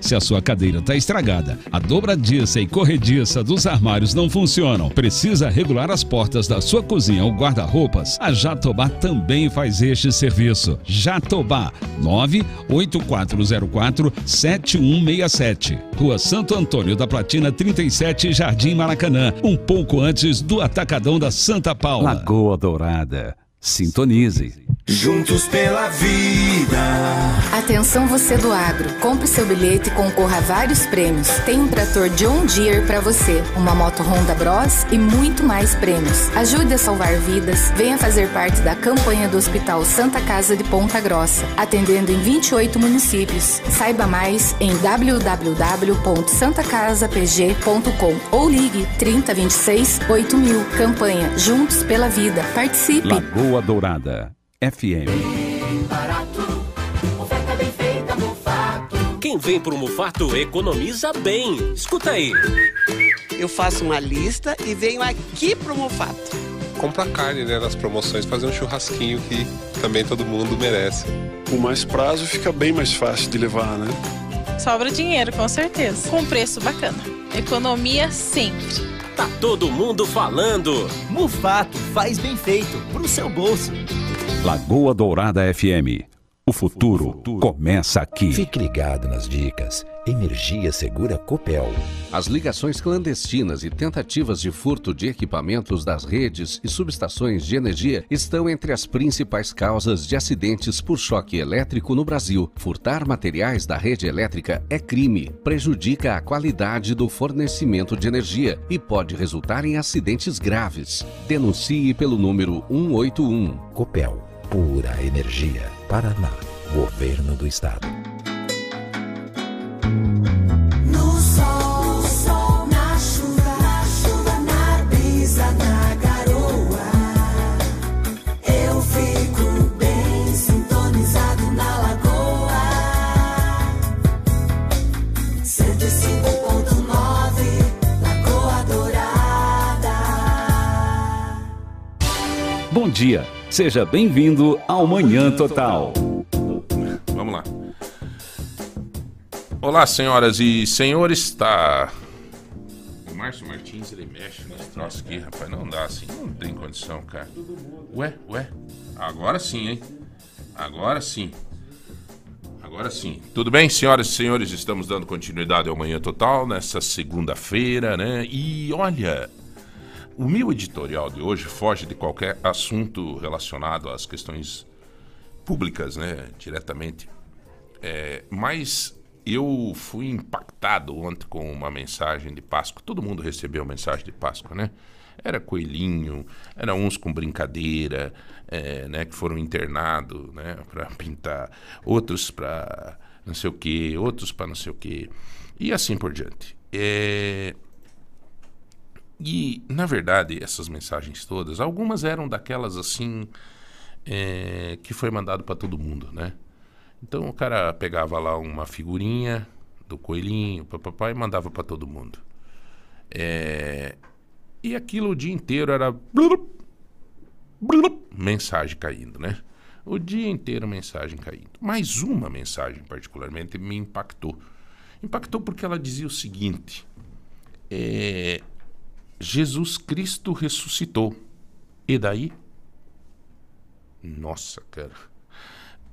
Se a sua cadeira está estragada, a dobradiça e corrediça dos armários não funcionam, precisa regular as portas da sua cozinha ou guarda-roupas, a Jatobá também faz este serviço. Jatobá 98404 7167. Rua Santo Antônio da Platina 37, Jardim Maracanã, um pouco antes do Atacadão da Santa Paula. Lagoa Dourada. Sintonize. Juntos pela vida. Atenção você do agro. Compre seu bilhete e concorra a vários prêmios. Tem um trator John Deere para você, uma moto Honda Bros e muito mais prêmios. Ajude a salvar vidas. Venha fazer parte da campanha do Hospital Santa Casa de Ponta Grossa, atendendo em 28 municípios. Saiba mais em www.santacasapg.com ou ligue 3026 8000. Campanha Juntos pela Vida. Participe. Lagoa Dourada. FM. Quem vem pro Mufato economiza bem. Escuta aí. Eu faço uma lista e venho aqui pro Mufato. Compra carne, né, nas promoções, fazer um churrasquinho que também todo mundo merece. Com mais prazo fica bem mais fácil de levar, né? Sobra dinheiro, com certeza. Com preço bacana. Economia sempre. Tá todo mundo falando. Mufato faz bem feito pro seu bolso. Lagoa Dourada FM. O futuro começa aqui. Fique ligado nas dicas. Energia Segura Copel. As ligações clandestinas e tentativas de furto de equipamentos das redes e subestações de energia estão entre as principais causas de acidentes por choque elétrico no Brasil. Furtar materiais da rede elétrica é crime, prejudica a qualidade do fornecimento de energia e pode resultar em acidentes graves. Denuncie pelo número 181. Copel. Pura energia. Paraná. Governo do Estado. No sol, sol, na chuva, na chuva, na brisa, na garoa. Eu fico bem sintonizado na lagoa. 105.9, Lagoa Dourada. Bom dia. Seja bem-vindo ao Manhã Total. Vamos lá. Olá, senhoras e senhores. Tá. O Márcio Martins, ele mexe nesse troço aqui, rapaz. Não dá assim. Não tem condição, cara. Ué, ué. Agora sim, hein? Agora sim. Agora sim. Tudo bem, senhoras e senhores? Estamos dando continuidade ao Manhã Total nessa segunda-feira, né? E olha. O meu editorial de hoje foge de qualquer assunto relacionado às questões públicas, né? Diretamente. É, mas eu fui impactado ontem com uma mensagem de Páscoa. Todo mundo recebeu mensagem de Páscoa, né? Era coelhinho, era uns com brincadeira, é, né? Que foram internados, né? Para pintar, outros para não sei o que, outros para não sei o que, e assim por diante. É, e, na verdade, essas mensagens todas, algumas eram daquelas assim é, que foi mandado para todo mundo, né? Então o cara pegava lá uma figurinha do coelhinho, papapá, e mandava para todo mundo. É, e aquilo o dia inteiro era mensagem caindo, né? O dia inteiro mensagem caindo. Mas uma mensagem particularmente me impactou. Impactou porque ela dizia o seguinte: é, Jesus Cristo ressuscitou. E daí? Nossa, cara.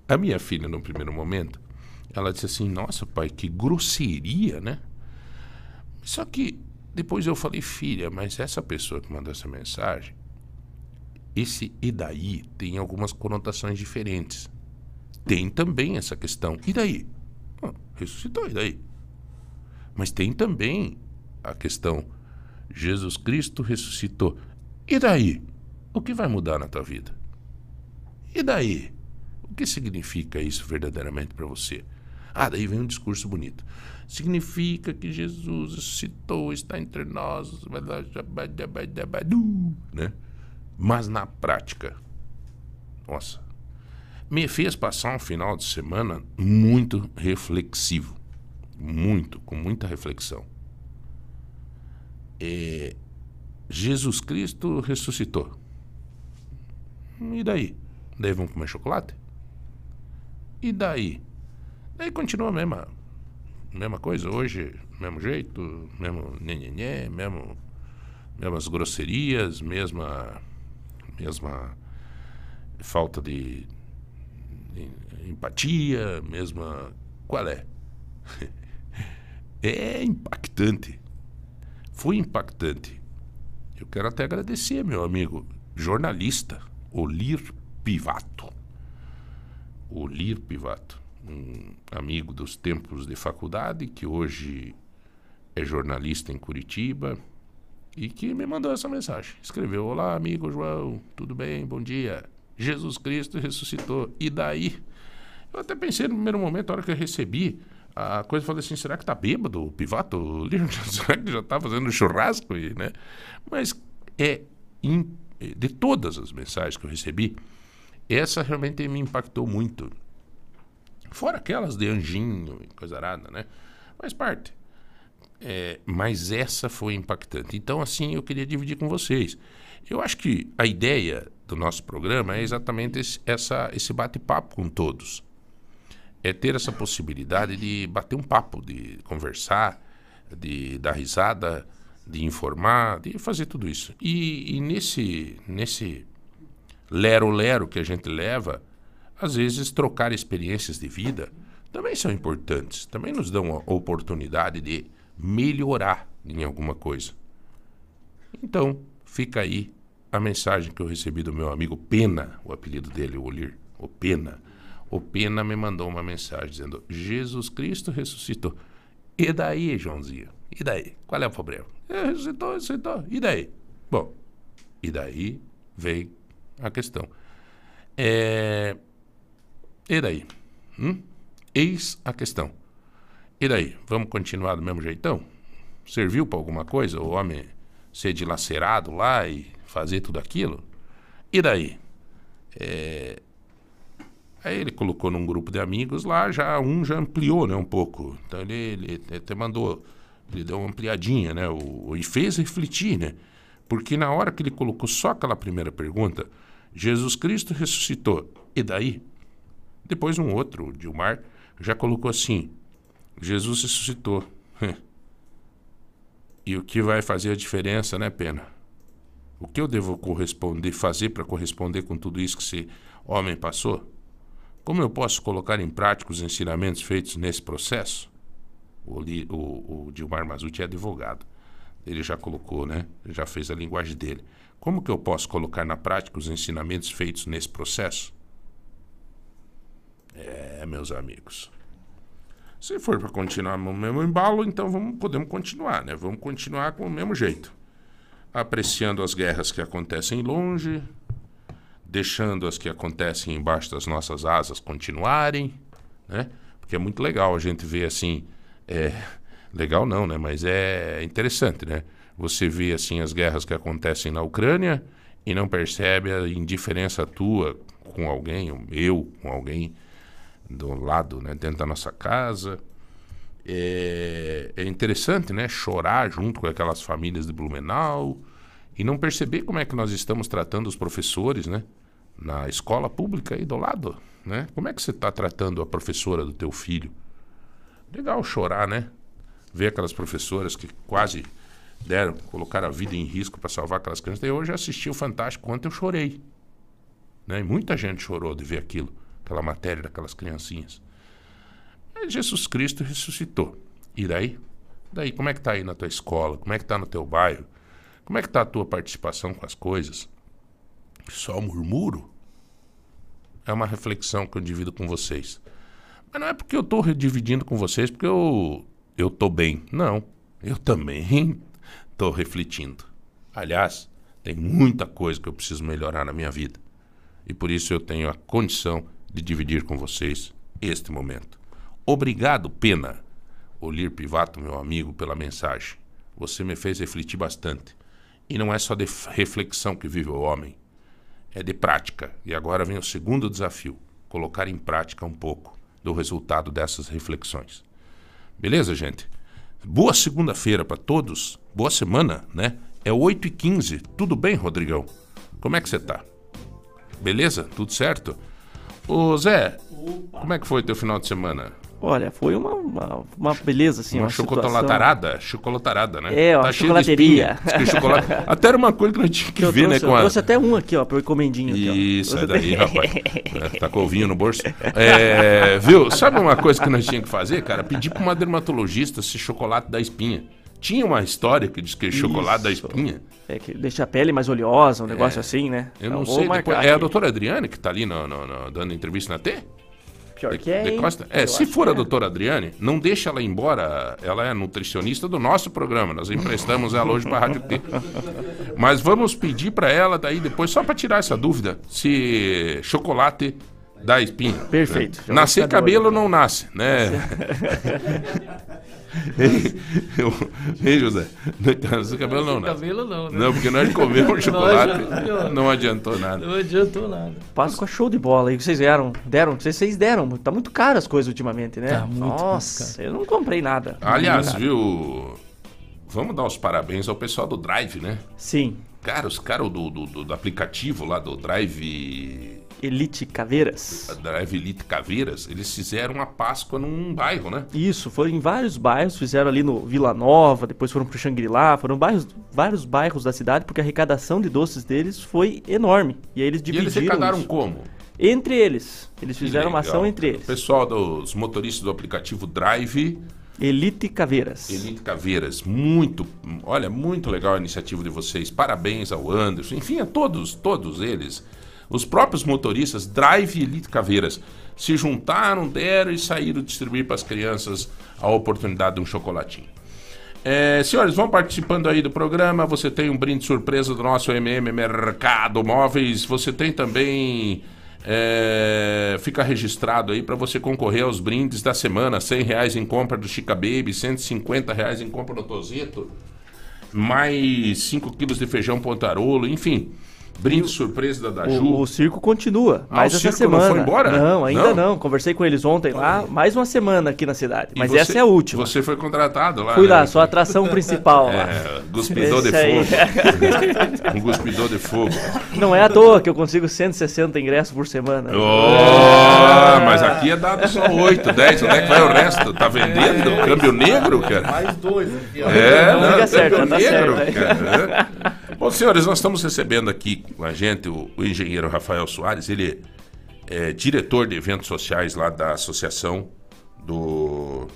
A minha filha, no primeiro momento, ela disse assim: Nossa, pai, que grosseria, né? Só que depois eu falei: Filha, mas essa pessoa que mandou essa mensagem, esse e daí tem algumas conotações diferentes. Tem também essa questão. E daí? Ressuscitou, e daí? Mas tem também a questão Jesus Cristo ressuscitou. E daí? O que vai mudar na tua vida? E daí? O que significa isso verdadeiramente para você? Ah, daí vem um discurso bonito. Significa que Jesus ressuscitou, está entre nós, né? Mas na prática, nossa, me fez passar um final de semana muito reflexivo, muito, com muita reflexão é, Jesus Cristo ressuscitou. E daí? Daí vamos comer chocolate? E daí? Daí continua a mesma, mesma coisa hoje, mesmo jeito, mesmo nhenhenhé, mesmo, mesmas grosserias, mesma, mesma falta de, de empatia, mesma. Qual é? é impactante. Foi impactante. Eu quero até agradecer, meu amigo jornalista, Olir Pivato. Olir Pivato, um amigo dos tempos de faculdade, que hoje é jornalista em Curitiba e que me mandou essa mensagem. Escreveu: Olá, amigo João, tudo bem? Bom dia. Jesus Cristo ressuscitou. E daí? Eu até pensei no primeiro momento, a hora que eu recebi, a coisa falei assim, será que tá bêbado o Pivato? será que já tá fazendo churrasco? E, né? Mas é in, de todas as mensagens que eu recebi, essa realmente me impactou muito. Fora aquelas de anjinho e coisa arada, né? Faz parte. É, mas essa foi impactante. Então, assim, eu queria dividir com vocês. Eu acho que a ideia do nosso programa é exatamente esse, essa, esse bate-papo com todos. É ter essa possibilidade de bater um papo, de conversar, de dar risada, de informar, de fazer tudo isso. E, e nesse, nesse lero-lero que a gente leva, às vezes trocar experiências de vida também são importantes, também nos dão a oportunidade de melhorar em alguma coisa. Então, fica aí a mensagem que eu recebi do meu amigo Pena, o apelido dele, o Olir, o Pena. O Pena me mandou uma mensagem dizendo: Jesus Cristo ressuscitou. E daí, Joãozinho? E daí? Qual é o problema? É, ressuscitou, ressuscitou. E daí? Bom, e daí vem a questão. É... E daí? Hum? Eis a questão. E daí? Vamos continuar do mesmo jeitão? Serviu para alguma coisa o homem ser dilacerado lá e fazer tudo aquilo? E daí? É... Aí ele colocou num grupo de amigos lá, já um já ampliou né, um pouco. Então ele, ele até mandou, ele deu uma ampliadinha, né? O, e fez refletir, né? Porque na hora que ele colocou só aquela primeira pergunta, Jesus Cristo ressuscitou. E daí? Depois um outro, o Dilmar, já colocou assim: Jesus ressuscitou. e o que vai fazer a diferença, né, Pena? O que eu devo corresponder, fazer para corresponder com tudo isso que esse homem passou? Como eu posso colocar em prática os ensinamentos feitos nesse processo? O, o, o Dilmar Mazuti é advogado. Ele já colocou, né? Já fez a linguagem dele. Como que eu posso colocar na prática os ensinamentos feitos nesse processo? É, meus amigos. Se for para continuar no mesmo embalo, então vamos, podemos continuar, né? Vamos continuar com o mesmo jeito. Apreciando as guerras que acontecem longe, deixando as que acontecem embaixo das nossas asas continuarem, né? Porque é muito legal a gente ver assim, é, legal não, né? Mas é interessante, né? Você vê assim as guerras que acontecem na Ucrânia e não percebe a indiferença tua com alguém, eu com alguém do lado, né, dentro da nossa casa. É, é interessante, né, chorar junto com aquelas famílias de Blumenau e não perceber como é que nós estamos tratando os professores, né? Na escola pública aí do lado, né? Como é que você está tratando a professora do teu filho? Legal chorar, né? Ver aquelas professoras que quase deram, colocaram a vida em risco para salvar aquelas crianças. Eu hoje assisti o Fantástico ontem, eu chorei. Né? E muita gente chorou de ver aquilo, aquela matéria daquelas criancinhas. Mas Jesus Cristo ressuscitou. E daí? Daí, como é que tá aí na tua escola? Como é que tá no teu bairro? Como é que está a tua participação com as coisas? Só murmuro? É uma reflexão que eu divido com vocês. Mas não é porque eu estou dividindo com vocês porque eu eu tô bem. Não, eu também estou refletindo. Aliás, tem muita coisa que eu preciso melhorar na minha vida. E por isso eu tenho a condição de dividir com vocês este momento. Obrigado, Pena, Olir Pivato, meu amigo, pela mensagem. Você me fez refletir bastante. E não é só de reflexão que vive o homem, é de prática. E agora vem o segundo desafio: colocar em prática um pouco do resultado dessas reflexões. Beleza, gente? Boa segunda-feira para todos, boa semana, né? É 8h15, tudo bem, Rodrigão? Como é que você tá? Beleza? Tudo certo? Ô Zé, Opa. como é que foi teu final de semana? Olha, foi uma, uma, uma beleza, assim, uma uma chocolatarada, chocolatarada, né? É, uma cheio de chocolateria. espinha. Diz que chocolate... Até era uma coisa que nós tínhamos que ver, trouxe, né? Com eu a... trouxe até um aqui, ó, pro encomendinho. aqui, ó. Isso, é Você daí, rapaz. É, Tá com o vinho no bolso. É, viu? Sabe uma coisa que nós tínhamos que fazer, cara? Pedir pra uma dermatologista se chocolate da espinha. Tinha uma história que diz que é chocolate da espinha. É, que deixa a pele mais oleosa, um negócio É. assim, né? Eu Então, não sei. Depois, é a aqui. doutora Adriane que tá ali no- no- no- dando entrevista na T? Pior que De é, hein? Costa? É, se for a é. doutora Adriane, não deixa ela ir embora. Ela é nutricionista do nosso programa. Nós emprestamos ela hoje para a Rádio T. Mas vamos pedir para ela daí depois, só para tirar essa dúvida, se chocolate dá espinha. Perfeito. né? Nascer cabelo não nasce, né? Hein, José? Nascer cabelo não nasce. Cabelo não, né? Não, porque nós comemos chocolate, não adiantou nada. Não adiantou nada. Páscoa show de bola aí. Vocês deram? Deram? Vocês, vocês deram. Tá muito caro as coisas ultimamente, né? Tá muito Nossa, eu não comprei nada. Aliás, Nada. viu? Vamos dar os parabéns ao pessoal do Drive, né? Sim. Cara, os caras do, do, do- do aplicativo lá do Drive. Elite Caveiras. Drive Elite Caveiras, eles fizeram a Páscoa num bairro, né? Isso, foram em vários bairros, fizeram ali no Vila Nova, depois foram pro Xangri-Lá, foram bairros, vários bairros da cidade, porque a arrecadação de doces deles foi enorme. E aí eles E dividiram eles arrecadaram isso. como? Entre eles. Eles fizeram uma ação entre eles. O pessoal dos motoristas do aplicativo Drive Elite Caveiras. Elite Caveiras, muito, olha, muito legal a iniciativa de vocês. Parabéns ao Anderson, enfim, a todos, todos eles. Os próprios motoristas Drive Elite Caveiras se juntaram, deram e saíram distribuir para as crianças a oportunidade de um chocolatinho. É, senhores, vão participando aí do programa. Você tem um brinde surpresa do nosso MM Mercado Móveis. Você tem também. é, fica registrado aí para você concorrer aos brindes da semana: 100 reais em compra do Chica Baby, 150 reais em compra do Tozeto, mais 5 quilos de feijão pontarolo, enfim. Brinde surpresa da Daju. O, o circo continua, Ah, mais o essa circo não semana. foi embora? Não, ainda Não? não. Conversei com eles ontem lá, mais uma semana aqui na cidade. Mas você- essa é a última. Você foi contratado lá. Fui né? lá, sou a atração principal lá. É, guspidor de Esse aí. fogo. um guspidor de fogo. Não é à toa que eu consigo 160 ingressos por semana. Oh, mas aqui é dado só 8, 10. Onde é que vai o resto? Tá vendendo? Câmbio negro, cara? Mais dois aqui, ó. É, Não, não, câmbio certo, tá negro, certo, cara. Bom, senhores, nós estamos recebendo aqui com a gente o, o engenheiro Rafael Soares. Ele é diretor de eventos sociais lá da associação do...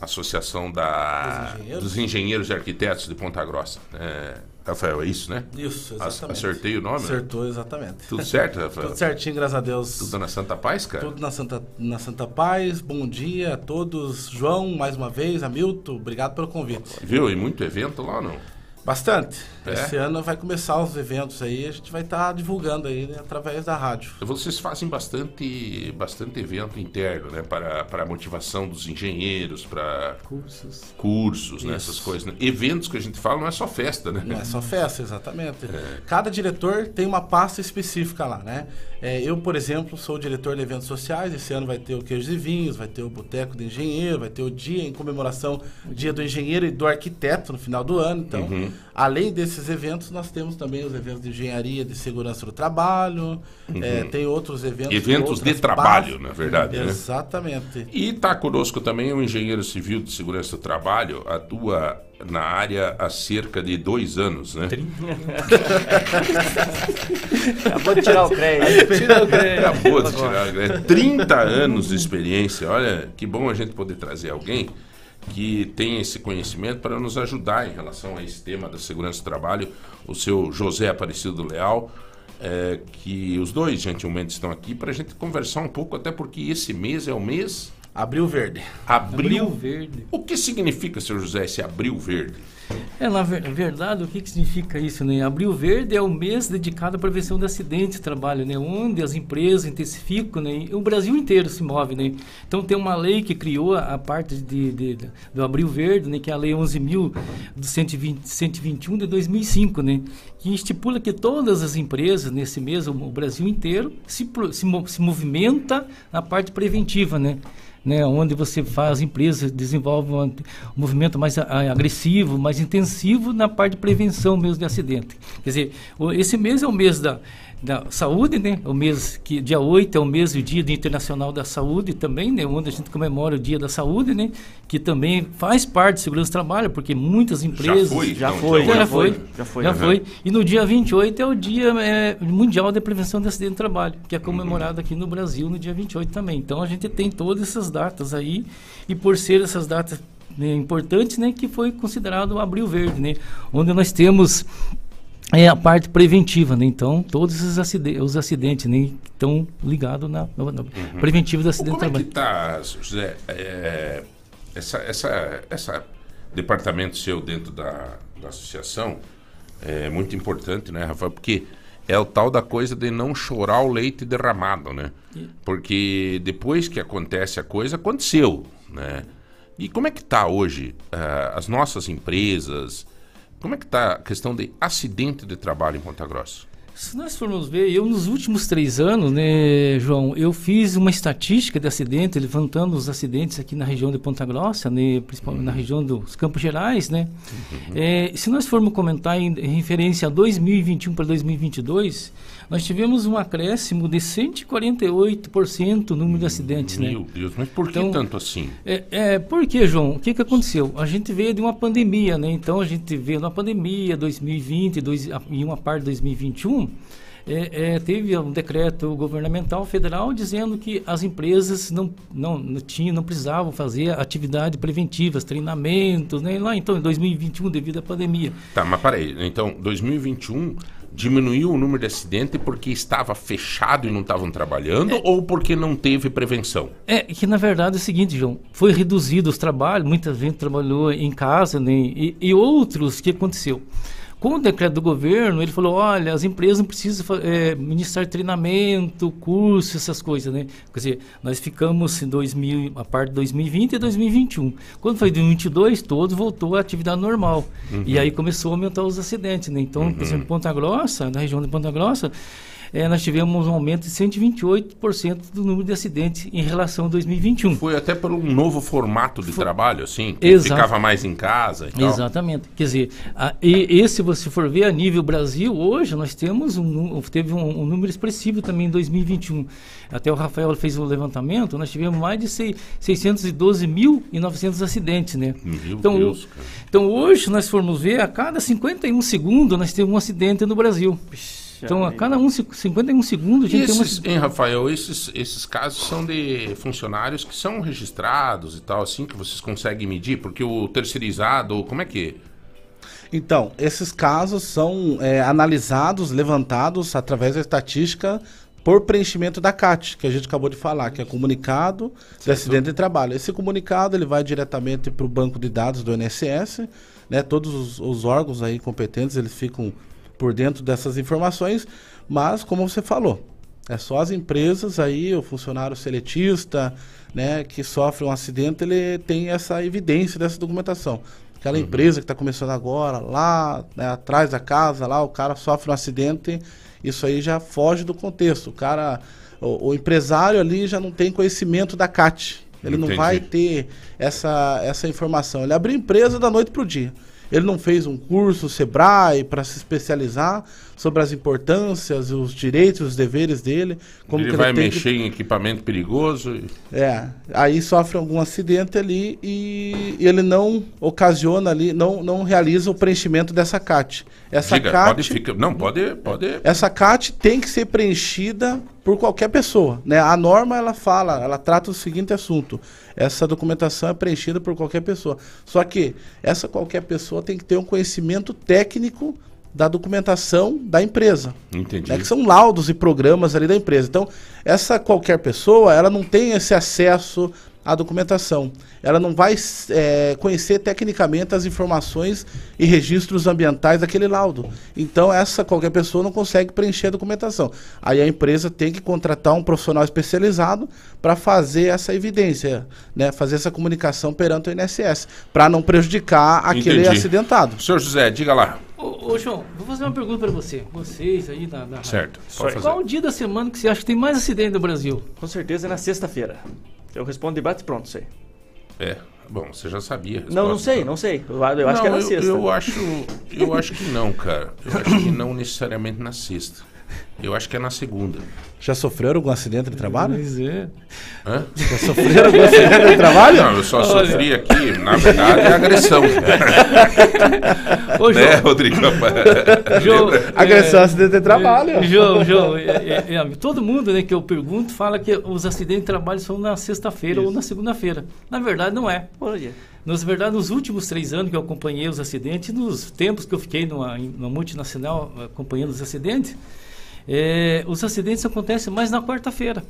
Associação da, Dos engenheiros? dos Engenheiros e Arquitetos de Ponta Grossa. É, Rafael, é isso, né? Isso, exatamente. Acertei o nome? né? Acertou, exatamente. Tudo certo, Rafael? Tudo certinho, graças a Deus. Tudo na Santa Paz, cara? Tudo na Santa, na Santa Paz. Bom dia a todos. João, mais uma vez. Hamilton, obrigado pelo convite. Viu? E muito evento lá ou não? Bastante. É? Esse ano vai começar os eventos aí. A gente vai estar divulgando aí né, através da rádio. Vocês fazem bastante, bastante evento interno, né? Para, para a motivação dos engenheiros, para Cursos. cursos, né? Essas coisas. né? Eventos que a gente fala não é só festa, né? Não é só festa, exatamente. É. Cada diretor tem uma pasta específica lá, né? É, eu, por exemplo, sou diretor de eventos sociais. Esse ano vai ter o Queijos e Vinhos, vai ter o Boteco do Engenheiro, vai ter o dia em comemoração Dia do Engenheiro e do Arquiteto no final do ano. Então, Uhum. Além desses eventos, nós temos também os eventos de engenharia, de segurança do trabalho. Uhum. é, tem outros eventos. Eventos de trabalho, pastas. na verdade, né? Exatamente. E está conosco também o engenheiro civil de segurança do trabalho, atua na área há cerca de dois anos, né? Acabou de tirar o crédito. Tira o crédito. Acabou de tirar o crédito. 30 anos de experiência. Olha, que bom a gente poder trazer alguém que tem esse conhecimento para nos ajudar em relação a esse tema da segurança do trabalho. O seu José Aparecido Leal, é, que os dois gentilmente estão aqui para a gente conversar um pouco, até porque esse mês é o mês Abril Verde. Abril, Abril Verde. O que significa, seu José, esse Abril Verde? É, na ver- verdade, o que, que significa isso, né? Abril Verde é o mês dedicado à prevenção de acidentes de trabalho, né? Onde as empresas intensificam, né? E o Brasil inteiro se move, né? Então tem uma lei que criou a, a parte de, de- de- do Abril Verde, né? Que é a Lei 11.121 de 2005, né? Que estipula que todas as empresas nesse mês, o, Brasil inteiro, se, se, se movimenta na parte preventiva, né? né, onde você faz, as empresas desenvolvem um, um movimento mais a- agressivo, mais intensivo na parte de prevenção mesmo de acidente. Quer dizer, esse mês é o mês da, da saúde, né? O mês que dia 8 é o mês do Dia Internacional da Saúde também, né? Onde a gente comemora o Dia da Saúde, né? Que também faz parte do segurança do trabalho, porque muitas empresas foi, Já então, foi, já já, foi, foi, já foi. já foi. E no dia 28 é o Dia é, Mundial da Prevenção de Acidente de Trabalho, que é comemorado aqui no Brasil no dia 28 também. Então a gente tem todas essas datas aí, e por ser essas datas né, importantes, né, que foi considerado o Abril Verde, né, onde nós temos é a parte preventiva, né? Então, todos os acidentes, os acidentes né, estão ligados na, na, na preventiva do acidente de Como é que está, José, é, essa, essa, essa departamento seu dentro da, da associação é muito importante, né, Rafael? Porque é o tal da coisa de não chorar o leite derramado, né? Porque depois que acontece a coisa, aconteceu, né? E como é que está hoje ah, as nossas empresas? Como é que está a questão de acidente de trabalho em Ponta Grossa? Se nós formos ver, eu nos últimos três anos, né, João, eu fiz uma estatística de acidente, levantando os acidentes aqui na região de Ponta Grossa, né, principalmente na região dos Campos Gerais, né. É, se nós formos comentar em, em referência a 2021 para 2022, nós tivemos um acréscimo de 148% no número de acidentes, né. Meu Deus, mas por que Então, tanto assim? É, é, por que, João? O que, que aconteceu? A gente veio de uma pandemia, né? Então a gente veio na pandemia 2020 dois, e uma parte de 2021. é, é, teve um decreto governamental federal dizendo que as empresas não, não, não, tinham, não precisavam fazer atividades preventivas, treinamentos, né? Lá então em 2021 devido à pandemia. Tá, mas peraí. Então, 2021 diminuiu o número de acidentes porque estava fechado e não estavam trabalhando ou porque não teve prevenção? É que na verdade é o seguinte, João, foi reduzido os trabalhos, muita gente trabalhou em casa, né? E, e outros, que aconteceu? Com o decreto do governo, ele falou, olha, as empresas não precisam eh, ministrar treinamento, curso, essas coisas, né? Quer dizer, nós ficamos em 2000, a parte de 2020 e 2021. Quando foi 2022, todo voltou à atividade normal. Uhum. E aí começou a aumentar os acidentes, né? Então, por exemplo, em Ponta Grossa, na região de Ponta Grossa, eh, nós tivemos um aumento de 128% do número de acidentes em relação a 2021. Foi até por um novo formato de trabalho, assim, que Exato. ficava mais em casa e tal. Exatamente. Quer dizer, a, e, e se você for ver a nível Brasil, hoje nós temos um, teve um, um número expressivo também em 2021. Até o Rafael fez o levantamento, nós tivemos mais de sei- 612.900 acidentes, né? Meu então, Deus, o- então hoje nós formos ver, a cada 51 segundos nós temos um acidente no Brasil. Então, a cada um, ci- 51 segundos a E gente tem uma esses, hein, Rafael, esses, esses casos são de funcionários que são registrados e tal, assim, que vocês conseguem medir? Porque o terceirizado, como é que... Então, esses casos são é, analisados, levantados através da estatística por preenchimento da CAT, que a gente acabou de falar, que é comunicado de acidente de trabalho. Esse comunicado ele vai diretamente para o banco de dados do INSS, né? Todos os, os órgãos aí competentes eles ficam por dentro dessas informações, mas como você falou, é só as empresas aí, o funcionário seletista, né, que sofre um acidente, ele tem essa evidência dessa documentação. Aquela empresa que está começando agora, lá né, atrás da casa, lá o cara sofre um acidente, isso aí já foge do contexto. O cara, o, o empresário ali já não tem conhecimento da CAT. Ele não Entendi. vai ter essa, essa informação. Ele abriu empresa da noite para o dia. Ele não fez um curso Sebrae para se especializar sobre as importâncias, os direitos, os deveres dele. Como ele que vai tem que- mexer em equipamento perigoso? e- é, aí sofre algum acidente ali e ele não ocasiona ali, não, não realiza o preenchimento dessa CAT. Essa Diga, CAT, pode ficar... Não, pode... pode... essa CAT tem que ser preenchida por qualquer pessoa, né? A norma ela fala, ela trata o seguinte assunto: essa documentação é preenchida por qualquer pessoa. Só que essa qualquer pessoa tem que ter um conhecimento técnico da documentação da empresa. Entendi. Né, que são laudos e programas ali da empresa. Então, essa qualquer pessoa, ela não tem esse acesso à documentação. Ela não vai eh, conhecer tecnicamente as informações e registros ambientais daquele laudo. Então, essa qualquer pessoa não consegue preencher a documentação. Aí a empresa tem que contratar um profissional especializado para fazer essa evidência, né, fazer essa comunicação perante o INSS, para não prejudicar aquele Entendi. acidentado. Senhor José, diga lá. Ô, ô, João, vou fazer uma pergunta para você. Vocês aí da, da Certo, pode fazer. Qual o dia da semana que você acha que tem mais acidente no Brasil? Com certeza é na sexta-feira. Eu respondo debate pronto, sei. É, bom, você já sabia. Não, não sei, então. não sei. Eu, eu acho que é na eu, sexta. Eu acho, eu acho que não, cara. Eu acho que não necessariamente na sexta. Eu acho que é na segunda. Já sofreram algum acidente de trabalho? Pois é. Hã? Já sofreram algum acidente de trabalho? Não, eu só Olha. sofri aqui, na verdade, é agressão. Ô, né, João. Rodrigo? João, Agressão, é, acidente de trabalho. João, João, é, é, é, todo mundo né, que eu pergunto fala que os acidentes de trabalho são na sexta-feira ou na segunda-feira. Na verdade, não é. Olha. Nas verdade, nos últimos três anos que eu acompanhei os acidentes, nos tempos que eu fiquei numa, numa multinacional acompanhando os acidentes, é, os acidentes acontecem mais na quarta-feira.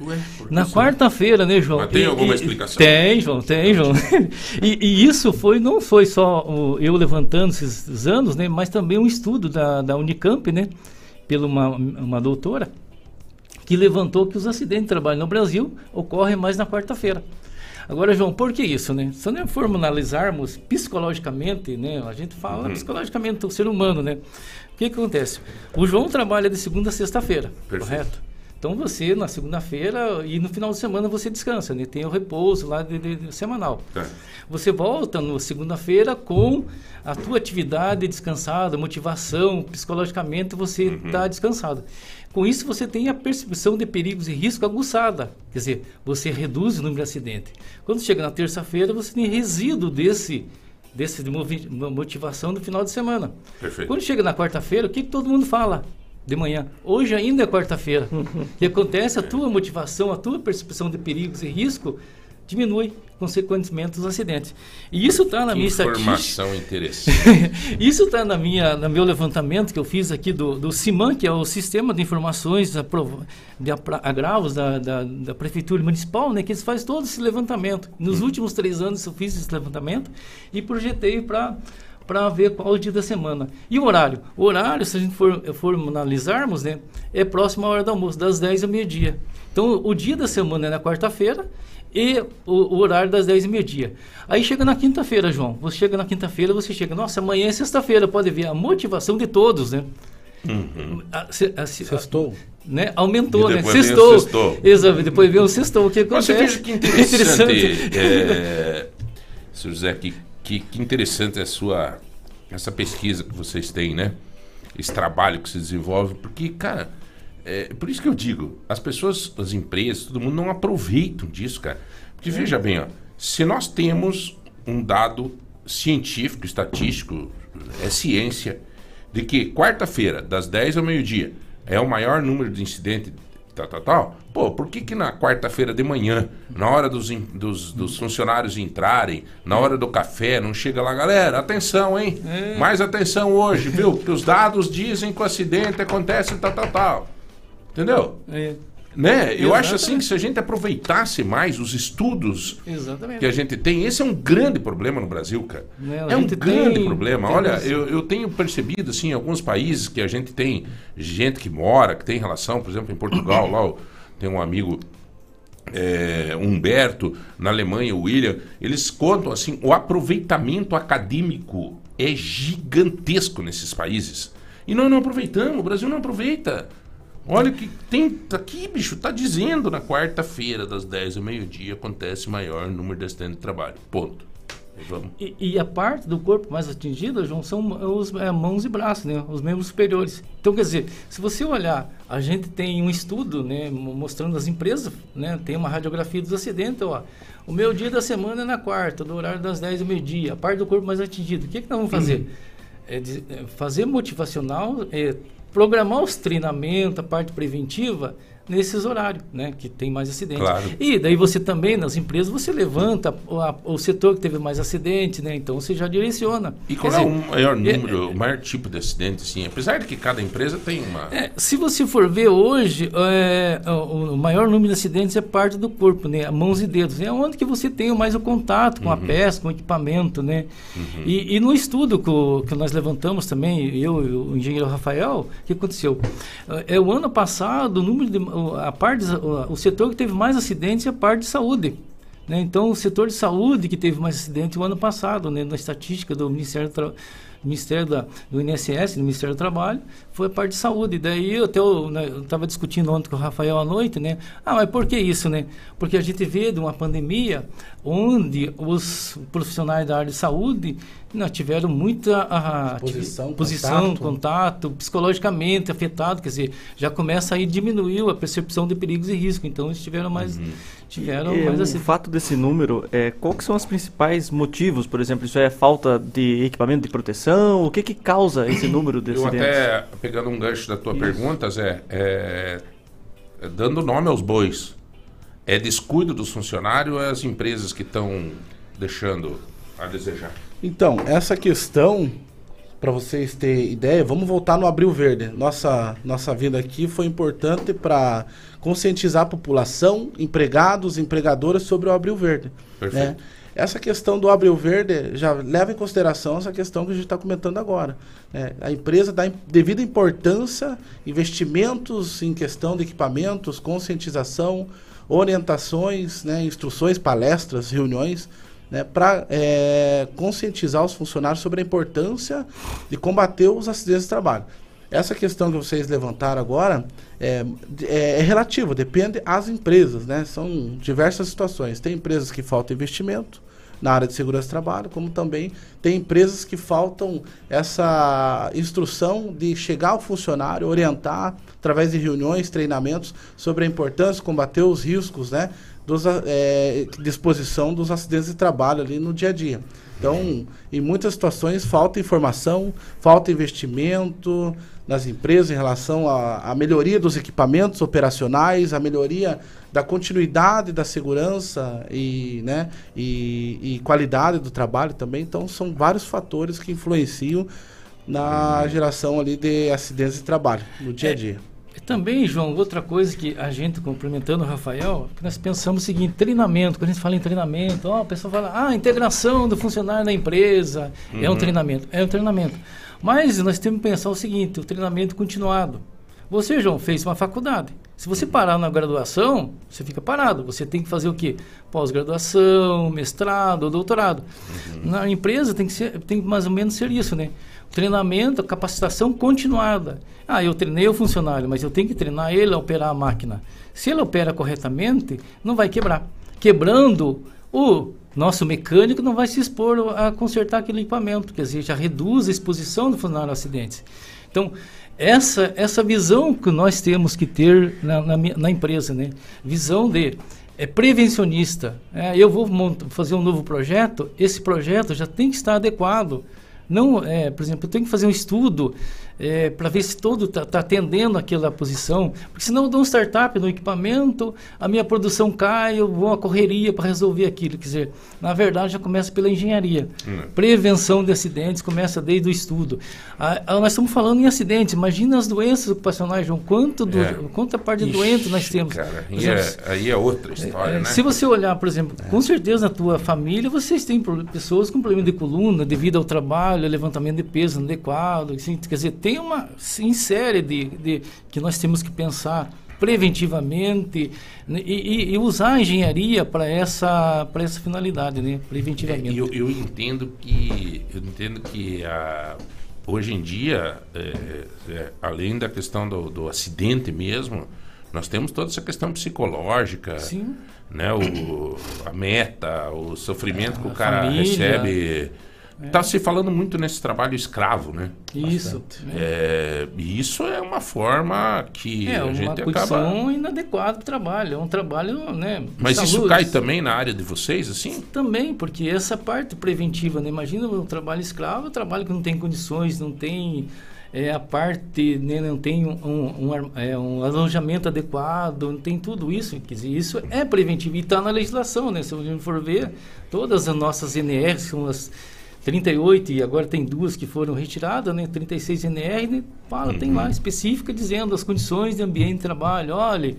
Ué, Na quarta-feira, né, João? Mas tem E- alguma e- explicação? Tem, João, tem, João. e, e isso foi, não foi só o- eu levantando esses, anos, né, mas também um estudo da, da Unicamp, né, pela uma, uma doutora, que levantou que os acidentes de trabalho no Brasil ocorrem mais na quarta-feira. Agora, João, por que isso, né? Se nós formos analisarmos psicologicamente, né? A gente fala Uhum. psicologicamente o ser humano, né? O que, que acontece? O João trabalha de segunda a sexta-feira, correto? Então você, na segunda-feira e no final de semana, você descansa, né? Tem o repouso lá de, de- de- semanal. É. Você volta na segunda-feira com a tua atividade descansada, motivação, psicologicamente você está descansado. Com isso você tem a percepção de perigos e risco aguçada, quer dizer, você reduz o número de acidentes. Quando chega na terça-feira, você tem resíduo desse desse motivação do final de semana. Perfeito. Quando chega na quarta-feira, o que, que todo mundo fala? De manhã. Hoje ainda é quarta-feira. O que acontece? A tua motivação, a tua percepção de perigos e risco diminui, consequentemente, os acidentes. E isso está na Que minha informação interessante. Isso está na minha, no meu levantamento que eu fiz aqui do, do CIMAN, que é o Sistema de Informações de Agravos da, da, da Prefeitura Municipal, né, que eles fazem todo esse levantamento. Nos últimos três anos eu fiz esse levantamento e projetei para para ver qual o dia da semana. E o horário? O horário, se a gente for, for analisarmos, né, é próximo à hora do almoço, das 10 ao meio-dia. Então, o dia da semana é na quarta-feira e o, o horário das 10 e meio-dia. Aí chega na quinta-feira, João. Você chega na quinta-feira, você chega, nossa, amanhã é sexta-feira, pode ver a motivação de todos, né? Uhum. A- a- Sextou. Né? Aumentou, E né? Sextou. sextou. Exato, depois vem o sextou. O que Mas Você acontece? veja que interessante, é, Sr. José, que, que, que interessante a sua, essa pesquisa que vocês têm, né? Esse trabalho que se desenvolve, porque, cara, é por isso que eu digo, as pessoas, as empresas, todo mundo não aproveitam disso, cara. Porque veja bem, ó, se nós temos um dado científico, estatístico, é ciência, de que quarta-feira, das 10 ao meio-dia, é o maior número de incidentes tal, tal, tal. Pô, por que que na quarta-feira de manhã, na hora dos, dos, dos funcionários entrarem, na hora do café, não chega lá, galera, atenção, hein? Mais atenção hoje, viu? Porque os dados dizem que o acidente acontece tal, tal, tal. Entendeu? É, Né? Eu acho assim que se a gente aproveitasse mais os estudos exatamente. que a gente tem, esse é um grande problema no Brasil, cara. A É um grande tem- problema. tem Olha, eu, eu tenho percebido, assim, em alguns países que a gente tem gente que mora, que tem relação, por exemplo, em Portugal, lá tem um amigo é, Humberto, na Alemanha, o William, eles contam assim, o aproveitamento acadêmico é gigantesco nesses países. E nós não aproveitamos, o Brasil não aproveita. Olha que tem tá aqui, bicho, tá dizendo na quarta-feira, das 10 ao meio-dia, acontece maior número de acidentes de trabalho. Ponto. E. E, a parte do corpo mais atingida, João, são os é, mãos e braços, né? Os membros superiores. Então, quer dizer, se você olhar, a gente tem um estudo, né, mo- mostrando as empresas, né, tem uma radiografia dos acidentes, ó. O meu dia da semana é na quarta, do horário das 10 ao meio-dia, a parte do corpo mais atingido. O que, que nós vamos fazer? É de- é fazer motivacional, é programar os treinamentos, a parte preventiva nesses horários, né, que tem mais acidentes. Claro. E daí você também, nas empresas, você levanta o, a- o setor que teve mais acidente, né? Então você já direciona. E qual é dizer, o maior é- número, o maior tipo de acidente, assim? Apesar de que cada empresa tem uma. é, se você for ver hoje, é, o, o maior número de acidentes é parte do corpo, né? Mãos e dedos. É onde que você tem mais o contato com a peça, com o equipamento, né? E, e no estudo que, que nós levantamos também, eu e o engenheiro Rafael, o que aconteceu? É, o ano passado, o número de, a parte, o, setor que teve mais acidentes é a parte de saúde. Né? Então, o setor de saúde que teve mais acidente o ano passado, né, na estatística do Ministério do Ministério da, do INSS, do Ministério do Trabalho, foi a parte de saúde. Daí eu até estava discutindo ontem com o Rafael à noite, né? Ah, mas por que isso, né? Porque a gente vê de uma pandemia onde os profissionais da área de saúde né, tiveram muita ah, Exposição, ati- posição, contato. contato, psicologicamente afetado, quer dizer, já começa aí diminuiu a percepção de perigos e riscos. Então eles tiveram mais, tiveram E, mais o assim. fato desse número, é, qual que são os principais motivos? Por exemplo, isso é falta de equipamento de proteção? O que que causa esse número de Eu acidentes? até, pegando um gancho da tua pergunta, Zé, é, é, dando nome aos bois, é descuido dos funcionários ou é as empresas que estão deixando a desejar? Então, essa questão, para vocês terem ideia, vamos voltar no Abril Verde. Nossa, nossa vinda aqui foi importante para conscientizar a população, empregados, empregadoras sobre o Abril Verde. Perfeito. né? Essa questão do Abril Verde já leva em consideração essa questão que a gente está comentando agora. né? A empresa dá devida importância, investimentos em questão de equipamentos, conscientização, orientações, né, instruções, palestras, reuniões, né, para conscientizar os funcionários sobre a importância de combater os acidentes de trabalho. Essa questão que vocês levantaram agora é, é, é relativa, depende às empresas, né? São diversas situações. Tem empresas que falta investimento na área de segurança do trabalho, como também tem empresas que faltam essa instrução de chegar ao funcionário, orientar através de reuniões, treinamentos sobre a importância combater os riscos, né? Dos, é, de exposição dos acidentes de trabalho ali no dia a dia. Então, em muitas situações falta informação, falta investimento nas empresas em relação à, à melhoria dos equipamentos operacionais, a melhoria da continuidade da segurança e, né, e, e qualidade do trabalho também. Então, são vários fatores que influenciam na geração ali de acidentes de trabalho no dia a dia. E Também, João, outra coisa que a gente, complementando o Rafael, que nós pensamos o seguinte, treinamento, quando a gente fala em treinamento, ó, a pessoa fala, ah, integração do funcionário na empresa, é um Uhum. treinamento, é um treinamento. Mas nós temos que pensar o seguinte, o treinamento continuado. Você, João, fez uma faculdade. Se você parar na graduação, você fica parado. Você tem que fazer o quê? Pós-graduação, mestrado, doutorado. Na empresa tem que, ser, tem que mais ou menos ser isso, né? Treinamento, capacitação continuada. Ah, eu treinei o funcionário, mas eu tenho que treinar ele a operar a máquina. Se ele opera corretamente, não vai quebrar. Quebrando, o nosso mecânico não vai se expor a consertar aquele equipamento, quer dizer, já reduz a exposição do funcionário a acidentes. Então, essa, essa visão que nós temos que ter na, na, na empresa, né? Visão de é prevencionista. É, eu vou fazer um novo projeto, esse projeto já tem que estar adequado. Não, é, por exemplo, eu tenho que fazer um estudo para ver se todo está atendendo aquela posição, porque senão eu dou um startup no equipamento, a minha produção cai, eu vou à correria para resolver aquilo. Quer dizer, na verdade já começa pela engenharia. Hum. Prevenção de acidentes começa desde o estudo. Ah, ah, nós estamos falando em acidentes, imagina as doenças ocupacionais, João, quanto, do, É. quanta parte de doentes nós temos. cara, exemplo, é- aí é outra história, é, né? Se você olhar, por exemplo, com certeza na tua família vocês têm pessoas com problema de coluna devido ao trabalho, levantamento de peso inadequado, assim, quer dizer, tem uma sim, série de, de que nós temos que pensar preventivamente né, e, e- usar a engenharia para essa para essa finalidade, né? Preventivamente. Eu, eu entendo que eu entendo que a, hoje em dia, é, é, além da questão do, do acidente mesmo, nós temos toda essa questão psicológica, Sim. né? O, a meta, o sofrimento que o cara família. recebe. É. Tá se falando muito nesse trabalho escravo, né? Isso. É, isso é uma forma que É a uma gente condição acaba. inadequada para o trabalho. É um trabalho, né? Mas isso saúde. cai também na área de vocês, assim? Também, porque essa parte preventiva, né? Imagina um trabalho escravo, um trabalho que não tem condições, não tem é, a parte, né? não tem um, um, é, um alojamento adequado, não tem tudo isso. Quer dizer, isso é preventivo e está na legislação, né? Se a gente for ver, todas as nossas NRs, são as 38 e agora tem duas que foram retiradas, né? 36 NR, né? fala, tem lá específica dizendo as condições de ambiente de trabalho, olha,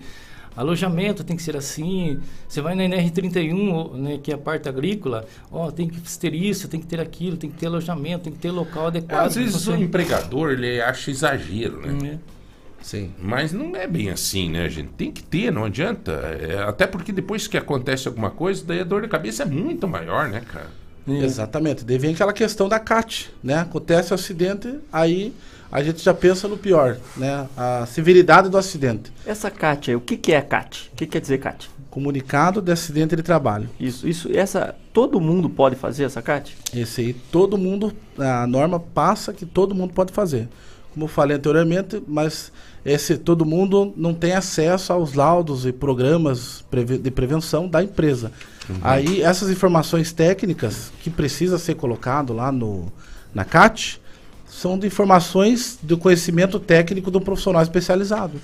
alojamento tem que ser assim, você vai na NR31, né, que é a parte agrícola, ó, tem que ter isso, tem que ter aquilo, tem que ter alojamento, tem que ter local adequado. Às vezes o empregador ele acha exagero, né? Sim. Mas não é bem assim, né, gente? Tem que ter, não adianta. É, até porque depois que acontece alguma coisa, daí a dor de cabeça é muito maior, né, cara? Exatamente. Daí vem aquela questão da CAT, né? Acontece o acidente, aí a gente já pensa no pior, né? A severidade do acidente. Essa CAT aí, o que, que é a CAT? O que quer dizer CAT? Comunicado de acidente de trabalho. Isso, isso, essa, todo mundo pode fazer essa CAT? Esse aí todo mundo, a norma passa que todo mundo pode fazer. Como eu falei anteriormente, mas esse todo mundo não tem acesso aos laudos e programas de prevenção da empresa. Uhum. Aí essas informações técnicas que precisa ser colocado lá no na CAT são de informações do conhecimento técnico do profissional especializado.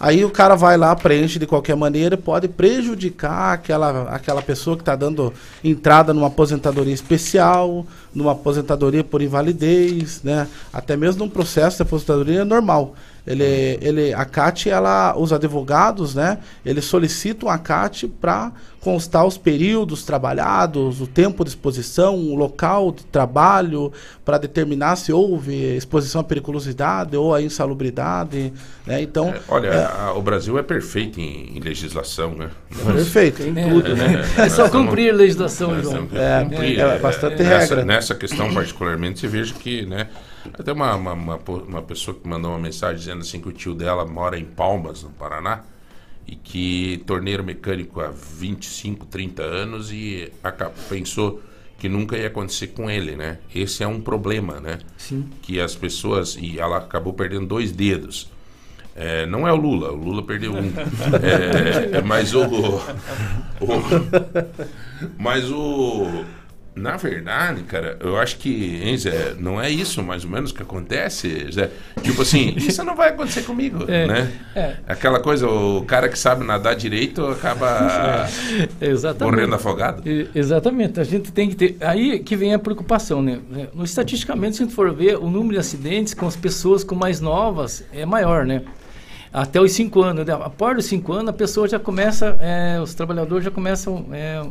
Aí o cara vai lá, preenche de qualquer maneira, pode prejudicar aquela, aquela pessoa que está dando entrada numa aposentadoria especial, numa aposentadoria por invalidez, né? Até mesmo num processo de aposentadoria normal. Ele, ele, a CAT, ela, os advogados, né? Eles solicitam a CAT para constar os períodos trabalhados, o tempo de exposição, o local de trabalho, para determinar se houve exposição à periculosidade ou à insalubridade, né? Então, É, olha, é, a- o Brasil é perfeito em, em legislação, né? Perfeito. Tem tudo, né? É só nós temos- cumprir a legislação, nós João. É, cumprir, é, bastante nessa, regra. Nessa questão, particularmente, você veja que, né? Até uma, uma, uma, uma pessoa que mandou uma mensagem dizendo assim que o tio dela mora em Palmas, no Paraná, e que torneiro mecânico há 25, 30 anos e pensou que nunca ia acontecer com ele, né? Esse é um problema, né? Sim. Que as pessoas... E ela acabou perdendo dois dedos. É, não é o Lula, o Lula perdeu um. É, mas o, o- Mas o. Na verdade, cara, eu acho que, hein, Zé, não é isso mais ou menos que acontece, Zé. Tipo assim, isso não vai acontecer comigo, É, né? é. Aquela coisa, o cara que sabe nadar direito acaba É, morrendo afogado. Exatamente. A gente tem que ter. Aí que vem a preocupação, né? No, estatisticamente, se a gente for ver, o número de acidentes com as pessoas com mais novas é maior, né? Até os 5 anos. né? Após os 5 anos, a pessoa já começa, é, os trabalhadores já começam.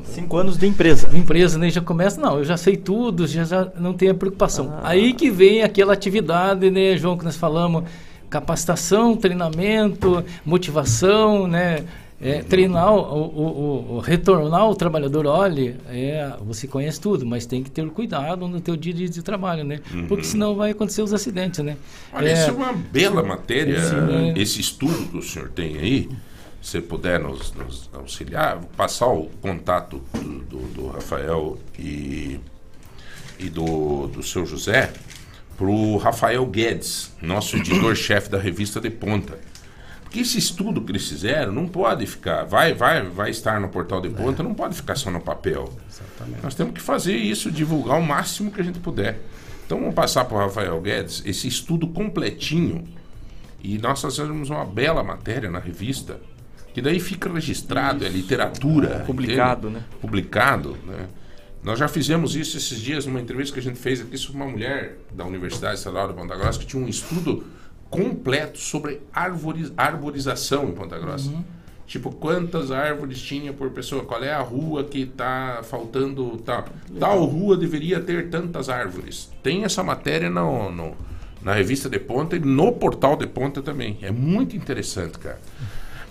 5 anos de empresa. De empresa, né? Já começa, não, eu já sei tudo, já, já não tenho a preocupação. Aí que vem aquela atividade, né, João, que nós falamos, capacitação, treinamento, motivação, né? É, treinar, o, o, o- retornar o trabalhador, olha, é, você conhece tudo, mas tem que ter cuidado no teu dia de trabalho, né? Porque Uhum. senão vai acontecer os acidentes, né? Olha, isso é uma bela matéria, Sim, né? esse estudo que o senhor tem aí. Se puder nos, nos auxiliar, vou passar o contato do, do- do Rafael e, e do, do seu José para o Rafael Guedes, nosso editor-chefe da revista De Ponta. Porque esse estudo que eles fizeram não pode ficar, vai, vai, vai estar no portal de ponta, não pode ficar só no papel. Nós temos que fazer isso, divulgar o máximo que a gente puder. Então vamos passar para o Rafael Guedes esse estudo completinho e nós fazemos uma bela matéria na revista, que daí fica registrado, é literatura. Publicado, entende? né? Publicado, né? Nós já fizemos isso esses dias numa entrevista que a gente fez aqui sobre uma mulher da Universidade Estadual de Ponta Grossa que tinha um estudo completo sobre arboriz- arborização em Ponta Grossa. Tipo, quantas árvores tinha por pessoa? Qual é a rua que está faltando tal? Tal rua deveria ter tantas árvores. Tem essa matéria no, no- na revista De Ponta e no portal De Ponta também. É muito interessante, cara.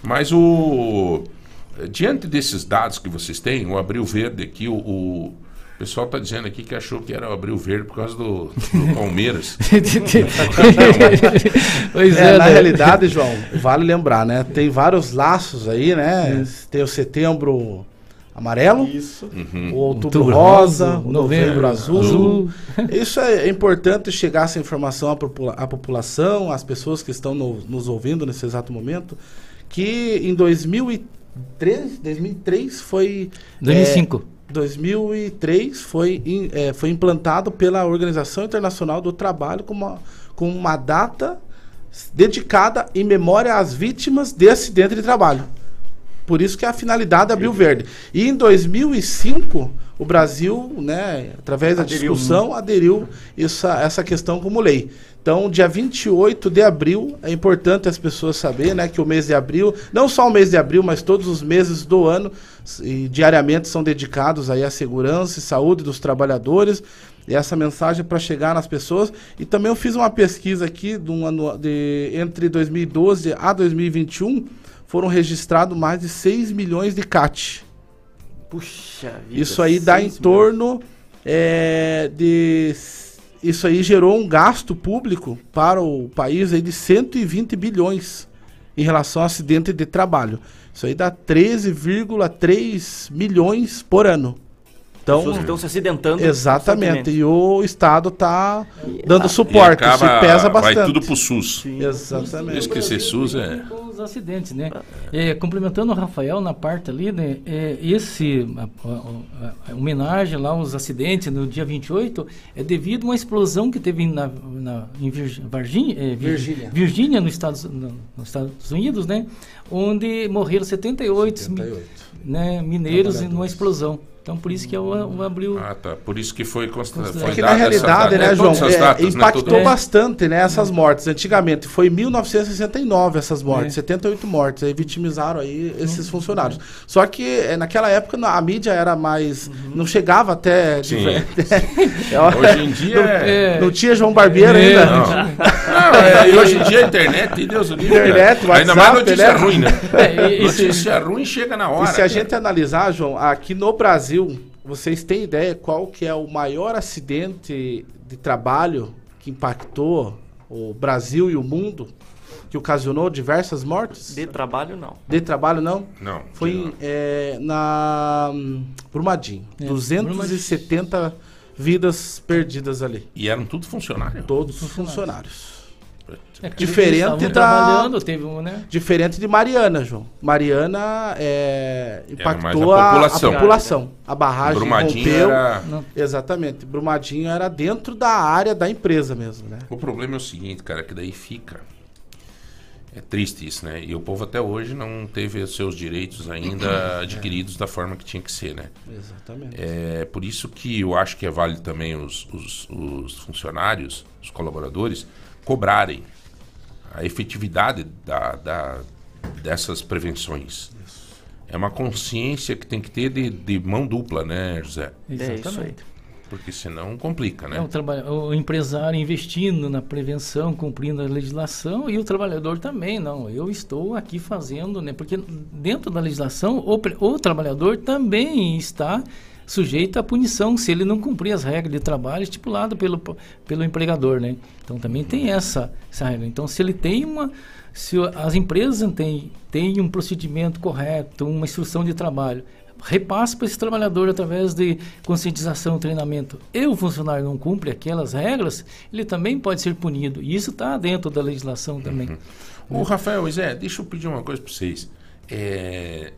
Mas o diante desses dados que vocês têm, o Abril Verde aqui, o, o pessoal está dizendo aqui que achou que era o Abril Verde por causa do, do Palmeiras. Pois É, é, na né? realidade, João, vale lembrar, né? Tem vários laços aí, né? Tem o setembro amarelo, Isso. o outubro, Outubro rosa, rosa, o novembro novembro azul. azul. Isso é importante chegar essa informação à, popula- à população, às pessoas que estão no- nos ouvindo nesse exato momento, que em 2003, 2003 foi... 2005. é, 2003 foi, in- é, foi implantado pela Organização Internacional do Trabalho com uma, com uma data dedicada em memória às vítimas de acidente de trabalho. Por isso que é a finalidade da Abril Verde. E em 2005, o Brasil, né, através da Aderiu. discussão, aderiu essa, essa questão como lei. Então, dia 28 de abril, é importante as pessoas saberem né, que o mês de abril, não só o mês de abril, mas todos os meses do ano, e diariamente são dedicados aí à segurança e saúde dos trabalhadores. E essa mensagem para chegar nas pessoas. E também eu fiz uma pesquisa aqui de um ano, de, entre 2012 a 2021, foram registrados mais de 6 milhões de CAT. Puxa vida. Isso aí dá em torno é, de. Isso aí gerou um gasto público para o país aí de 120 bilhões em relação ao acidente de trabalho. Isso aí dá 13,3 milhões por ano. Então, Pessoas estão se acidentando Exatamente. E o Estado está dando suporte. E acaba- Isso pesa bastante. Vai tudo pro SUS. Exatamente. Esquecer SUS é. Acidentes, né? É, complementando o Rafael na parte ali, né? É, esse a, a- a homenagem lá aos acidentes no dia 28 é devido a uma explosão que teve na, na- em Virg- é, Vir- Virgínia. Virgínia, nos Estados, no- nos Estados Unidos, né? Onde morreram 78, 78. Né, mineiros numa explosão. Então por isso que é o, o abril. Ah, tá. Por isso que foi considerado. É que na realidade, né, João, é, impactou Tudo- bastante né, essas mortes. Antigamente foi em 1969 essas mortes, É. 78 mortes, aí vitimizaram aí esses funcionários. Só que eh, naquela época a mídia era mais, não chegava até Sim. Hoje em dia é- não tinha João Barbeiro É, ainda. não. Não, é, e hoje em dia a internet, Deus o livre. Internet, cara. Ainda mais WhatsApp, notícia né? ruim, né? É, e- e se- notícia ruim chega na hora. E se a gente analisar, João, aqui no Brasil, vocês têm ideia qual que é o maior acidente de trabalho que impactou o Brasil e o mundo, que ocasionou diversas mortes? De trabalho, não. De trabalho, não? Não. Foi é, na hum, Brumadinho. É, 270 vidas perdidas ali. E eram tudo funcionários? Todos os funcionários. É que eles Diferente da. trabalhando, teve um, né? Diferente de Mariana, João. Mariana é, impactou a a, a população. população. A barragem Brumadinho rompeu. era-. Exatamente. Brumadinho era dentro da área da empresa mesmo, né? O problema é o seguinte, cara, que daí fica. É triste isso, né? E o povo até hoje não teve os seus direitos ainda adquiridos da forma que tinha que ser, né? Exatamente. É por isso que eu acho que é válido também os, os, os funcionários, os colaboradores, cobrarem a efetividade da, da- dessas prevenções. É uma consciência que tem que ter de, de mão dupla, né, José? Exatamente. Porque senão complica, né? É, o, o empresário investindo na prevenção, cumprindo a legislação, e o trabalhador também, não. Eu estou aqui fazendo, né? Porque dentro da legislação, o, o trabalhador também está sujeito à punição se ele não cumprir as regras de trabalho estipuladas pelo, pelo empregador, né? Então também tem essa, essa regra. Então se ele tem uma... Se as empresas têm, têm um procedimento correto, uma instrução de trabalho, repasse para esse trabalhador através de conscientização, treinamento. E o funcionário não cumpre aquelas regras, ele também pode ser punido. E isso está dentro da legislação também. Ô, Rafael, Zé, deixa eu pedir uma coisa para vocês. É...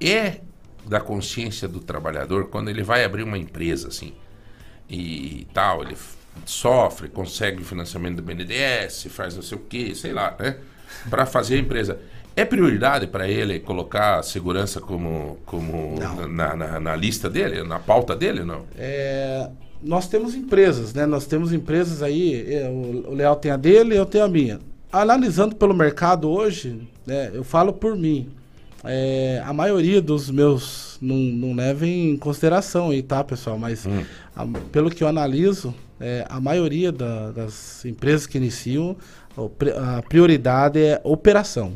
é da consciência do trabalhador quando ele vai abrir uma empresa, assim, e tal, ele sofre, consegue financiamento do BNDES, faz não sei o quê, sei lá, né? Para fazer a empresa. É prioridade para ele colocar a segurança como, como na, na, na lista dele, na pauta dele, não? É, nós temos empresas, né? Nós temos empresas aí, é, o, Leal tem a dele, eu tenho a minha. Analisando pelo mercado hoje, né, eu falo por mim. é, a maioria dos meus não, não levem em consideração aí, tá, pessoal? Mas a- pelo que eu analiso, é, a maioria da- das empresas que iniciam, a prioridade é operação,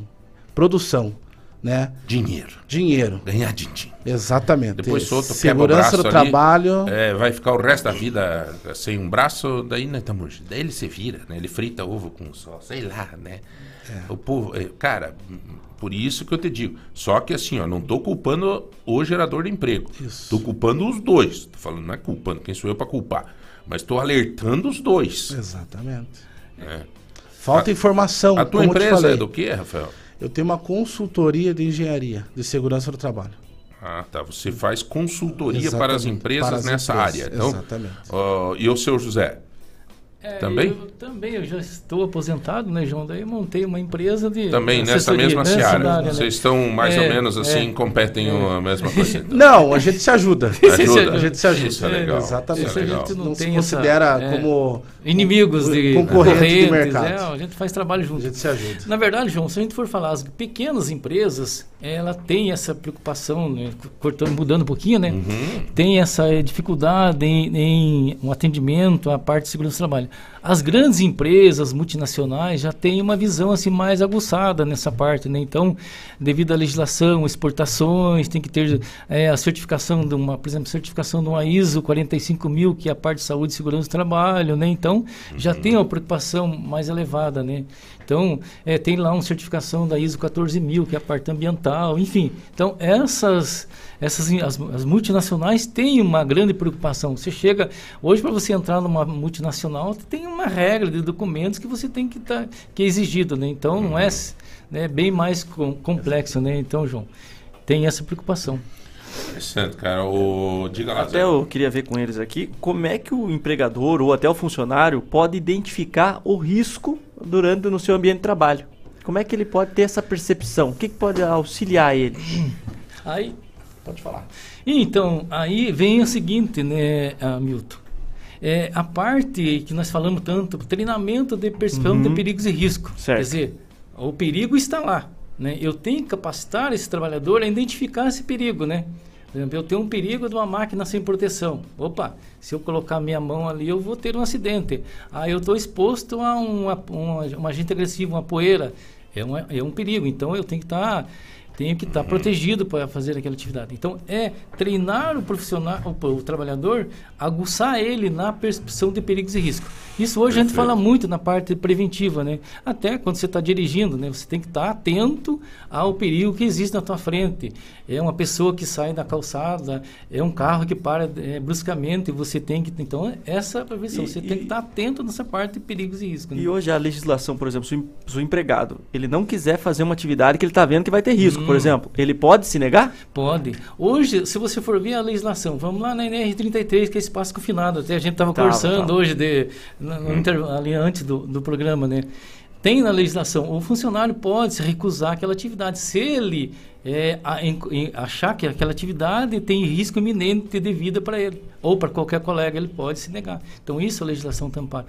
produção, né? Dinheiro. Dinheiro. Ganhar din-din. Exatamente. Depois solta, o Segurança braço do ali, trabalho. é, vai ficar o resto da vida sem um braço, daí nós estamos. Daí ele se vira, né? Ele frita ovo com só, sei lá, né? O povo, é, cara, por isso que eu te digo. Só que assim, ó, não tô culpando o gerador de emprego. Tô culpando os dois. Tô falando, não é culpando, quem sou eu para culpar? Mas tô alertando os dois. Exatamente. né? Falta A- informação. A tua empresa é do que, Rafael? Eu tenho uma consultoria de engenharia de segurança do trabalho. Ah, tá. Você faz consultoria Exatamente, para as empresas para as nessa empresas, área. Então, exatamente. ó, e o seu José? É, Também? Eu, também, eu já estou aposentado, né, João? Daí eu montei uma empresa de. Também nessa mesma nessa seara. área, né? Vocês estão mais ou É, menos assim, é. competem a mesma coisa. então. Não, a gente se ajuda. Ajuda. A gente se ajuda. Isso é legal. Exatamente. Isso é legal. A gente não, Não se considera essa, como inimigos de concorrente de concorrentes, mercado. é, a gente faz trabalho junto. A gente se ajuda. Na verdade, João, se a gente for falar, as pequenas empresas, ela tem essa preocupação, né, cortando, mudando um pouquinho, né? Tem essa dificuldade em, em um atendimento à parte de segurança do trabalho. As grandes empresas multinacionais já têm uma visão assim mais aguçada nessa parte, né? Então, devido à legislação, exportações, tem que ter eh, a certificação de uma, por exemplo, certificação de uma ISO 45000, que é a parte de saúde e segurança do trabalho, né? Então, já tem uma preocupação mais elevada, né? Então, eh, tem lá uma certificação da ISO 14000, que é a parte ambiental, enfim. Então, essas, essas as, as multinacionais têm uma grande preocupação. Você chega, hoje para você entrar numa multinacional, tem uma regra de documentos que você tem que estar, que é exigido, né? Então, não é né, bem mais com, complexo, né? Então, João, tem essa preocupação. Interessante, cara. O... Diga lá, Até eu queria ver com eles aqui como é que o empregador ou até o funcionário pode identificar o risco durante no seu ambiente de trabalho. Como é que ele pode ter essa percepção? O que, que pode auxiliar ele? Aí, pode falar. Então, aí vem o seguinte, né, Milton? É, a parte que nós falamos tanto, treinamento de percepção Uhum. de perigos e risco. Certo. Quer dizer, o perigo está lá. Né? Eu tenho que capacitar esse trabalhador a identificar esse perigo, né? Exemplo, eu tenho um perigo de uma máquina sem proteção. Opa, se eu colocar minha mão ali, eu vou ter um acidente. Ah, eu estou exposto a uma, uma, um agente agressivo, uma poeira. É um, é um perigo. Então, eu tenho que estar tenho que estar protegido para fazer aquela atividade. Então, é treinar o profissional, o, o trabalhador, aguçar ele na percepção de perigos e riscos. Isso hoje a gente fala muito na parte preventiva, né? Até quando você está dirigindo, né? Você tem que estar atento ao perigo que existe na tua frente. É uma pessoa que sai da calçada, é um carro que para é, bruscamente, você tem que... Então, essa é a prevenção. Você e- tem que estar atento nessa parte de perigos e riscos. né? E hoje a legislação, por exemplo, se o em- se o empregado ele não quiser fazer uma atividade que ele está vendo que vai ter risco, por Hum. exemplo, ele pode se negar? Pode. Hoje, se você for ver a legislação, vamos lá na NR33, que é espaço confinado. Até a gente estava Tava, conversando tava. hoje, de, no inter- ali antes do, do programa, né? Tem na legislação, o funcionário pode se recusar aquela atividade se ele é, a- em- achar que aquela atividade tem risco iminente de vida para ele, ou para qualquer colega, ele pode se negar. Então, isso a legislação tampar.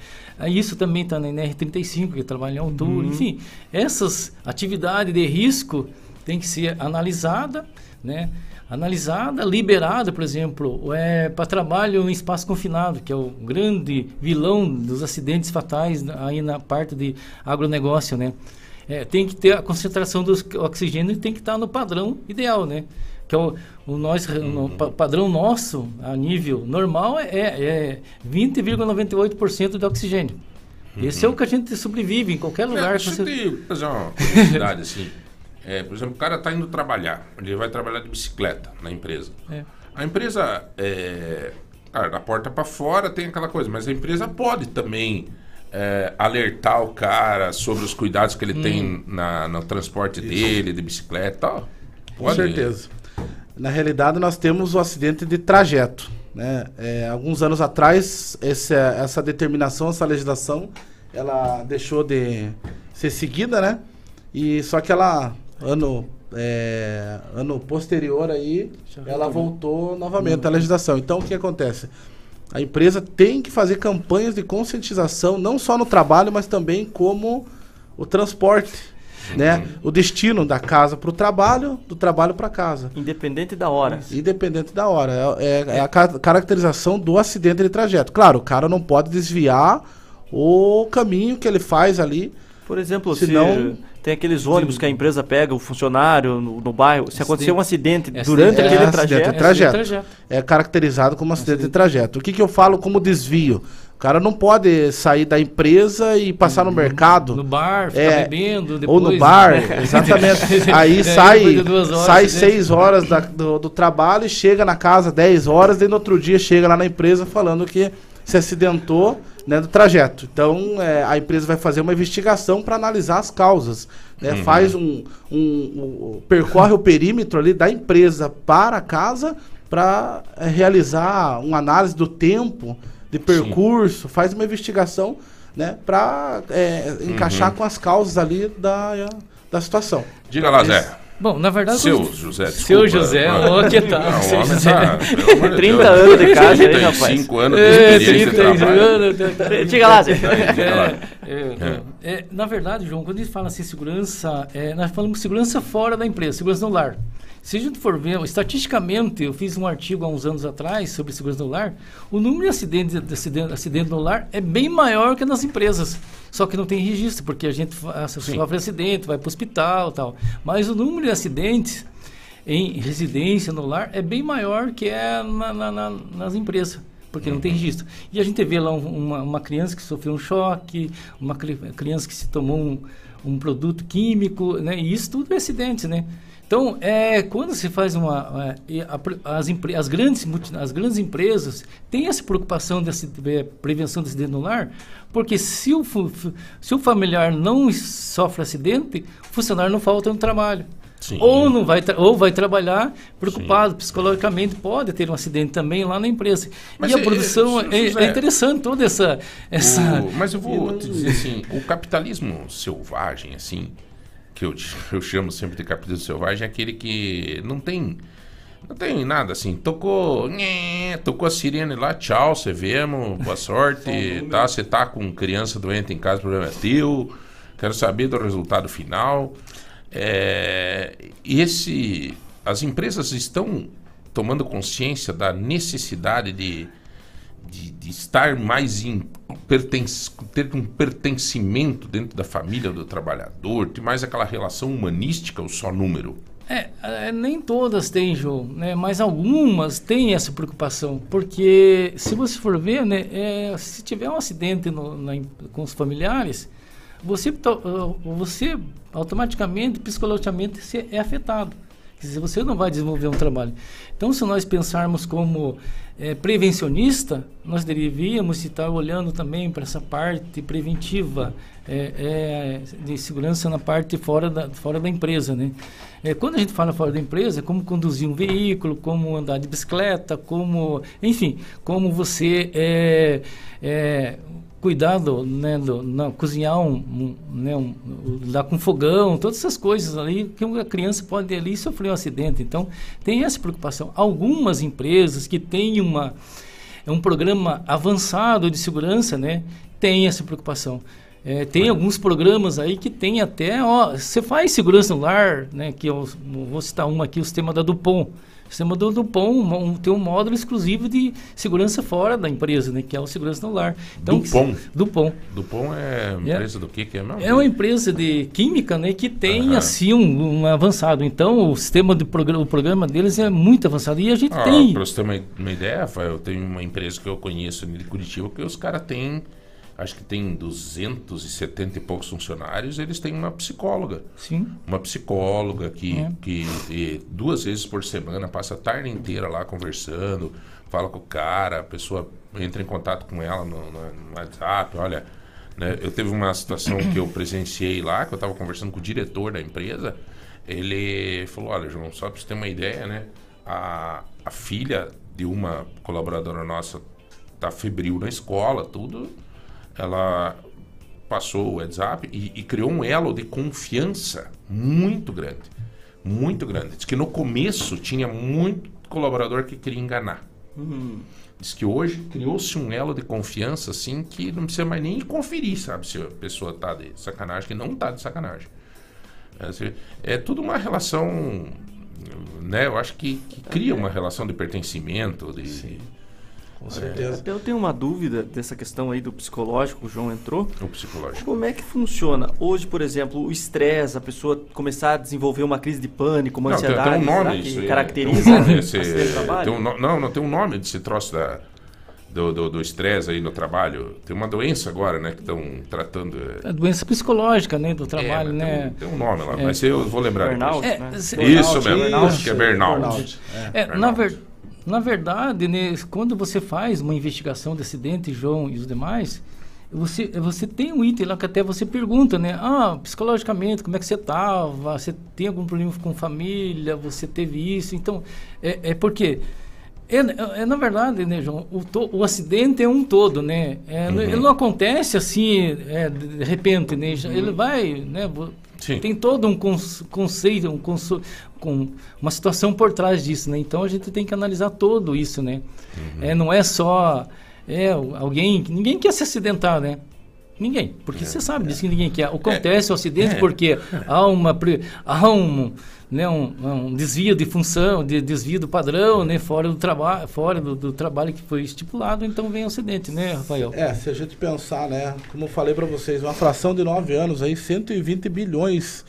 Isso também está na NR35, que trabalha em altura, Uhum. enfim. Essas atividades de risco tem que ser analisada, né? Analisada, liberada, por exemplo, é, para trabalho em espaço confinado, que é o grande vilão dos acidentes fatais aí na parte de agronegócio, né? É, tem que ter a concentração do oxigênio tem que estar no padrão ideal, né? Que é o, o nós, o pa- padrão nosso, a nível normal, é, é 20,98% de oxigênio. Esse é o que a gente sobrevive em qualquer lugar. É, deixa eu você- te fazer uma curiosidade assim. É, por exemplo, o cara está indo trabalhar, ele vai trabalhar de bicicleta na empresa. É. A empresa, é, ah, da porta para fora tem aquela coisa, mas a empresa pode também é, alertar o cara sobre os cuidados que ele Hum. tem na, no transporte dele, de bicicleta e tal. Com certeza. Na realidade, nós temos o acidente de trajeto. Né? É, alguns anos atrás, esse- essa determinação, essa legislação, ela deixou de ser seguida, né? E só que ela, ano, é, ano posterior aí, ela voltou novamente a legislação. Então, o que acontece? A empresa tem que fazer campanhas de conscientização, não só no trabalho, mas também como o transporte, né? O destino da casa para o trabalho, do trabalho para casa. Independente da hora. Independente da hora. É, é- é a ca- caracterização do acidente de trajeto. Claro, o cara não pode desviar o caminho que ele faz ali. Por exemplo, Senão- se tem aqueles ônibus que a empresa pega o funcionário no, no bairro, se acontecer um acidente Acidente. durante É aquele acidente trajeto, de trajeto. trajeto. É caracterizado como acidente de trajeto. O que, que eu falo como desvio? O cara não pode sair da empresa e passar no mercado. No bar, ficar É, bebendo Ou depois. no bar, exatamente. Aí É, sai, horas, sai né? 6 horas da- do, do trabalho e chega na casa 10 horas, e no outro dia chega lá na empresa falando que se acidentou né, do trajeto. Então é, a empresa vai fazer uma investigação para analisar as causas. né? Uhum. Faz um, um- um- percorre o perímetro ali da empresa para a casa para realizar uma análise do tempo de percurso, faz uma investigação né, para encaixar Uhum. com as causas ali da, da situação. Diga lá, Zé. Bom, na verdade. Seu quando- José, Seu desculpa. José, Não, ó, que tal? não, o Seu José. tá, pelo amor de 30 Deus. anos de casa aí, 35 rapaz. anos de É, experiência 35 trabalho. anos. Diga lá, Zé. É, é, é, na verdade, João, quando a gente fala assim segurança, é, nós falamos segurança fora da empresa, segurança no lar. Se a gente for ver, estatisticamente, eu fiz um artigo há uns anos atrás sobre segurança no lar, o número de acidentes, de acidente, acidente no lar é bem maior que nas empresas. Só que não tem registro, porque a gente fa- sofre acidente, vai para o hospital tal. Mas o número de acidentes em residência no lar é bem maior que é na- na- na- nas empresas, porque não tem registro. E a gente vê lá um- uma, uma criança que sofreu um choque, uma cri- criança que se tomou um, um produto químico, né? E isso tudo é acidente, né? Então, é, quando se faz uma... é, as, as, grandes, as grandes empresas têm essa preocupação de aci- de prevenção de acidente no lar, porque se o, se o familiar não sofre acidente, o funcionário não falta no trabalho. Sim. Ou não vai ou vai trabalhar preocupado psicologicamente pode ter um acidente também lá na empresa Mas e a é- produção é- é, José, é interessante toda essa essa O- mas eu vou te dizer assim, o capitalismo selvagem, assim, que eu, eu chamo sempre de capitalismo selvagem, é aquele que não tem. Não tem nada assim. Tocou. nhé, tocou a sirene lá, tchau, você vemos, boa sorte. tá, você tá com criança doente em casa, o problema é teu. Quero saber do resultado final. É, esse, as empresas estão tomando consciência da necessidade de, de, de estar mais em ter um pertencimento dentro da família do trabalhador, ter mais aquela relação humanística ou só número. É, é, nem todas têm, João, né? mas algumas têm essa preocupação, porque se você for ver, né, é, se tiver um acidente no- na com os familiares, você, ah, você automaticamente, psicologicamente, é afetado. Dizer, você não vai desenvolver um trabalho. Então, se nós pensarmos como é, prevencionista, nós deveríamos estar olhando também para essa parte preventiva é, é, de segurança na parte fora da, fora da empresa, né? É, quando a gente fala fora da empresa, é como conduzir um veículo, como andar de bicicleta, como, enfim, como você é, é, cuidar né, do, não, cozinhar um, um, né, um, lá com fogão, todas essas coisas ali que uma criança pode ali sofrer um acidente. Então, tem essa preocupação. Algumas empresas que têm uma é um programa avançado de segurança, né? Tem essa preocupação. É, tem alguns programas aí que tem até, ó, você faz segurança no lar, né? Que eu vou citar um aqui, o sistema da Dupont. O sistema do Dupont um, tem um módulo exclusivo de segurança fora da empresa, né? Que é o segurança no lar. Dupont? Dupont. Dupont é empresa do que que é mesmo? É uma empresa de química, né, que tem assim um, um avançado. Então, o sistema de programa, o programa deles é muito avançado e a gente Ah, tem. Pra você ter uma, uma ideia, Rafael, eu tenho uma empresa que eu conheço de Curitiba que os caras têm, acho que tem 270 e poucos funcionários, eles têm uma psicóloga. Sim. Uma psicóloga que, É. que duas vezes por semana passa a tarde inteira lá conversando, fala com o cara, a pessoa entra em contato com ela no, no- no WhatsApp, olha. né, eu teve uma situação que eu presenciei lá, que eu estava conversando com o diretor da empresa, ele falou, olha, João, só para você ter uma ideia, né? A, a filha de uma colaboradora nossa tá febril na escola, tudo. Ela passou o WhatsApp e, e criou um elo de confiança muito grande. Muito grande. Diz que no começo tinha muito colaborador que queria enganar. Hum. Diz que hoje criou-se um elo de confiança assim que não precisa mais nem conferir, sabe, se a pessoa tá de sacanagem, que não tá de sacanagem. É, É tudo uma relação, né? Eu acho que, que cria uma relação de pertencimento, de, Com certeza. Até eu tenho uma dúvida dessa questão aí do psicológico, o João entrou. O psicológico. Como é que funciona? Hoje, por exemplo, o estresse, a pessoa começar a desenvolver uma crise de pânico, uma Não, tem, ansiedade, tem um nome será isso que caracteriza tem um nome esse- tem um não, não, tem um nome desse troço da, do do- do estresse aí no trabalho. Tem uma doença agora, né, que estão tratando. é- A doença psicológica, né, do trabalho, É, né? Tem um nome lá, É. mas eu vou lembrar. Burnout, né? se- Isso Burnout, mesmo, burnout. acho que é burnout. Burnout, É, na, ver- na verdade, né, quando você faz uma investigação de acidente, João e os demais, você, você tem um item lá que até você pergunta, né? Ah, psicologicamente, como é que você estava? Você tem algum problema com família? Você teve isso? Então, é, é porque É, é, na verdade, né, João, o, to, o acidente é um todo, né? É, Uhum. Ele não acontece assim, é, de repente, né? Já- Ele vai, né? Vo- Tem todo um conceito, um com uma situação por trás disso, né? Então a gente tem que analisar todo isso, né? É, não é só é, alguém, ninguém quer se acidentar, né? Ninguém, porque você sabe disso que ninguém quer. Acontece o acidente É. porque há uma há um, né, um, um desvio de função, de desvio do padrão, né, fora do trabalho, fora do, do trabalho que foi estipulado, então vem o acidente, né, Rafael? É, se a gente pensar, né, como eu falei para vocês, uma fração de nove anos aí, 120 bilhões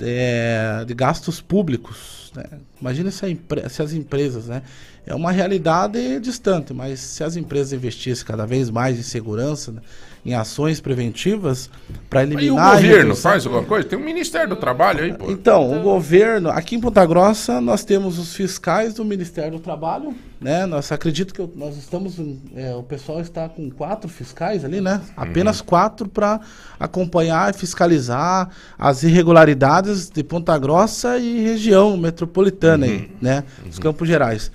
é, de gastos públicos. Né? Imagina se, se as empresas, né? É uma realidade distante, mas se as empresas investissem cada vez mais em segurança, né, em ações preventivas para E o eliminar. a governo faz alguma coisa? Tem o Ministério do Trabalho aí, pô. então, o governo, aqui em Ponta Grossa, nós temos os fiscais do Ministério do Trabalho, né? Nós acredito que nós estamos, é, o pessoal está com quatro fiscais ali, né? Apenas quatro para acompanhar e fiscalizar as irregularidades de Ponta Grossa e região metropolitana, aí, né? Os Campos Gerais.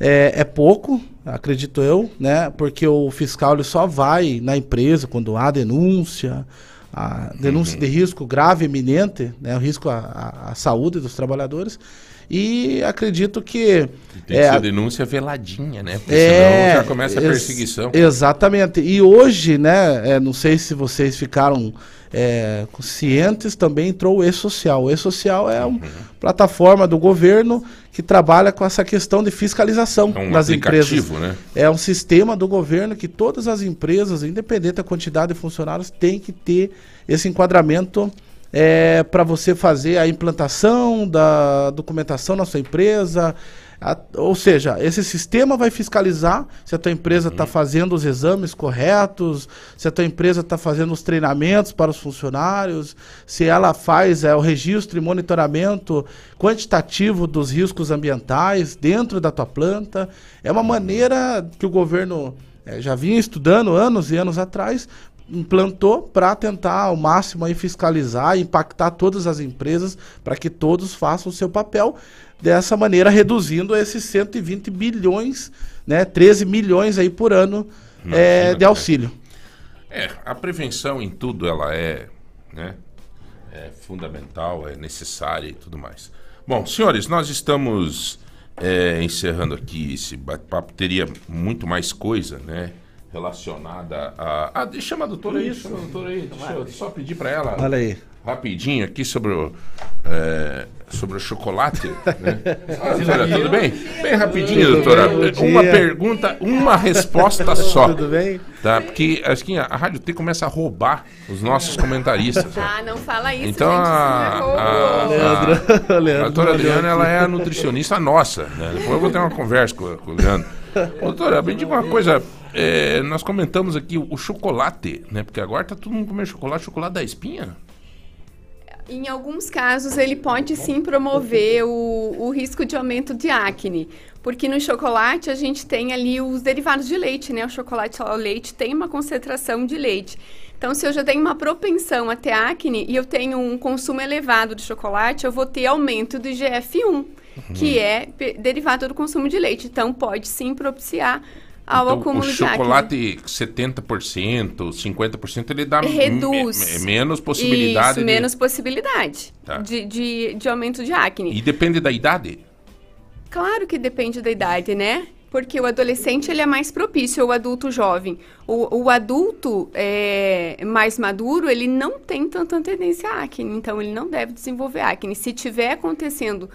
É, é pouco, acredito eu, né? Porque o fiscal ele só vai na empresa quando há denúncia, a denúncia de risco grave iminente, né? O risco à, à- saúde dos trabalhadores. E acredito que Tem que é, ser denúncia veladinha, né? Porque é, senão já começa a ex- perseguição. Exatamente. E hoje, né, é, não sei se vocês ficaram é, cientes, também entrou o E-Social. O E-Social é Uhum. uma plataforma do governo que trabalha com essa questão de fiscalização É um das empresas. né? É um sistema do governo que todas as empresas, independente da quantidade de funcionários, tem que ter esse enquadramento para você fazer a implantação da documentação na sua empresa. A- ou seja, esse sistema vai fiscalizar se a tua empresa está fazendo os exames corretos, se a tua empresa está fazendo os treinamentos para os funcionários, se ela faz é, o registro e monitoramento quantitativo dos riscos ambientais dentro da tua planta. É uma maneira que o governo eh, já vinha estudando anos e anos atrás, implantou para tentar ao máximo aí fiscalizar e impactar todas as empresas para que todos façam o seu papel dessa maneira reduzindo esses 120 bilhões, né, 13 milhões aí por ano eh, de auxílio. É, a prevenção em tudo ela é, né, é fundamental, é necessária e tudo mais. Bom, senhores, nós estamos é, encerrando aqui esse bate-papo. Teria muito mais coisa, né, relacionada a... Ah, deixa- chama a doutora aí, chama a doutora aí. Deixa eu só pedir para ela... Olha aí. Rapidinho aqui sobre o, é, sobre o chocolate. Né? Ah, doutora, tudo bem? Bem rapidinho, doutora. Uma pergunta, uma resposta só. Tudo bem? Tá? Porque acho que a a Rádio T começa a roubar os nossos comentaristas. Ah, não fala isso, Então gente. a, é a, a, a doutora Adriana ela é a nutricionista nossa. Né? Depois eu vou ter uma conversa com, com o Leandro. Doutora, me diga uma coisa. é, nós comentamos aqui o, o chocolate, né? Porque agora tá todo mundo comendo chocolate, chocolate da espinha. Em alguns casos, ele pode sim promover o, o risco de aumento de acne. Porque no chocolate a gente tem ali os derivados de leite, né? O chocolate ao leite tem uma concentração de leite. Então, se eu já tenho uma propensão a ter acne e eu tenho um consumo elevado de chocolate, eu vou ter aumento do IGF-1, que é derivado do consumo de leite. Então, pode sim propiciar ao Então, o acúmulo de acne. chocolate 70%, 50%, ele dá Reduz. me- menos possibilidade. Isso, de- menos possibilidade Tá. de, de, de aumento de acne. E depende da idade. Claro que depende da idade, né? Porque o adolescente ele é mais propício ao adulto jovem. O, o adulto é, mais maduro, ele não tem tanta tendência à acne, então ele não deve desenvolver acne. Se tiver acontecendo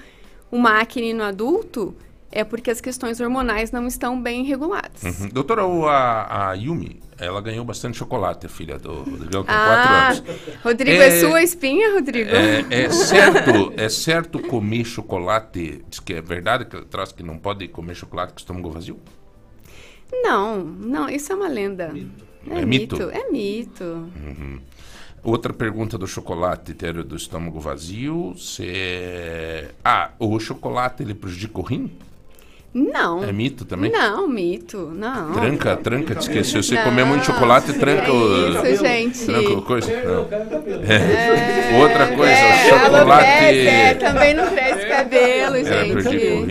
uma acne no adulto, é porque as questões hormonais não estão bem reguladas. Uhum. Doutora, a, a Yumi, ela ganhou bastante chocolate, a filha do Rodrigão, com 4 Ah, anos. Rodrigo, é, sua espinha, Rodrigo? É, é certo, é certo comer chocolate? Diz que é verdade que traz que não pode comer chocolate com o estômago vazio? Não, não, isso é uma lenda. É, É mito? É mito. Uhum. Outra pergunta do chocolate ter do estômago vazio, se é... Ah, o chocolate ele prejudica o rim? Não. É mito também? Não, mito, não. Tranca, tranca, que se você Não, comer muito chocolate, tranca o... isso, gente. Tranca o coisa? Não. É. Outra coisa, É, chocolate... é, também não cresce cabelo, É, gente. prejudica o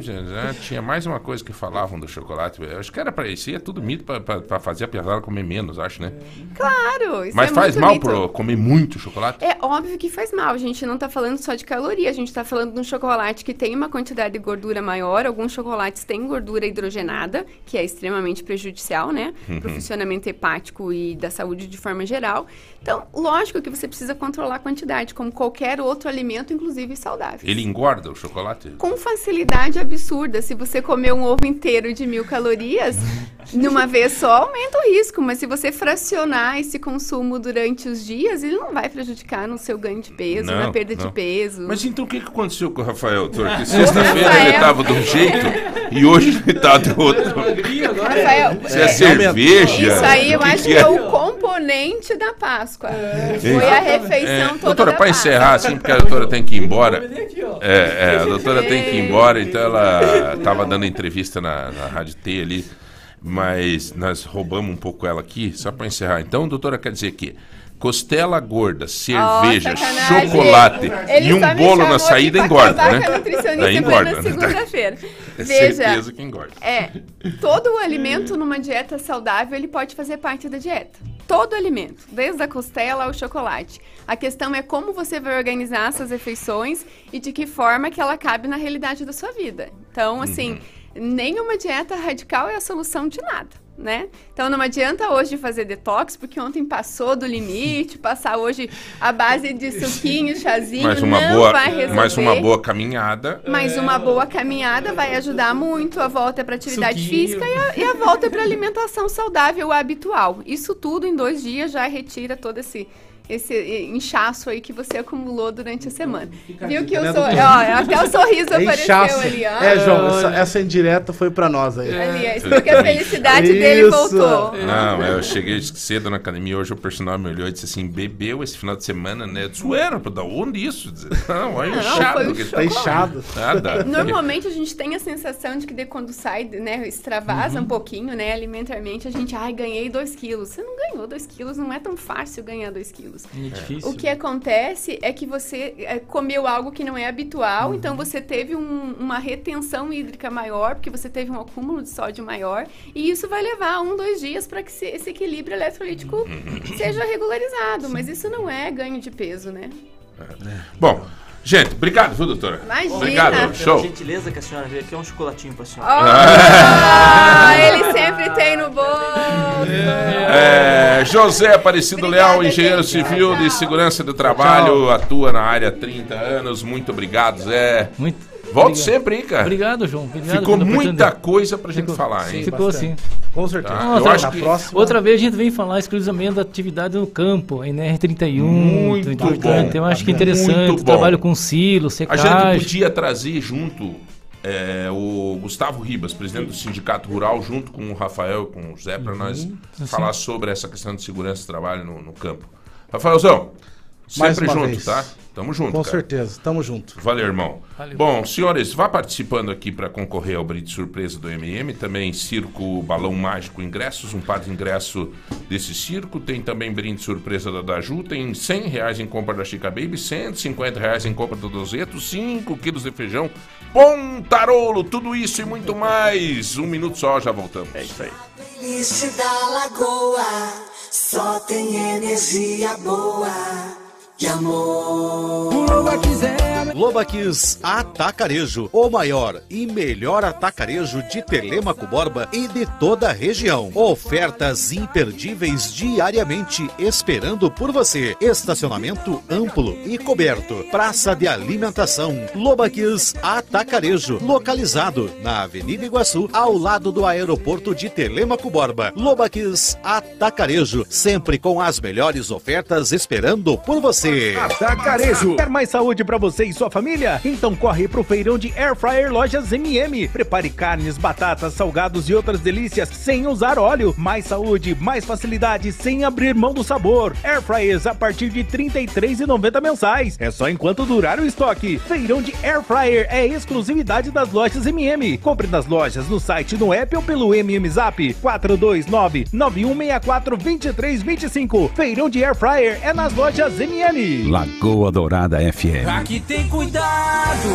já, já tinha mais uma coisa que falavam do chocolate. Eu acho que era pra isso. É tudo mito pra fazer a pesada comer menos, acho, né? Claro, isso Mas é faz muito mal mito. pro comer muito chocolate? É óbvio que faz mal. A gente não tá falando só de caloria, a gente tá falando de um chocolate que tem uma quantidade de gordura maior. Alguns chocolates têm gordura hidrogenada, que é extremamente prejudicial, né? Pro Uhum. funcionamento hepático e da saúde de forma geral. Então, lógico que você precisa controlar a quantidade, como qualquer outro alimento, inclusive saudável. Ele engorda o chocolate? Com facilidade absurda. Se você comer um ovo inteiro de mil calorias, numa vez só, aumenta o risco. Mas se você fracionar esse consumo durante os dias, ele não vai prejudicar no seu ganho de peso, Não, na perda não. de peso. Mas então o que, aconteceu com o Rafael, doutor? O Que sexta-feira ele tava de um jeito e hoje ele tá de outro. Rafael, Isso é cerveja? Isso aí eu acho que que é é? o componente da Páscoa. Foi a refeição É, toda doutora, para encerrar, assim, porque a doutora tem que ir embora. É, é, a doutora tem que ir embora, então ela estava dando entrevista na, na Rádio T ali, mas nós roubamos um pouco ela aqui, só para encerrar. Então, doutora, quer dizer que costela gorda, cerveja, sacanagem. chocolate Ele e um bolo na saída pra engorda, né? Daí engorda, né? segunda-feira. É Veja, certeza que engorda. É, todo o alimento numa dieta saudável, ele pode fazer parte da dieta. Todo alimento, desde a costela ao chocolate. A questão é como você vai organizar essas refeições e de que forma que ela cabe na realidade da sua vida. Então, assim, nenhuma dieta radical é a solução de nada. Né? Então não adianta hoje fazer detox, porque ontem passou do limite, passar hoje a base de suquinho, chazinho, Mas uma não boa, vai resolver. mais uma boa caminhada. Mas uma boa caminhada vai ajudar muito, a volta para atividade Suquinho. física e a, e a volta para alimentação saudável habitual. Isso tudo em dois dias já retira todo esse esse inchaço aí que você acumulou durante a semana. Viu que eu né, sou, ó, até o sorriso É apareceu inchaço. ali, ó. É, João, essa, essa indireta foi pra nós aí. Ali, é isso porque a felicidade dele Isso. voltou. Não, eu cheguei cedo na academia, hoje o personal me olhou e disse assim, bebeu esse final de semana, né? Zoeira, pô, da onde isso? Não, olha Não, inchado. foi o que chocolate. Tá inchado. Nada. Normalmente a gente tem a sensação de que de quando sai, né, extravasa Uhum. um pouquinho, né, alimentarmente, a gente, ai, ganhei 2 quilos. Você não ganhou 2 quilos, não é tão fácil ganhar 2 quilos. É difícil. O que acontece é que você é, comeu algo que não é habitual, então você teve um- uma retenção hídrica maior, porque você teve um acúmulo de sódio maior, e isso vai levar um, dois dias para que se- esse equilíbrio eletrolítico seja regularizado. Mas isso não é ganho de peso, né? Bom, gente, obrigado, viu, doutora? Imagina. Obrigado, Pela show. gentileza que a senhora veio aqui, é um chocolatinho pra senhora. Ah, ele sempre tem no bolso. É, José Aparecido Leal, engenheiro civil de segurança do trabalho, atua na área há 30 anos. Muito obrigado, Zé. Muito. Volto Obrigado. sempre, hein, cara? Obrigado, João. Obrigado Ficou muita coisa pra gente Ficou. falar, hein? Ficou sim. Com certeza. Tá, Outra, eu acho que outra vez a gente vem falar exclusivamente da atividade no campo, a NR31. Muito importante. bom. Eu acho que é Muito interessante. bom. Trabalho com silo, a secagem. gente podia trazer junto é, o Gustavo Ribas, presidente do Sindicato Rural, junto com o Rafael e com o Zé, para nós Sim. falar sobre essa questão de segurança do trabalho no, no campo. Rafaelzão, Mais sempre uma junto, vez. tá? Tamo junto, Com cara. certeza, tamo junto. Valeu, irmão. Valeu. Bom, senhores, vá participando aqui para concorrer ao brinde surpresa do MM. Também Circo Balão Mágico Ingressos, um par de ingresso desse circo. Tem também brinde surpresa da Daju. Tem 100 reais em compra da Chica Baby, 150 reais em compra do Dozeto, 5 quilos de feijão, Pontarolo, tudo isso e muito mais. Um minuto só, já voltamos. É isso aí. Playlist da Lagoa só tem energia boa e amor. Lobaquis Atacarejo, o maior e melhor atacarejo de Telemaco Borba e de toda a região. Ofertas imperdíveis diariamente esperando por você. Estacionamento amplo e coberto. Praça de alimentação. Lobaquis Atacarejo, localizado na Avenida Iguaçu, ao lado do aeroporto de Telemaco Borba. Lobaquis Atacarejo, sempre com as melhores ofertas esperando por você. Atacarejo. Quer mais saúde pra você e sua família? Então corre pro feirão de Air Fryer Lojas MM. Prepare carnes, batatas, salgados e outras delícias sem usar óleo. Mais saúde, mais facilidade sem abrir mão do sabor. Air Fryers a partir de R$ 33,90 mensais. É só enquanto durar o estoque. Feirão de Air Fryer é exclusividade das lojas MM. Compre nas lojas, no site, no app ou pelo MM Zap 429 9164 2325. Feirão de Air Fryer é nas lojas MM. Lagoa Dourada FM. Aqui tem cuidado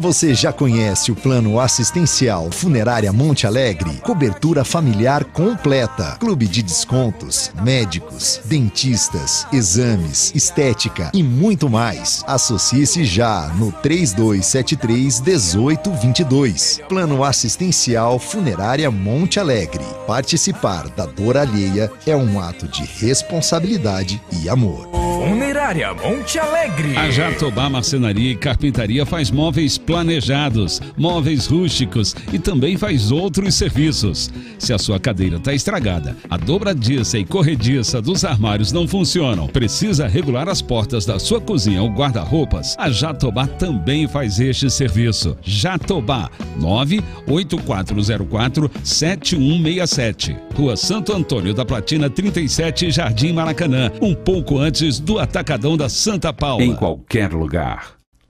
Você já conhece o plano assistencial Funerária Monte Alegre? Cobertura familiar completa, clube de descontos, médicos, dentistas, exames, estética e muito mais. Associe-se já no 3273 1822. Plano assistencial Funerária Monte Alegre. Participar da dor alheia é um ato de responsabilidade e amor. Funerária Monte Alegre. A Jatobá Marcenaria e Carpintaria faz móveis planejados, móveis rústicos e também faz outros serviços. Se a sua cadeira está estragada, a dobradiça e corrediça dos armários não funcionam, precisa regular as portas da sua cozinha ou guarda-roupas, a Jatobá também faz este serviço. Jatobá 98404 7167. Rua Santo Antônio da Platina 37, Jardim Maracanã, um pouco antes do Atacadão da Santa Paula. Em qualquer lugar.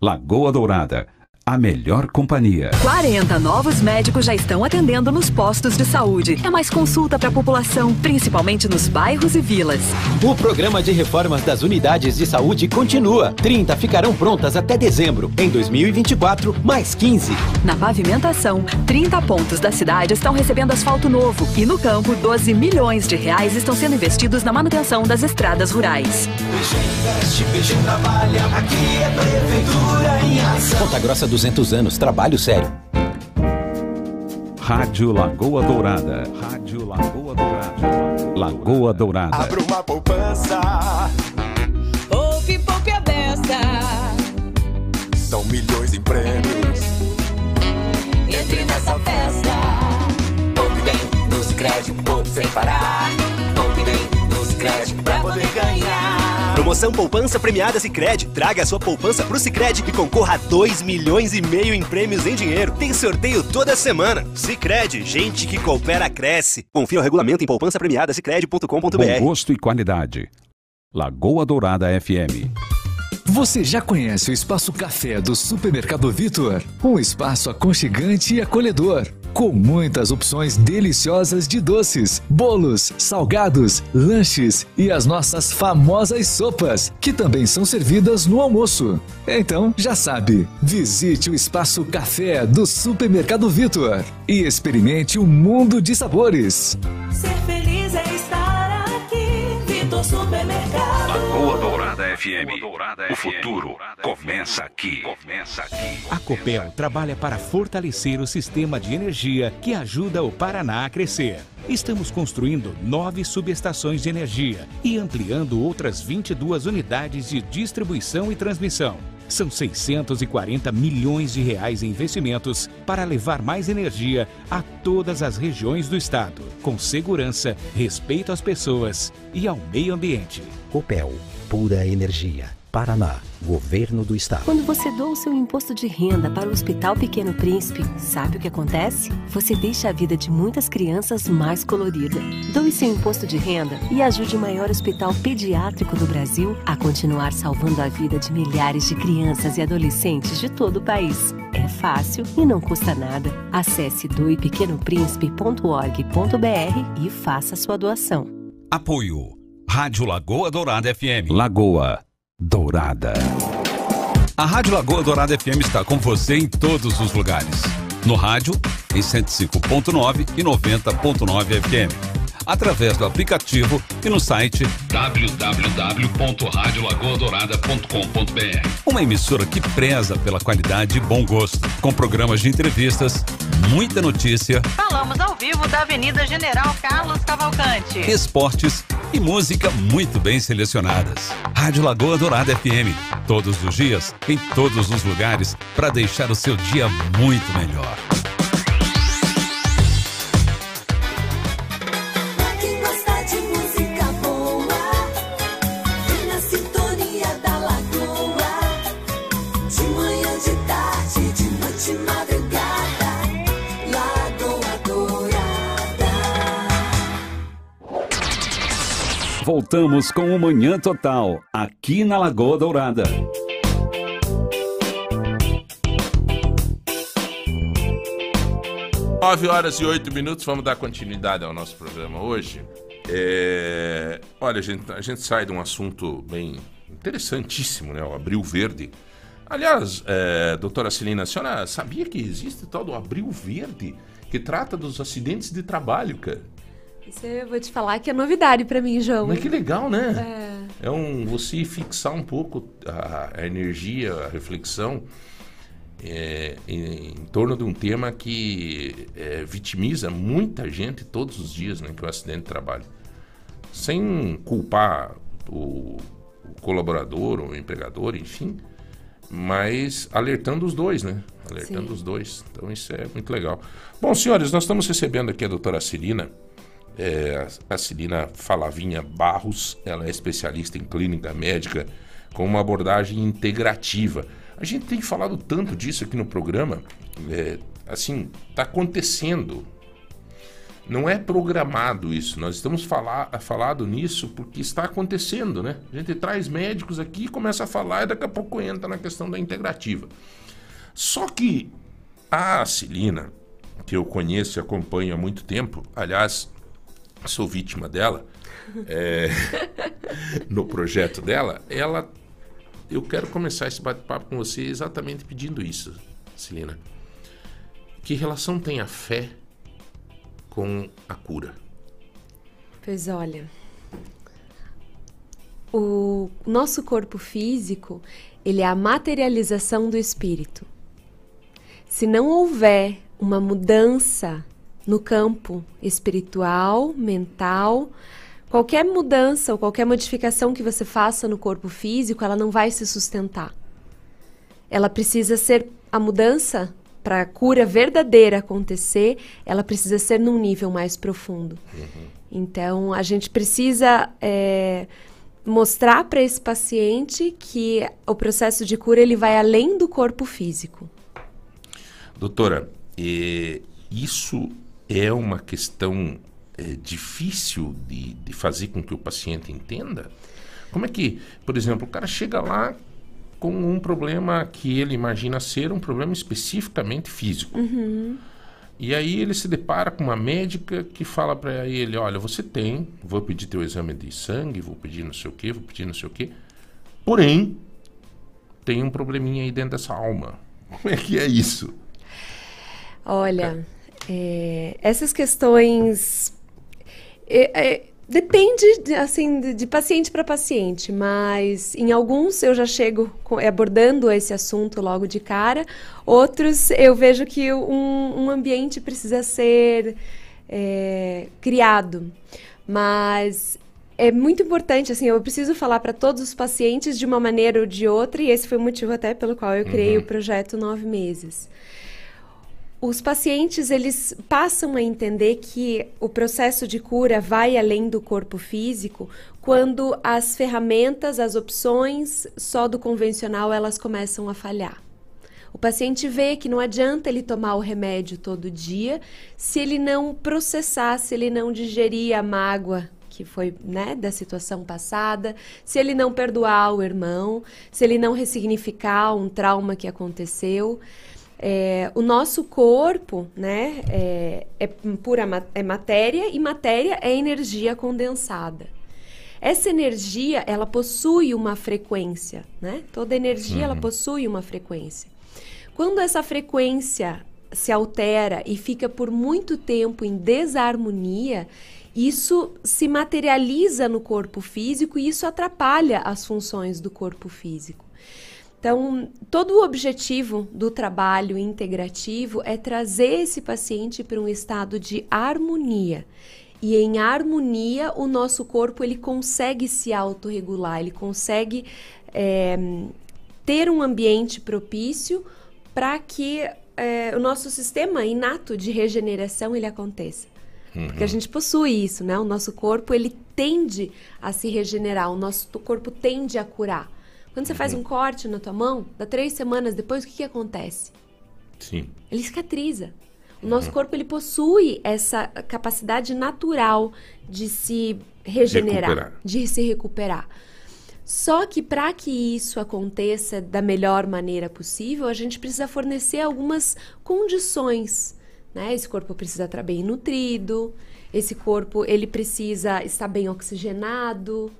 Lagoa Dourada a melhor companhia. 40 novos médicos já estão atendendo nos postos de saúde. É mais consulta para a população, principalmente nos bairros e vilas. O programa de reformas das unidades de saúde continua. 30 ficarão prontas até dezembro. Em 2024, mais 15. Na pavimentação, 30 pontos da cidade estão recebendo asfalto novo. E no campo, 12 milhões de reais estão sendo investidos na manutenção das estradas rurais. Investe, trabalha, aqui é Prefeitura em ação. Ponta Grossa 200 anos, trabalho sério. Rádio Lagoa Dourada. Rádio Lagoa Dourada. Lagoa Dourada. Abra uma poupança. Poupe, poupe a beça. São milhões em prêmios. Entre nessa festa. Poupe bem, nos créditos, poupe sem parar. Promoção Poupança Premiada Sicredi. Traga a sua poupança pro Sicredi e concorra a 2 milhões e meio em prêmios em dinheiro. Tem sorteio toda semana. Sicredi, gente que coopera cresce. Confira o regulamento em poupancapremiadasicredi.com.br. Bom gosto e qualidade. Lagoa Dourada FM. Você já conhece o Espaço Café do Supermercado Vitor? Um espaço aconchegante e acolhedor, com muitas opções deliciosas de doces, bolos, salgados, lanches e as nossas famosas sopas, que também são servidas no almoço. Então, já sabe, visite o Espaço Café do Supermercado Vitor e experimente um mundo de sabores. Ser feliz é estar aqui, Vitor Supermercado. Dourada FM. O futuro começa aqui. Começa aqui. A Copel trabalha para fortalecer o sistema de energia que ajuda o Paraná a crescer. Estamos construindo nove subestações de energia e ampliando outras 22 unidades de distribuição e transmissão. São 640 milhões de reais em investimentos para levar mais energia a todas as regiões do estado, com segurança, respeito às pessoas e ao meio ambiente. Copel, pura energia. Paraná, Governo do Estado. Quando você doa o seu imposto de renda para o Hospital Pequeno Príncipe, sabe o que acontece? Você deixa a vida de muitas crianças mais colorida. Doe seu imposto de renda e ajude o maior hospital pediátrico do Brasil a continuar salvando a vida de milhares de crianças e adolescentes de todo o país. É fácil e não custa nada. Acesse doepequenoprincipe.org.br e faça sua doação. Apoio. Rádio Lagoa Dourada FM. Lagoa Dourada. A Rádio Lagoa Dourada FM está com você em todos os lugares. No rádio, em 105.9 e 90.9 FM. Através do aplicativo e no site www.radiolagoadourada.com.br. Uma emissora que preza pela qualidade e bom gosto, com programas de entrevistas, muita notícia, Falamos ao vivo da Avenida General Carlos Cavalcante. esportes e música muito bem selecionadas. Rádio Lagoa Dourada FM, todos os dias, em todos os lugares, para deixar o seu dia muito melhor. Voltamos com o Manhã Total, aqui na Lagoa Dourada. Nove horas e oito minutos, vamos dar continuidade ao nosso programa hoje. É, Olha, a gente, a gente sai de um assunto bem interessantíssimo, né? O Abril Verde. Aliás, é, doutora Celina, a senhora sabia que existe tal do Abril Verde, que trata dos acidentes de trabalho, cara? Isso eu vou te falar que é novidade pra mim, João. Mas que legal, né? É, um você fixar um pouco a, a energia, a reflexão é, em, em torno de um tema que é, vitimiza muita gente todos os dias, né? Que é o acidente de trabalho. Sem culpar o, o colaborador ou o empregador, enfim, mas alertando os dois, né? Alertando Sim. os dois. Então isso é muito legal. Bom, senhores, nós estamos recebendo aqui a doutora Cirina. É, a Celina Falavinha Barros, ela é especialista em clínica médica com uma abordagem integrativa. A gente tem falado tanto disso aqui no programa, é, assim, está acontecendo. Não é programado isso, nós estamos falar, falado nisso porque está acontecendo, né? A gente traz médicos aqui, começa a falar e daqui a pouco entra na questão da integrativa. Só que a Celina, que eu conheço e acompanho há muito tempo, aliás, sou vítima dela, é, no projeto dela, ela. Eu quero começar esse bate-papo com você exatamente pedindo isso, Celina. Que relação tem a fé com a cura? Pois olha, o nosso corpo físico, ele é a materialização do espírito. Se não houver uma mudança no campo espiritual, mental, qualquer mudança ou qualquer modificação que você faça no corpo físico, ela não vai se sustentar. Ela precisa ser a mudança para a cura verdadeira acontecer, ela precisa ser num nível mais profundo. Então, a gente precisa é, mostrar para esse paciente que o processo de cura ele vai além do corpo físico. Doutora, eh, isso é uma questão eh, difícil de, de fazer com que o paciente entenda? Como é que, por exemplo, o cara chega lá com um problema que ele imagina ser um problema especificamente físico. Uhum. E aí ele se depara com uma médica que fala para ele, olha, você tem, vou pedir teu exame de sangue, vou pedir não sei o que, vou pedir não sei o que. Porém, tem um probleminha aí dentro dessa alma. Como é que é isso? Olha, é, essas questões é, é, depende de, assim de, de paciente para paciente, mas em alguns eu já chego com- abordando esse assunto logo de cara. Outros eu vejo que um, um ambiente precisa ser é, criado, mas é muito importante, assim, eu preciso falar para todos os pacientes de uma maneira ou de outra, e esse foi o motivo até pelo qual eu criei Uhum. o projeto Nove Meses os pacientes eles passam a entender que o processo de cura vai além do corpo físico quando as ferramentas, as opções só do convencional elas começam a falhar. O paciente vê que não adianta ele tomar o remédio todo dia se ele não processar, se ele não digerir a mágoa que foi né, da situação passada, se ele não perdoar o irmão, se ele não ressignificar um trauma que aconteceu. É, o nosso corpo, né, é, é pura é matéria e matéria é energia condensada. Essa energia, ela possui uma frequência, né? Toda energia, ela Uhum. possui uma frequência. Quando essa frequência se altera e fica por muito tempo em desarmonia, isso se materializa no corpo físico e isso atrapalha as funções do corpo físico. Então, todo o objetivo do trabalho integrativo é trazer esse paciente para um estado de harmonia. E em harmonia, o nosso corpo ele consegue se autorregular, ele consegue é, ter um ambiente propício para que é, o nosso sistema inato de regeneração ele aconteça. Porque a gente possui isso, né? O nosso corpo ele tende a se regenerar, o nosso corpo tende a curar. Quando você faz um corte na tua mão, dá três semanas depois, o que, que acontece? Sim. Ele cicatriza. O nosso corpo ele possui essa capacidade natural de se regenerar, Recuperar. de se recuperar. Só que para que isso aconteça da melhor maneira possível, a gente precisa fornecer algumas condições. Né? Esse corpo precisa estar bem nutrido, Esse corpo, ele precisa estar bem oxigenado,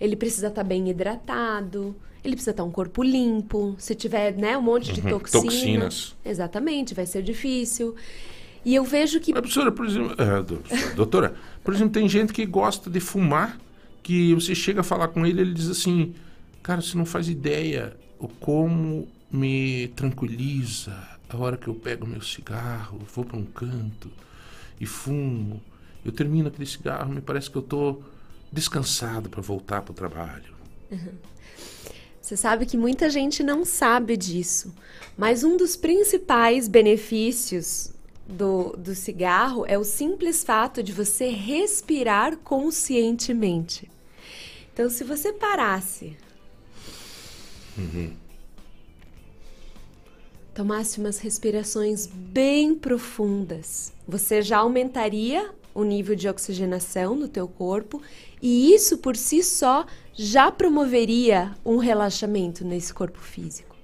ele precisa estar bem hidratado, ele precisa estar um corpo limpo. Se tiver, né, um monte de Uhum, toxina, toxinas. Exatamente, vai ser difícil. E eu vejo que Mas, professora, por exemplo, é, do- doutora, por exemplo, tem gente que gosta de fumar, que você chega a falar com ele, ele diz assim, cara, você não faz ideia o como me tranquiliza a hora que eu pego meu cigarro, vou para um canto e fumo. Eu termino aquele cigarro, me parece que eu tô descansado para voltar para o trabalho. Uhum. Você sabe que muita gente não sabe disso, mas um dos principais benefícios do, do cigarro é o simples fato de você respirar conscientemente. Então, se você parasse, tomasse umas respirações bem profundas, você já aumentaria o nível de oxigenação no teu corpo e isso por si só já promoveria um relaxamento nesse corpo físico.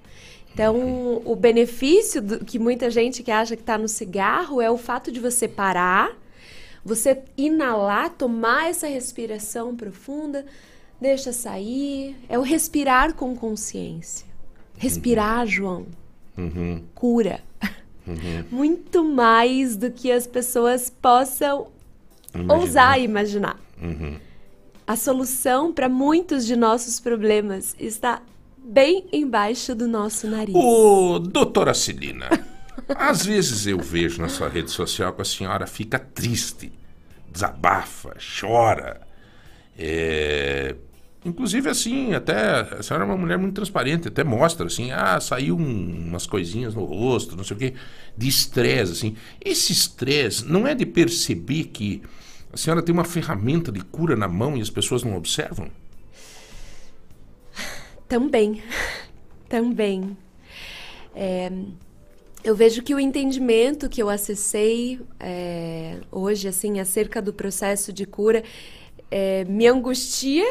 Então, o benefício do, que muita gente que acha que está no cigarro é o fato de você parar, você inalar, tomar essa respiração profunda, deixa sair, é o respirar com consciência. Respirar, João, Uhum. cura Uhum. muito mais do que as pessoas possam Imaginar. ousar imaginar. Uhum. A solução para muitos de nossos problemas está bem embaixo do nosso nariz. Ô, doutora Celina, às vezes eu vejo na sua rede social que a senhora fica triste, desabafa, chora. É, Inclusive, assim, até a senhora é uma mulher muito transparente, até mostra, assim, ah, saiu um- umas coisinhas no rosto, não sei o quê, de estresse, assim. Esse estresse não é de perceber que a senhora tem uma ferramenta de cura na mão e as pessoas não observam? Também. Também. É, eu vejo que o entendimento que eu acessei é, hoje, assim, acerca do processo de cura, é, me angustia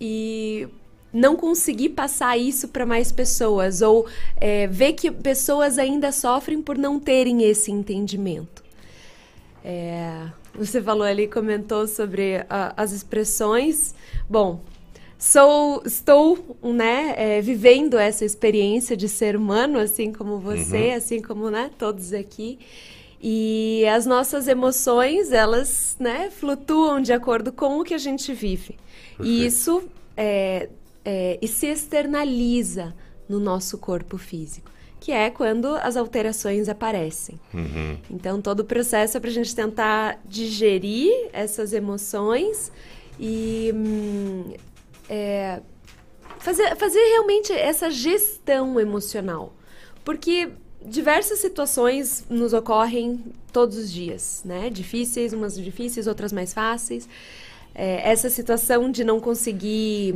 e não conseguir passar isso para mais pessoas ou é, ver que pessoas ainda sofrem por não terem esse entendimento. É, você falou ali, comentou sobre a- as expressões. Bom, sou, estou né, é, vivendo essa experiência de ser humano, assim como você, Uhum. assim como né, todos aqui. E as nossas emoções, elas né, flutuam de acordo com o que a gente vive. E isso é, é, e se externaliza no nosso corpo físico, que é quando as alterações aparecem. Uhum. Então, todo o processo é para a gente tentar digerir essas emoções e hum, é, fazer, fazer realmente essa gestão emocional. Porque diversas situações nos ocorrem todos os dias, né? Difíceis, umas difíceis, outras mais fáceis. É, essa situação de não conseguir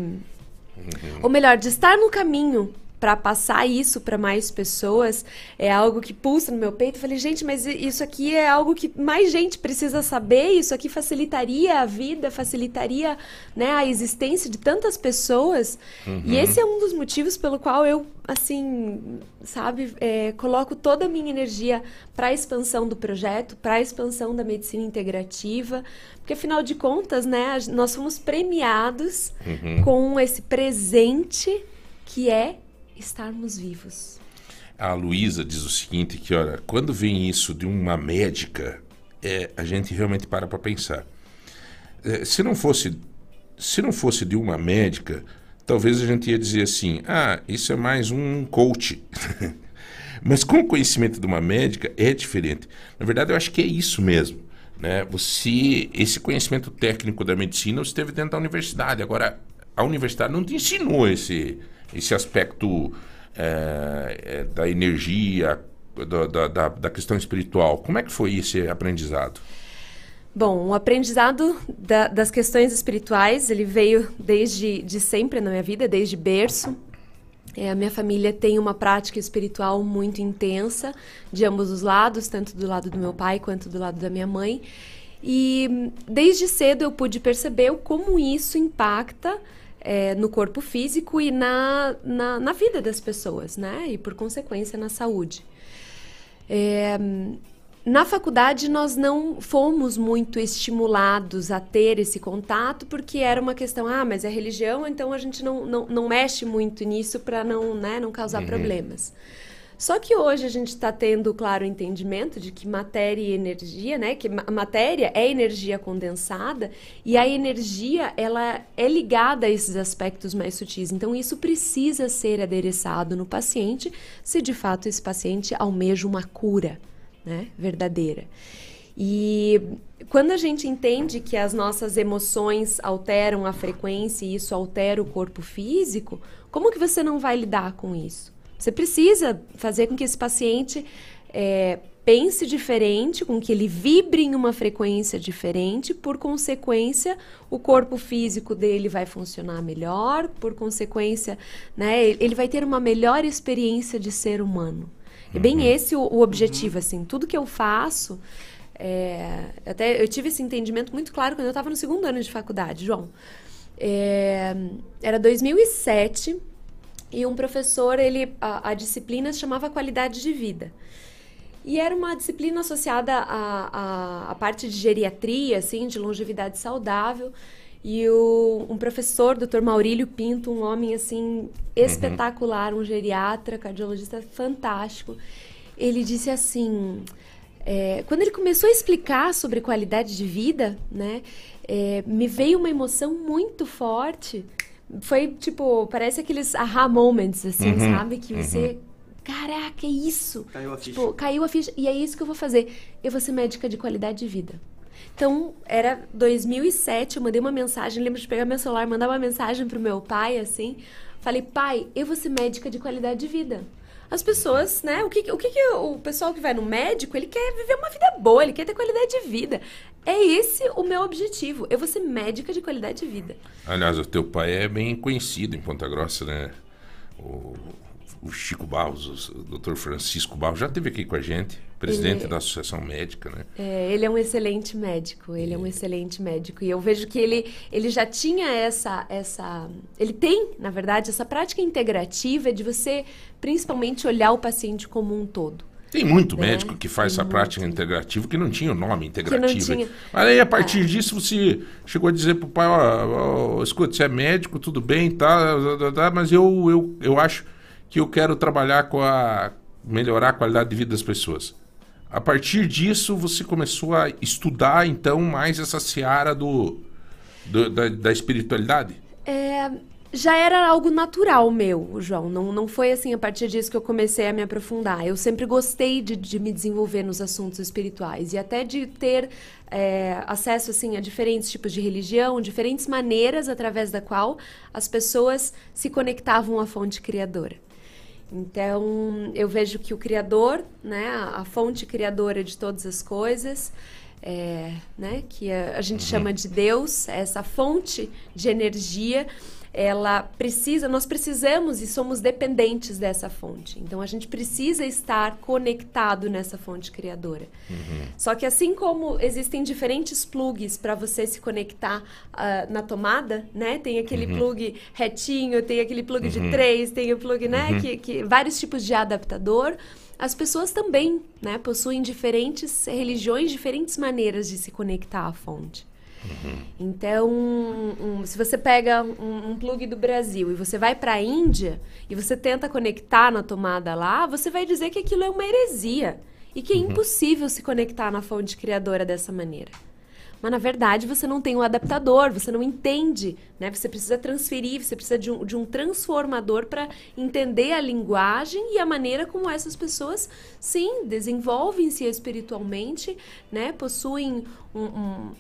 ou melhor, de estar no caminho para passar isso para mais pessoas é algo que pulsa no meu peito. Eu falei, gente, mas isso aqui é algo que mais gente precisa saber. Isso aqui facilitaria a vida, facilitaria né, a existência de tantas pessoas. Uhum. E esse é um dos motivos pelo qual eu, assim, sabe, é, coloco toda a minha energia para a expansão do projeto, para a expansão da medicina integrativa, porque afinal de contas, né, nós fomos premiados Uhum. com esse presente que é estarmos vivos. A Luísa diz o seguinte, que olha, quando vem isso de uma médica, é, a gente realmente para para pensar. É, se não fosse se não fosse de uma médica, talvez a gente ia dizer assim, ah, isso é mais um coach. Mas com o conhecimento de uma médica é diferente. Na verdade, eu acho que é isso mesmo. Né? Você, esse conhecimento técnico da medicina, você teve dentro da universidade. Agora, a universidade não te ensinou esse, esse aspecto é, é, da energia, da, da, da, questão espiritual. Como é que foi esse aprendizado? Bom, o aprendizado da- das questões espirituais, ele veio desde de sempre na minha vida, desde berço. É, a minha família tem uma prática espiritual muito intensa, de ambos os lados, tanto do lado do meu pai quanto do lado da minha mãe. E desde cedo eu pude perceber como isso impacta é, no corpo físico e na, na, na vida das pessoas, né? E por consequência na saúde. É, na faculdade nós não fomos muito estimulados a ter esse contato porque era uma questão, ah, mas é religião, então a gente não, não, não mexe muito nisso para não, né, não causar Uhum. problemas. Só que hoje a gente está tendo, claro, entendimento de que matéria e energia, né? Que ma- matéria é energia condensada e a energia ela é ligada a esses aspectos mais sutis. Então isso precisa ser adereçado no paciente, se de fato esse paciente almeja uma cura, né? Verdadeira. E quando a gente entende que as nossas emoções alteram a frequência e isso altera o corpo físico, como que você não vai lidar com isso? Você precisa fazer com que esse paciente é, pense diferente, com que ele vibre em uma frequência diferente, por consequência, o corpo físico dele vai funcionar melhor, por consequência, né, ele vai ter uma melhor experiência de ser humano. É bem esse o, o objetivo, assim, tudo que eu faço, é, até eu tive esse entendimento muito claro quando eu estava no segundo ano de faculdade, João. É, era 2007 e um professor, ele a, a disciplina se chamava qualidade de vida. E era uma disciplina associada à, à parte de geriatria, assim, de longevidade saudável. E o, um professor, Dr. Maurílio Pinto, um homem assim espetacular, um geriatra, cardiologista fantástico. Ele disse assim, é, quando ele começou a explicar sobre qualidade de vida, né, é, me veio uma emoção muito forte. Foi tipo, parece aqueles aha moments, assim, Uhum, sabe? Que você, uhum. caraca, é isso. Caiu a tipo, ficha. caiu a ficha. E é isso que eu vou fazer. Eu vou ser médica de qualidade de vida. Então, era 2007, eu mandei uma mensagem, lembro de pegar meu celular, mandar uma mensagem pro meu pai, assim. Falei, pai, eu vou ser médica de qualidade de vida. As pessoas, né? O que, o que, que o pessoal que vai no médico, ele quer viver uma vida boa, ele quer ter qualidade de vida. É esse o meu objetivo. Eu vou ser médica de qualidade de vida. Aliás, o teu pai é bem conhecido em Ponta Grossa, né? O, o Chico Barros, o Dr. Francisco Barros, já esteve aqui com a gente, presidente Ele- da Associação Médica, né? É, ele é um excelente médico, ele é um excelente médico. E eu vejo que ele, ele já tinha essa, essa. Ele tem, na verdade, essa prática integrativa de você, principalmente, olhar o paciente como um todo. Tem muito né? médico que faz essa prática integrativa que não tinha o nome integrativo. Mas aí, a partir disso, você chegou a dizer pro pai, ó, ó, escuta, você é médico, tudo bem, tá, tá, tá, tá, mas eu, eu, eu acho que eu quero trabalhar com a... melhorar a qualidade de vida das pessoas. A partir disso, você começou a estudar, então, mais essa seara do, do- da, da espiritualidade? É, já era algo natural meu, João. Não, não foi assim a partir disso que eu comecei a me aprofundar. Eu sempre gostei de, de me desenvolver nos assuntos espirituais e até de ter é, acesso assim a diferentes tipos de religião, diferentes maneiras através da qual as pessoas se conectavam à fonte criadora. Então, eu vejo que o Criador, né, a, fonte criadora de todas as coisas, é, né, que a, a gente chama de Deus, essa fonte de energia, ela precisa, nós precisamos e somos dependentes dessa fonte. Então, a gente precisa estar conectado nessa fonte criadora. Só que assim como existem diferentes plugs para você se conectar ah, na tomada, né? Tem aquele Uhum. plug retinho, tem aquele plug de Uhum. três, tem o plug, né? Uhum. Que, que vários tipos de adaptador. As pessoas também, né? Possuem diferentes religiões, diferentes maneiras de se conectar à fonte. Então, um- se você pega um, um plug do Brasil e você vai para a Índia e você tenta conectar na tomada lá, você vai dizer que aquilo é uma heresia e que é impossível se conectar na fonte criadora dessa maneira. Mas na verdade você não tem um adaptador, você não entende, né? Você precisa transferir, você precisa de um, de um transformador para entender a linguagem e a maneira como essas pessoas, sim, desenvolvem-se espiritualmente, né? Possuem um- um-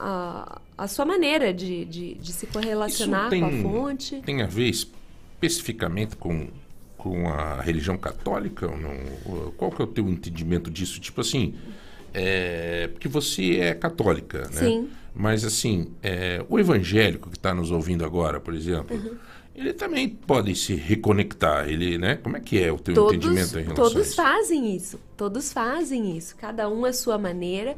a sua maneira de, de, de se correlacionar com a fonte. Tem a ver especificamente com, com a religião católica ou não? Qual que é o teu entendimento disso? Tipo assim, é, porque você é católica, né? Sim. Mas assim, é, o evangélico que está nos ouvindo agora, por exemplo, Uhum. ele também pode se reconectar. Ele, né? Como é que é o teu todos, entendimento em relação a todos isso? fazem isso. Todos fazem isso. Cada um à sua maneira,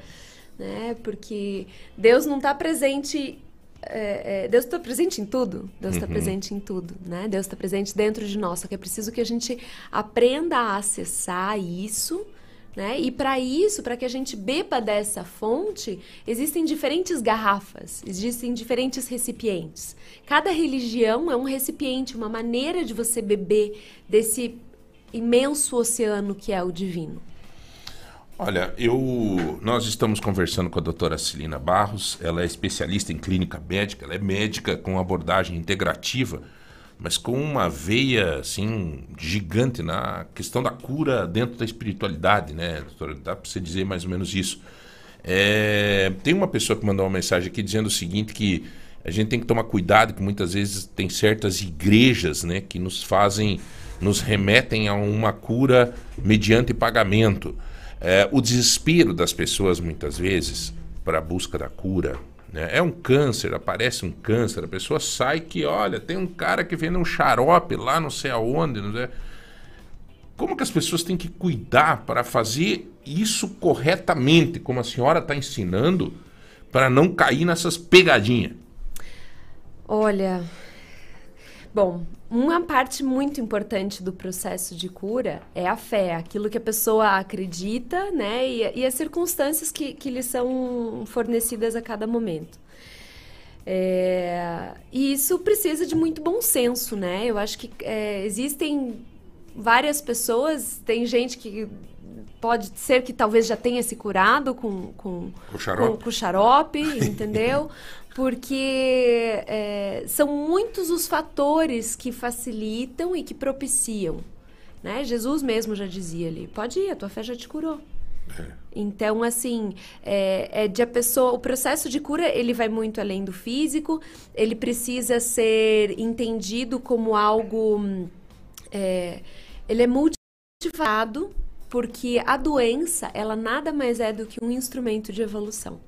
né? Porque Deus não está presente. é, é, Deus está presente em tudo. Deus está Uhum. presente em tudo, né? Deus está presente dentro de nós. Só que é preciso que a gente aprenda a acessar isso, Né? E para isso, para que a gente beba dessa fonte, existem diferentes garrafas, existem diferentes recipientes. Cada religião é um recipiente, uma maneira de você beber desse imenso oceano que é o divino. Olha, eu nós estamos conversando com a doutora Celina Barros, ela é especialista em clínica médica, ela é médica com abordagem integrativa, mas com uma veia assim gigante na questão da cura dentro da espiritualidade, né, doutora? Dá para você dizer mais ou menos isso. É, tem uma pessoa que mandou uma mensagem aqui dizendo o seguinte que a gente tem que tomar cuidado que muitas vezes tem certas igrejas, né, que nos fazem, nos remetem a uma cura mediante pagamento. É, o desespero das pessoas, muitas vezes, para a busca da cura. Né? É um câncer, aparece um câncer, a pessoa sai que, olha, tem um cara que vende um xarope lá não sei aonde. Não sei. Como que as pessoas têm que cuidar para fazer isso corretamente, como a senhora está ensinando, para não cair nessas pegadinhas? Olha, bom, uma parte muito importante do processo de cura é a fé, aquilo que a pessoa acredita, né? E, e as circunstâncias que, que lhe são fornecidas a cada momento. É, e isso precisa de muito bom senso, né? Eu acho que é, existem várias pessoas, tem gente que pode ser que talvez já tenha se curado com, com, Com xarope. com, com xarope, entendeu? Porque é, são muitos os fatores que facilitam e que propiciam. Né? Jesus mesmo já dizia ali: pode ir, a tua fé já te curou. Então, assim, é, é de a pessoa. O processo de cura ele vai muito além do físico. Ele precisa ser entendido como algo. é, ele é multivado porque a doença ela nada mais é do que um instrumento de evolução.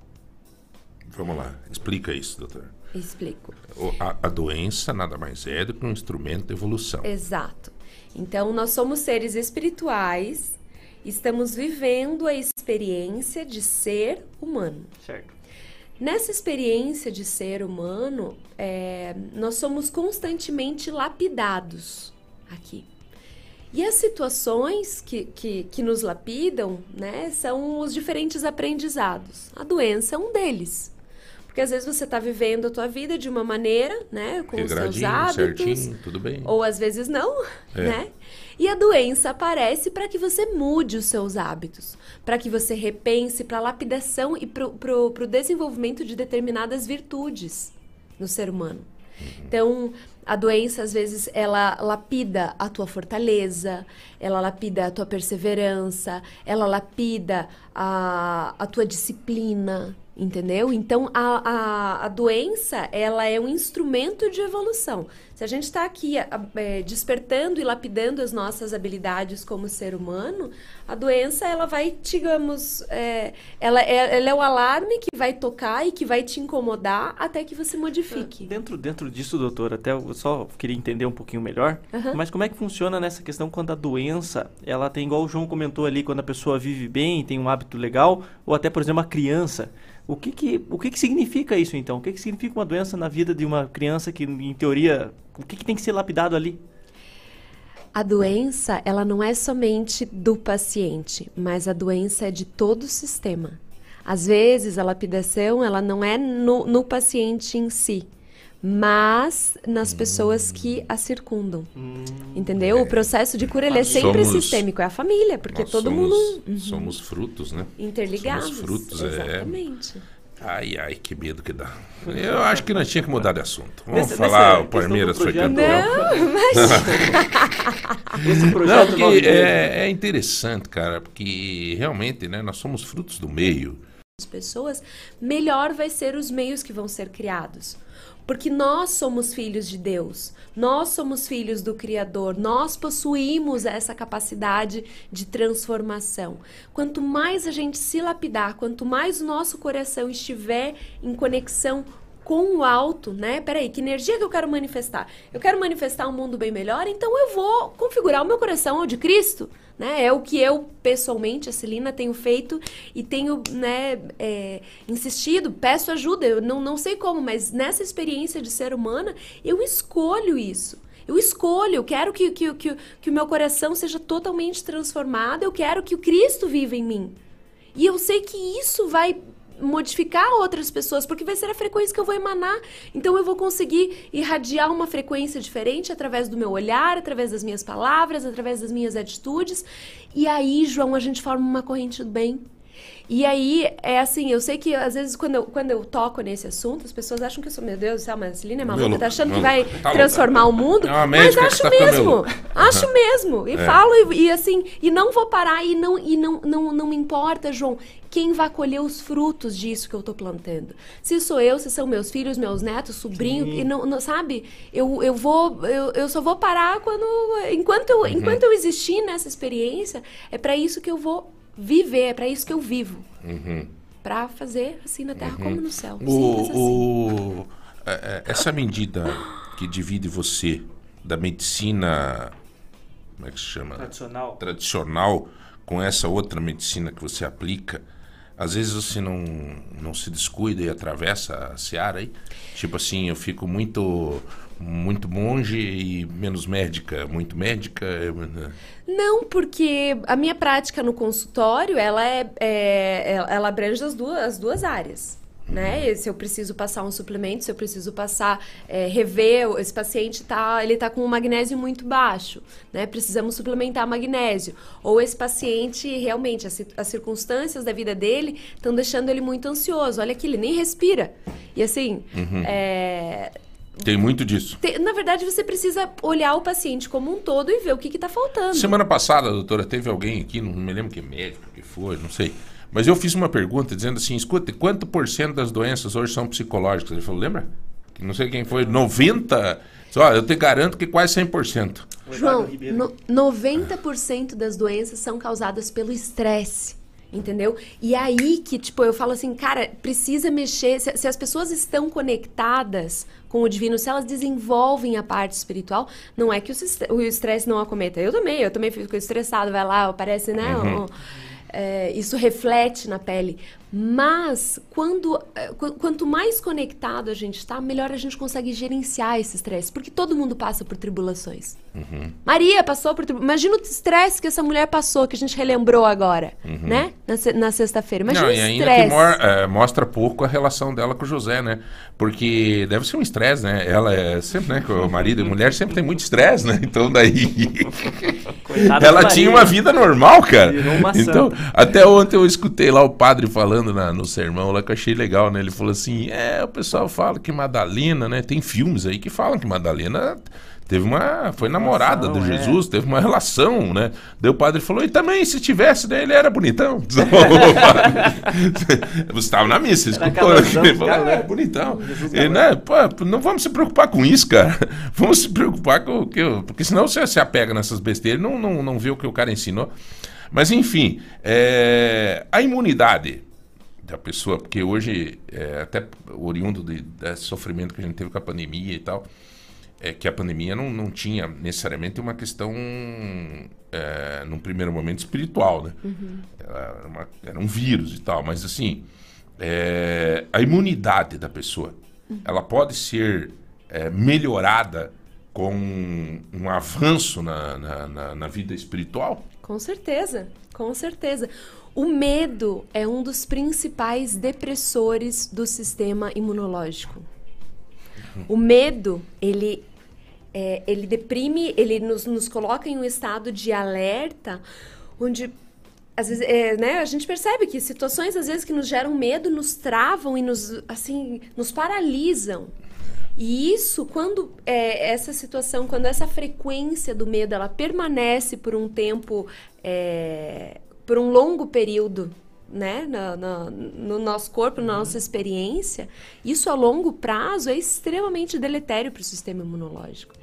Vamos lá, explica isso, doutor. Explico. O- A, a doença nada mais é do que um instrumento de evolução. Exato. Então, nós somos seres espirituais, estamos vivendo a experiência de ser humano. Certo. Nessa experiência de ser humano, é, nós somos constantemente lapidados aqui. E as situações que, que, que nos lapidam, né, são os diferentes aprendizados. A doença é um deles. Porque às vezes você está vivendo a tua vida de uma maneira, né, com os seus hábitos, certinho, tudo bem. ou às vezes não, É. né? E a doença aparece para que você mude os seus hábitos, para que você repense para a lapidação e para o desenvolvimento de determinadas virtudes no ser humano. Então, a doença, às vezes, ela lapida a tua fortaleza, ela lapida a tua perseverança, ela lapida a, a tua disciplina, entendeu? Então, a, a, a doença, ela é um instrumento de evolução. Se a gente está aqui é, despertando e lapidando as nossas habilidades como ser humano, a doença, ela vai, digamos, é, ela, é, ela é o alarme que vai tocar e que vai te incomodar até que você modifique. Dentro, dentro disso, doutor, até eu só queria entender um pouquinho melhor, Aham. mas como é que funciona nessa questão quando a doença, ela tem, igual o João comentou ali, quando a pessoa vive bem, tem um hábito legal, ou até, por exemplo, uma criança. O que que, o que que significa isso, então? O que que significa uma doença na vida de uma criança que, em teoria, o que que tem que ser lapidado ali? A doença, ela não é somente do paciente, mas a doença é de todo o sistema. Às vezes, a lapidação, ela não é no, no paciente em si, mas nas pessoas que a circundam. Entendeu? O processo de cura, ele é sempre Somos- sistêmico. É a família, porque todo somos, mundo... Uhum. Somos frutos, né? Interligados. Somos frutos, é. Ai, ai, que medo que dá. Eu acho que nós tínhamos que mudar de assunto. Vamos falar o Palmeiras foi campeão. projeto- Esse Não, projeto porque nove meses. é, é interessante, cara, porque realmente, né, nós somos frutos do meio. as pessoas, melhor vai ser os meios que vão ser criados. Porque nós somos filhos de Deus, nós somos filhos do Criador, nós possuímos essa capacidade de transformação. Quanto mais a gente se lapidar, quanto mais o nosso coração estiver em conexão com o alto, né? Peraí, que energia que eu quero manifestar? Eu quero manifestar um mundo bem melhor, então eu vou configurar o meu coração ao de Cristo, né? É o que eu, pessoalmente, a Celina, tenho feito e tenho, né, é, insistido, peço ajuda, eu não, não sei como, mas nessa experiência de ser humana, eu escolho isso. Eu escolho, eu quero que, que, que, que o meu coração seja totalmente transformado, eu quero que o Cristo viva em mim. E eu sei que isso vai modificar outras pessoas, porque vai ser a frequência que eu vou emanar. Então eu vou conseguir irradiar uma frequência diferente através do meu olhar, através das minhas palavras, através das minhas atitudes. E aí, João, a gente forma uma corrente do bem. E aí, é assim, eu sei que às vezes quando eu, quando eu toco nesse assunto, as pessoas acham que eu sou, meu Deus do céu, mas a Celina é maluca, tá achando que vai tá transformar louca. o mundo. É uma mas acho tá mesmo, acho Aham. mesmo. E É. falo, e, e assim, e não vou parar, e não, e não, não, não me importa, João, quem vai colher os frutos disso que eu tô plantando. Se sou eu, se são meus filhos, meus netos, sobrinho, Sim. e não, não- sabe? Eu, eu vou, eu, eu só vou parar quando, enquanto eu, enquanto eu existir nessa experiência, é para isso que eu vou viver, é para isso que eu vivo. Uhum. Pra fazer assim na terra como no céu. Simples O, assim. o- é, é, essa medida que divide você da medicina, como é que se chama? Tradicional. Tradicional com essa outra medicina que você aplica, às vezes você não, não se descuida e atravessa a seara aí. Tipo assim, eu fico muito muito monge e menos médica, muito médica. eu- Não, porque a minha prática no consultório, ela é, é- ela abrange as duas, as duas áreas. Né? E Se eu preciso passar um suplemento, se eu preciso passar, é, rever, esse paciente tá, ele tá com um magnésio muito baixo, né? Precisamos suplementar magnésio. Ou esse paciente, realmente, as, as circunstâncias da vida dele estão deixando ele muito ansioso. Olha aqui, ele nem respira. E assim, Uhum. é, Tem muito disso. te- na verdade, você precisa olhar o paciente como um todo e ver o que está faltando. Semana passada, doutora, teve alguém aqui, não me lembro que médico que foi, não sei. Mas eu fiz uma pergunta dizendo assim: escuta, quanto por cento das doenças hoje são psicológicas? Ele falou, lembra? Não sei quem foi, 90%. Só, eu te garanto que quase 100%. João, no, 90% das doenças são causadas pelo estresse. Entendeu? E aí que, tipo, eu falo assim, cara, precisa mexer. Se, se as pessoas estão conectadas com o divino, se elas desenvolvem a parte espiritual, não é que o estresse não acometa. Eu também, eu também fico estressado, vai lá, aparece, né? Uhum. um- é, isso reflete na pele. Mas quando, é, qu- quanto mais conectado a gente está, melhor a gente consegue gerenciar esse estresse. Porque todo mundo passa por tribulações. Uhum. Maria passou por. tribu- Imagina o estresse que essa mulher passou, que a gente relembrou agora, Uhum. né? Na, na sexta-feira. Imagina Não, o e ainda estresse. que mor- é, mostra pouco a relação dela com o José, né? Porque deve ser um estresse, né? Ela é sempre, né? Com o marido e mulher sempre tem muito estresse, né? Então daí. Coitada ela da tinha uma vida normal, cara. Virou uma então, santa. Até ontem eu escutei lá o padre falando na- no sermão lá que eu achei legal, né? Ele falou assim: é, o pessoal fala que Madalena, né? Tem filmes aí que falam que Madalena. Teve uma. Foi namorada do é. Jesus, teve uma relação, né? Daí o padre falou, e também, se tivesse, daí ele era bonitão. Você estava na missa, escutou. Ele falou, é, bonitão. Ele, né, pô, não vamos se preocupar com isso, cara. Vamos se preocupar com o que. Porque senão você se apega nessas besteiras e não, não, não vê o que o cara ensinou. Mas, enfim, é, a imunidade da pessoa, porque hoje, é, até oriundo de- desse sofrimento que a gente teve com a pandemia e tal, é que a pandemia não, não tinha necessariamente uma questão, é, num primeiro momento, espiritual, né? Uhum. Era, uma- era um vírus e tal, mas assim, é, a imunidade da pessoa, ela pode ser é, melhorada com um avanço na, na, na- na vida espiritual? Com certeza, com certeza. O medo é um dos principais depressores do sistema imunológico. O medo, ele, é, ele deprime, ele nos, nos coloca em um estado de alerta, onde às vezes, é, né, a gente percebe que situações às vezes que nos geram medo nos travam e nos assim nos paralisam. E isso, quando é, essa situação, quando essa frequência do medo, ela permanece por um tempo, é, por um longo período, né, na- na- no nosso corpo, na nossa experiência, isso a longo prazo é extremamente deletério para o sistema imunológico.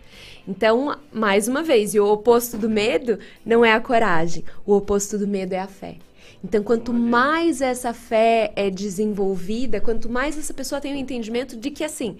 Então, mais uma vez, e o oposto do medo não é a coragem, o oposto do medo é a fé. Então, quanto mais essa fé é desenvolvida, quanto mais essa pessoa tem o entendimento de que, assim,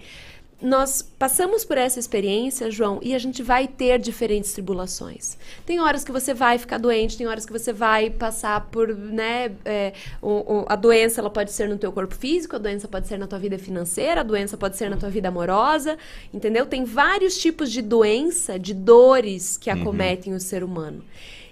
nós passamos por essa experiência, João, e a gente vai ter diferentes tribulações. Tem horas que você vai ficar doente, tem horas que você vai passar por, né, é, o- o- a doença ela pode ser no teu corpo físico, a doença pode ser na tua vida financeira, a doença pode ser na tua vida amorosa, entendeu? Tem vários tipos de doença, de dores que Uhum. acometem o ser humano.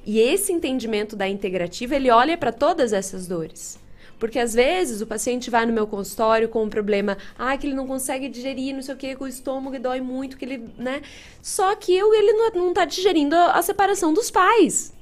E esse entendimento da integrativa, ele olha para todas essas dores. Porque às vezes o paciente vai no meu consultório com um problema, ah, que ele não consegue digerir, não sei o que, que o estômago dói muito, que ele, né? Só que eu, ele não, não tá digerindo a, a separação dos pais.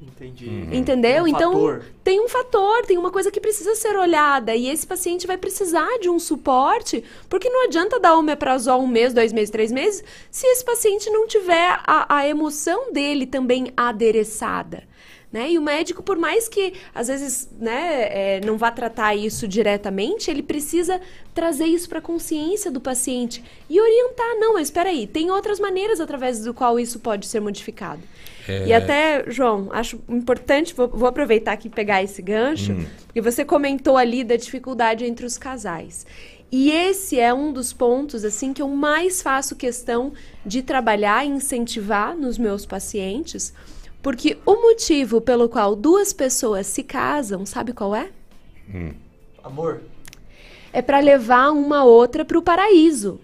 Entendi. Entendeu? Um então, fator. tem um fator, tem uma coisa que precisa ser olhada. E esse paciente vai precisar de um suporte, porque não adianta dar omeprazol um mês, dois meses, três meses, se esse paciente não tiver a, a emoção dele também adereçada. Né? E o médico, por mais que às vezes né, é, não vá tratar isso diretamente, ele precisa trazer isso para a consciência do paciente e orientar. Não, mas espera aí, tem outras maneiras através do qual isso pode ser modificado. É. E até, João, acho importante, vou, vou aproveitar aqui e pegar esse gancho, Hum. porque você comentou ali da dificuldade entre os casais. E esse é um dos pontos assim que eu mais faço questão de trabalhar e incentivar nos meus pacientes, porque o motivo pelo qual duas pessoas se casam, sabe qual é? Amor. É para levar uma outra para o paraíso.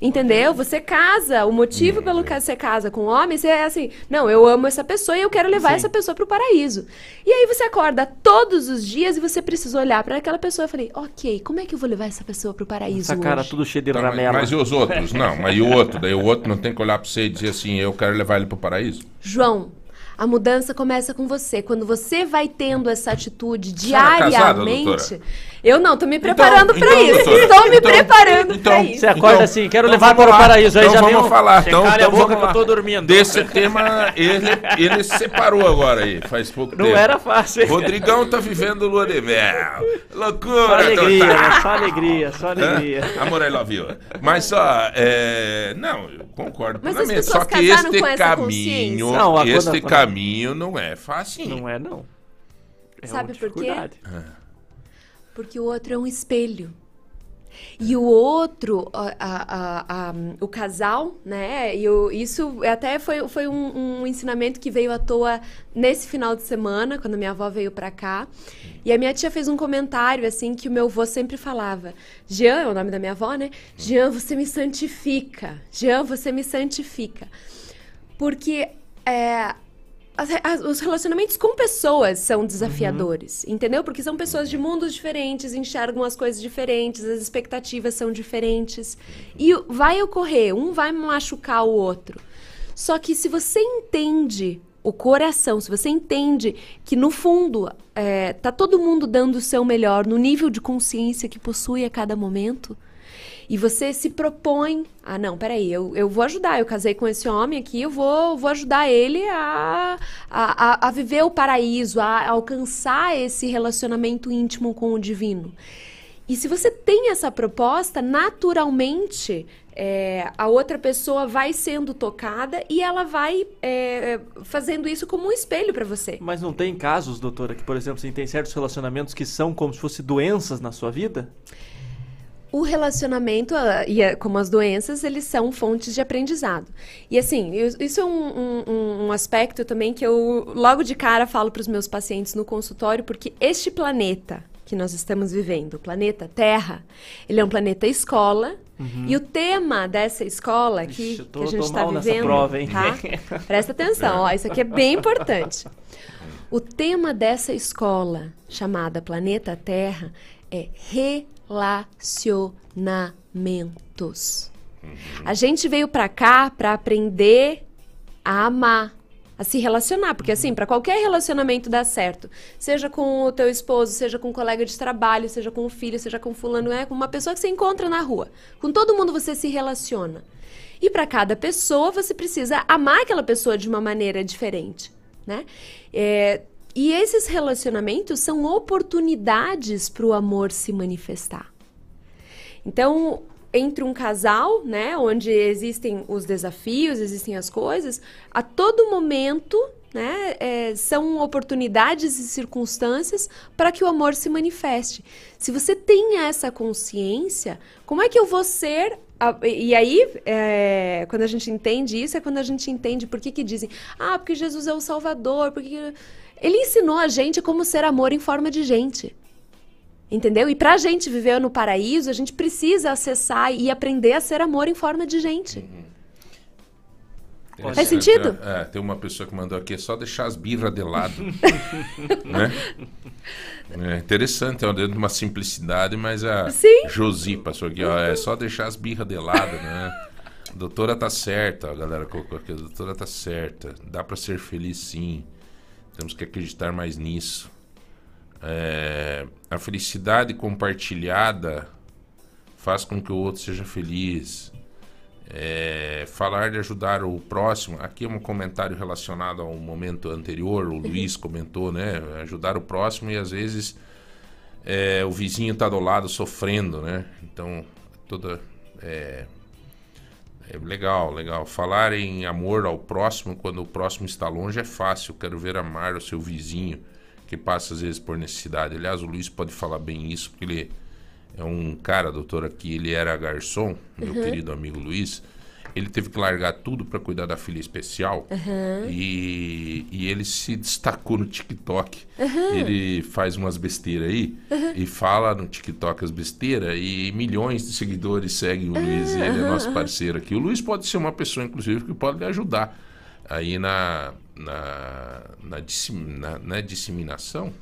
Entendeu? Você casa, o motivo pelo que você casa com um homem, você é assim, não, eu amo essa pessoa e eu quero levar Sim. essa pessoa pro paraíso. E aí você acorda todos os dias e você precisa olhar para aquela pessoa e falei, ok, como é que eu vou levar essa pessoa pro paraíso Essa cara hoje? tudo cheio de Tá, mas, ramela. mas e os outros? Não, mas e o outro? Daí o outro não tem que olhar pra você e dizer assim, eu quero levar ele pro paraíso? João, a mudança começa com você. Quando você vai tendo essa atitude senhora é casada, diariamente. doutora? Eu não, tô me preparando pra então, isso. doutora, Estou me então- preparando pra então- isso. Você acorda Então- assim, quero então levar para o paraíso. Aí Então já vamos um- falar. Então, calha então a boca vamos que eu tô dormindo. Desse tema, ele, ele separou agora aí, faz pouco Não tempo. era fácil. Rodrigão tá vivendo lua de mel. Loucura. Só alegria, né? Só alegria, só alegria. Hã? Amor, I love you. Mas só, é... não, eu concordo Mas as plenamente. pessoas Só que este com essa caminho, consciência. Não, a- este caminho não é fácil. Não é, não. É Sabe por quê? dificuldade. Porque o outro é um espelho. E o outro, a- a- a- o casal, né? E o- isso até foi, foi um, um ensinamento que veio à toa nesse final de semana, quando minha avó veio pra cá. E a minha tia fez um comentário, assim, que o meu avô sempre falava. Jean, é o nome da minha avó, né? Jean, você me santifica. Jean, você me santifica. Porque é, as- as- os relacionamentos com pessoas são desafiadores, entendeu? Porque são pessoas de mundos diferentes, enxergam as coisas diferentes, as expectativas são diferentes. E vai ocorrer, um vai machucar o outro. Só que se você entende o coração, se você entende que no fundo é, tá todo mundo dando o seu melhor no nível de consciência que possui a cada momento, e você se propõe, ah, não, peraí, eu, eu vou ajudar, eu casei com esse homem aqui, eu vou, vou ajudar ele a, a, a, a viver o paraíso, a alcançar esse relacionamento íntimo com o divino. E se você tem essa proposta, naturalmente é, a outra pessoa vai sendo tocada e ela vai é, fazendo isso como um espelho para você. Mas não tem casos, doutora, que, por exemplo, assim, tem certos relacionamentos que são como se fossem doenças na sua vida? O relacionamento ah, e ah, como as doenças, eles são fontes de aprendizado. E assim, isso é um, um- um aspecto também que eu logo de cara falo para os meus pacientes no consultório, porque este planeta que nós estamos vivendo, o planeta Terra, ele é um planeta escola. Uhum. E o tema dessa escola aqui Ixi, tô- que a gente está vivendo, prova, hein? tá? Presta atenção, ó, isso aqui é bem importante. O tema dessa escola, chamada Planeta Terra, é relacionamentos. A gente veio pra cá pra aprender a amar, a se relacionar, porque assim, pra qualquer relacionamento dar certo, seja com o teu esposo, seja com um colega de trabalho, seja com o filho, seja com fulano, é com uma pessoa que você encontra na rua. Com todo mundo você se relaciona. E pra cada pessoa você precisa amar aquela pessoa de uma maneira diferente, né? É, e esses relacionamentos são oportunidades para o amor se manifestar. Então, entre um casal, né, onde existem os desafios, existem as coisas, a todo momento, né? É, são oportunidades e circunstâncias para que o amor se manifeste. Se você tem essa consciência, como é que eu vou ser e aí, é, quando a gente entende isso, é quando a gente entende por que, que dizem, ah, porque Jesus é o Salvador, porque que... ele ensinou a gente como ser amor em forma de gente. Entendeu? E pra gente viver no paraíso, a gente precisa acessar e aprender a ser amor em forma de gente. Faz Interessante, sentido? É, é, tem uma pessoa que mandou aqui, é só deixar as birras de lado. né? É interessante, é dentro de uma simplicidade, mas a Sim. Josi passou aqui, ó, é só deixar as birras de lado, né? A doutora tá certa, a galera colocou aqui, a doutora tá certa. Dá pra ser feliz sim. Temos que acreditar mais nisso. É, a felicidade compartilhada faz com que o outro seja feliz. É, falar de ajudar o próximo. Aqui é um comentário relacionado ao momento anterior. O Luiz comentou, né? Ajudar o próximo e às vezes é, o vizinho está do lado sofrendo, né? Então, toda. É, é legal, legal. Falar em amor ao próximo quando o próximo está longe é fácil. Quero ver amar o seu vizinho que passa às vezes por necessidade. Aliás, o Luiz pode falar bem isso, porque ele é um cara, doutor, aqui, ele era garçom, meu Uhum. querido amigo Luiz. Ele teve que largar tudo para cuidar da filha especial Uhum. e, e ele se destacou no TikTok. Uhum. Ele faz umas besteiras aí Uhum. e fala no TikTok as besteiras e milhões de seguidores seguem o Luiz e ele é nosso parceiro aqui. O Luiz pode ser uma pessoa, inclusive, que pode lhe ajudar aí na, na, na, na- na disseminação.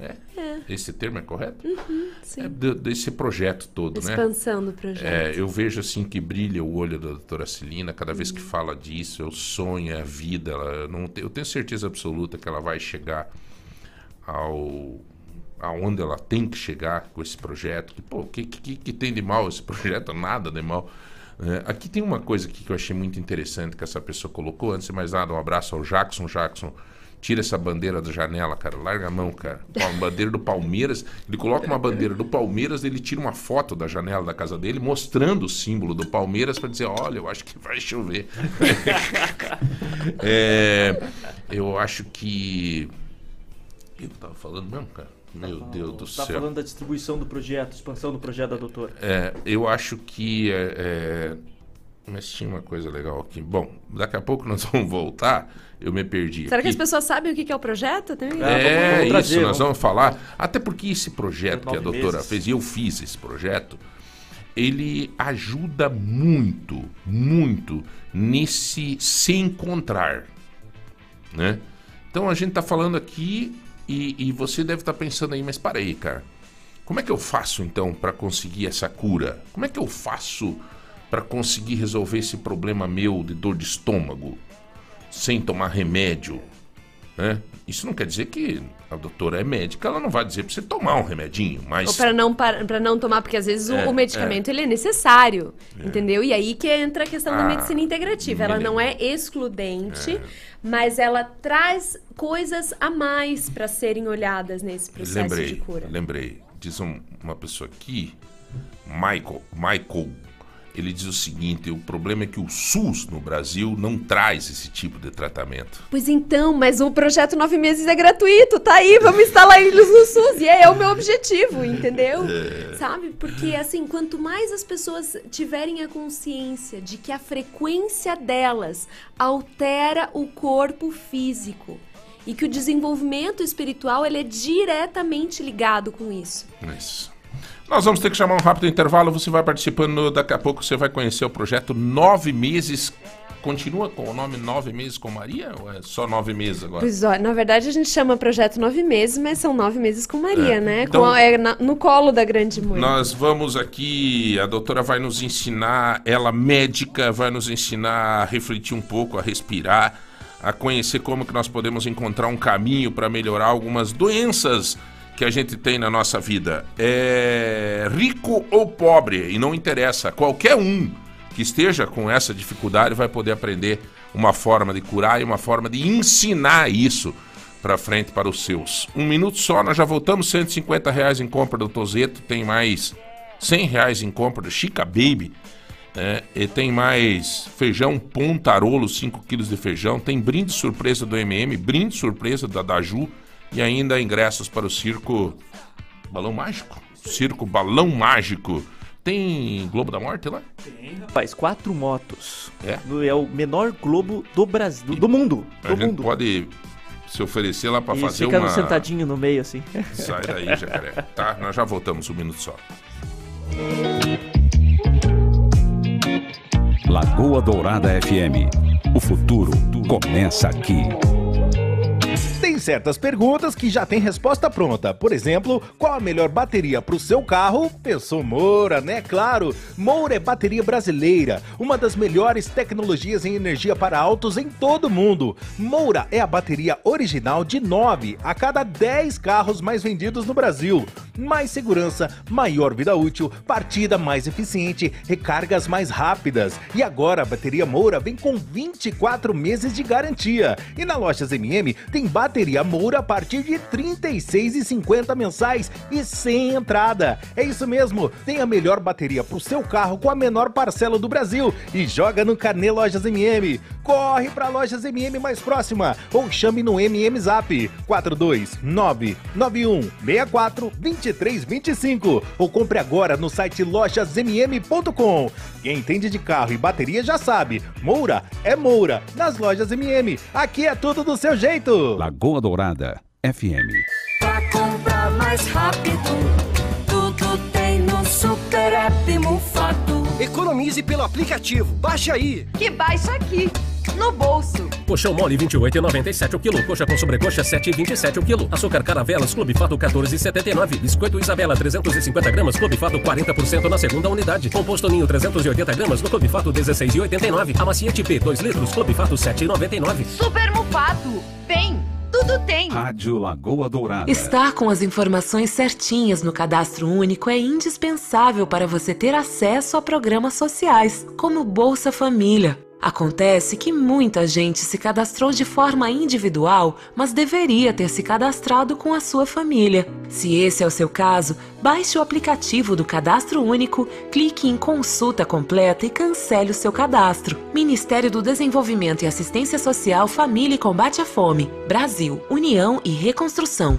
É? É. Esse termo é correto? Uhum, sim. É de- desse projeto todo, né? Expansão do projeto. É, eu vejo assim que brilha o olho da doutora Celina cada vez Uhum. que fala disso, é o sonho, é a vida. Ela, eu não te- eu tenho certeza absoluta que ela vai chegar ao aonde ela tem que chegar com esse projeto. Que, pô, o que, que, que tem de mal esse projeto? Nada de mal. É, aqui tem uma coisa que eu achei muito interessante que essa pessoa colocou. Antes de mais nada, um abraço ao Jackson. Jackson, tira essa bandeira da janela, cara. Larga a mão, cara. Uma bandeira do Palmeiras. Ele coloca uma bandeira do Palmeiras, ele tira uma foto da janela da casa dele, mostrando o símbolo do Palmeiras para dizer: olha, eu acho que vai chover. É, eu acho que. Eu tava falando mesmo, cara? Meu Deus do Tá céu. falando da distribuição do projeto, expansão do projeto da doutora. É, eu acho que. É, é, Mas tinha uma coisa legal aqui. Bom, daqui a pouco nós vamos voltar. Eu me perdi. Será que aqui. as pessoas sabem o que que é o projeto? Tem- É, isso, trazer, nós vamos- falar. Até porque esse projeto que a doutora meses. fez, e eu fiz esse projeto, ele ajuda muito, muito nesse se encontrar. Né? Então a gente tá falando aqui e, e você deve estar pensando aí, mas para aí, cara. Como é que eu faço então para conseguir essa cura? Como é que eu faço para conseguir resolver esse problema meu de dor de estômago sem tomar remédio? né? Isso não quer dizer que a doutora é médica, ela não vai dizer para você tomar um remedinho, mas Ou para não, para não tomar, porque às vezes o- É, o, medicamento ele é necessário, É. entendeu? E aí que entra a questão da Ah, medicina integrativa. Ela não é excludente, É. mas ela traz coisas a mais para serem olhadas nesse processo lembrei, de cura. lembrei. Diz um- uma pessoa aqui, Michael, Michael, ele diz o seguinte: o problema é que o SUS no Brasil não traz esse tipo de tratamento. Pois então, mas o projeto Nove Meses é gratuito, tá aí, vamos instalar eles no SUS. E é o meu objetivo, entendeu? É. Sabe? Porque, assim, quanto mais as pessoas tiverem a consciência de que a frequência delas altera o corpo físico e que o desenvolvimento espiritual ele é diretamente ligado com isso. Isso. Nós vamos ter que chamar um rápido intervalo. Você vai participando. Daqui a pouco você vai conhecer o projeto Nove Meses. Continua com o nome Nove Meses com Maria? Ou é só nove meses agora? Pois na verdade a gente chama projeto Nove Meses, mas são nove meses com Maria, É. né? Então- Com a- é na- no colo da grande mãe. Nós vamos aqui, a doutora vai nos ensinar, ela médica, vai nos ensinar a refletir um pouco, a respirar, a conhecer como que nós podemos encontrar um caminho para melhorar algumas doenças que a gente tem na nossa vida. É rico ou pobre, e não interessa, qualquer um que esteja com essa dificuldade vai poder aprender uma forma de curar e uma forma de ensinar isso para frente para os seus. Um minuto só, nós já voltamos, 150 reais em compra do Tozeto, tem mais 100 reais em compra do Chica Baby. É, e tem mais feijão Pontarolo, 5 quilos de feijão. Tem brinde surpresa do MM, brinde surpresa da Daju. E ainda ingressos para o circo Balão Mágico. Circo Balão Mágico. Tem Globo da Morte lá? Rapaz, quatro motos. É? É o menor globo do Brasil, do, do mundo. A Do gente mundo. pode se oferecer lá para fazer fica uma... sentadinho no meio assim. Sai daí, jacaré. Tá, nós já voltamos um minuto só. Lagoa Dourada FM. O futuro começa aqui. Certas perguntas que já tem resposta pronta. Por exemplo, qual a melhor bateria para o seu carro? Pensou Moura, né? Claro. Moura é bateria brasileira, uma das melhores tecnologias em energia para autos em todo o mundo. Moura é a bateria original de 9 a cada 10 carros mais vendidos no Brasil. Mais segurança, maior vida útil, partida mais eficiente, recargas mais rápidas. E agora a bateria Moura vem com 24 meses de garantia. E na Lojas MM tem bateria Moura a partir de R$ 36,50 mensais e sem entrada. É isso mesmo, tem a melhor bateria para o seu carro com a menor parcela do Brasil e joga no Carnê Lojas MM. Corre para Lojas MM mais próxima ou chame no MM Zap 42991642325 ou compre agora no site lojasmm.com. Quem entende de carro e bateria já sabe, Moura é Moura nas Lojas MM. Aqui é tudo do seu jeito. Lagoa Dourada FM. Pra comprar mais rápido, tudo tem no Super App Mufato. Economize pelo aplicativo. Baixe aí. Que baixa aqui, no bolso. Colchão mole 28,97 o quilo. Coxa com sobrecoxa 7,27 o quilo. Açúcar Caravelas Clube Fato 14,79. Biscoito Isabela 350 gramas Clube Fato 40% na segunda unidade. Composto Ninho 380 gramas no Clube Fato 16,89. Amaciante P 2 litros Clube Fato 7,99. Super Mufato. Vem, tudo tem. Rádio Lagoa Dourada. Estar com as informações certinhas no cadastro único é indispensável para você ter acesso a programas sociais, como Bolsa Família. Acontece que muita gente se cadastrou de forma individual, mas deveria ter se cadastrado com a sua família. Se esse é o seu caso, baixe o aplicativo do Cadastro Único, clique em Consulta Completa e cancele o seu cadastro. Ministério do Desenvolvimento e Assistência Social, Família e Combate à Fome. Brasil, União e Reconstrução.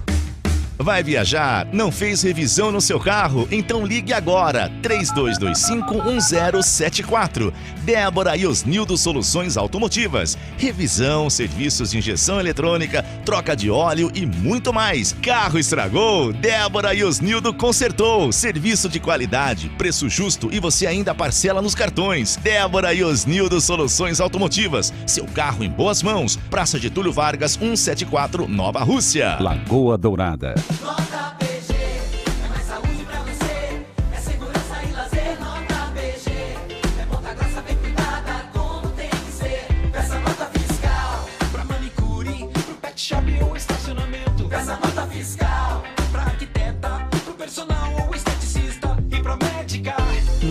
Vai viajar? Não fez revisão no seu carro? Então ligue agora, 32251074. Débora e Osnildo Soluções Automotivas. Revisão, serviços de injeção eletrônica, troca de óleo e muito mais. Carro estragou? Débora e Osnildo consertou. Serviço de qualidade, preço justo e você ainda parcela nos cartões. Débora e Osnildo Soluções Automotivas. Seu carro em boas mãos. Praça de Túlio Vargas, 174, Nova Rússia. Lagoa Dourada. Nota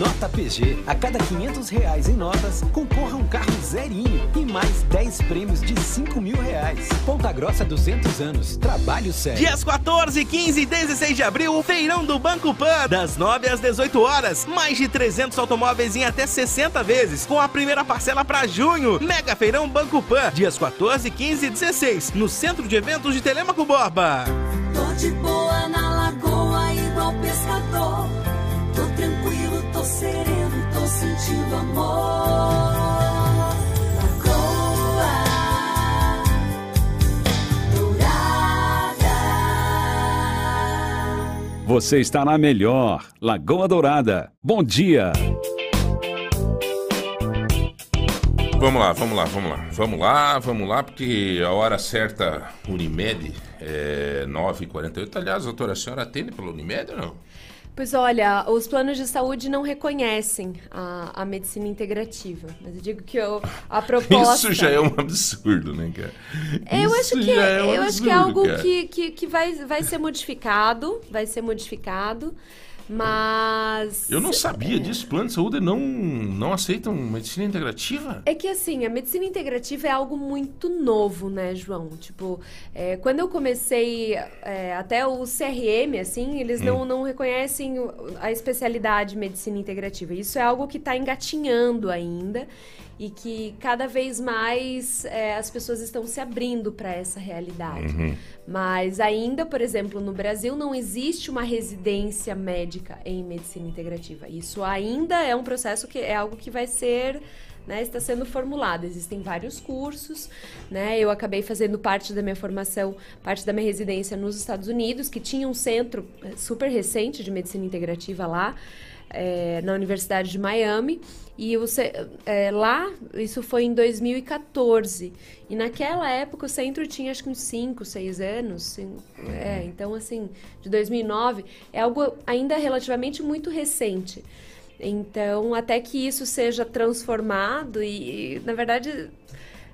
Nota PG. A cada 500 reais em notas, concorra um carro zerinho e mais 10 prêmios de 5 mil reais. Ponta Grossa 200 anos. Trabalho sério. Dias 14, 15 e 16 de abril, o feirão do Banco Pan, das 9 às 18 horas. Mais de 300 automóveis em até 60 vezes, com a primeira parcela para junho. Mega Feirão Banco Pan, dias 14, 15 e 16, no Centro de Eventos de Telemaco Borba. Tô de boa na lagoa, igual pescador. Tô sereno, tô sentindo amor. Lagoa Dourada. Você está na melhor. Lagoa Dourada. Bom dia. Vamos lá, vamos lá, vamos lá. Vamos lá, vamos lá, porque a hora certa, Unimed, é 9h48. Aliás, doutora, a senhora atende pela Unimed ou não? Pois olha, os planos de saúde não reconhecem a, a medicina integrativa. Mas eu digo que eu, a proposta. Isso já é um absurdo, né, cara? Eu Isso acho que, é um eu acho que é absurdo, algo cara. que, que, que vai, vai ser modificado, vai ser modificado. Mas. Eu não sabia disso. Planos de saúde não, não aceitam medicina integrativa? É que assim, a medicina integrativa é algo muito novo, né, João? Tipo, é, quando eu comecei, é, até o CRM, assim, eles não, Hum. não reconhecem o- a especialidade medicina integrativa. Isso é algo que está engatinhando ainda e que cada vez mais é, as pessoas estão se abrindo para essa realidade. Uhum. Mas ainda, por exemplo, no Brasil não existe uma residência médica em medicina integrativa. Isso ainda é um processo que é algo que vai ser, né, está sendo formulado. Existem vários cursos, né? Eu acabei fazendo parte da minha formação, parte da minha residência nos Estados Unidos, que tinha um centro eh, super recente de medicina integrativa lá. Eh, na Universidade de Miami. E o eh, lá isso foi em 2014 e naquela época o centro tinha acho que uns 5, 6 anos cin- é, então assim de 2009 é algo ainda relativamente muito recente. Então até que isso seja transformado e, e, na verdade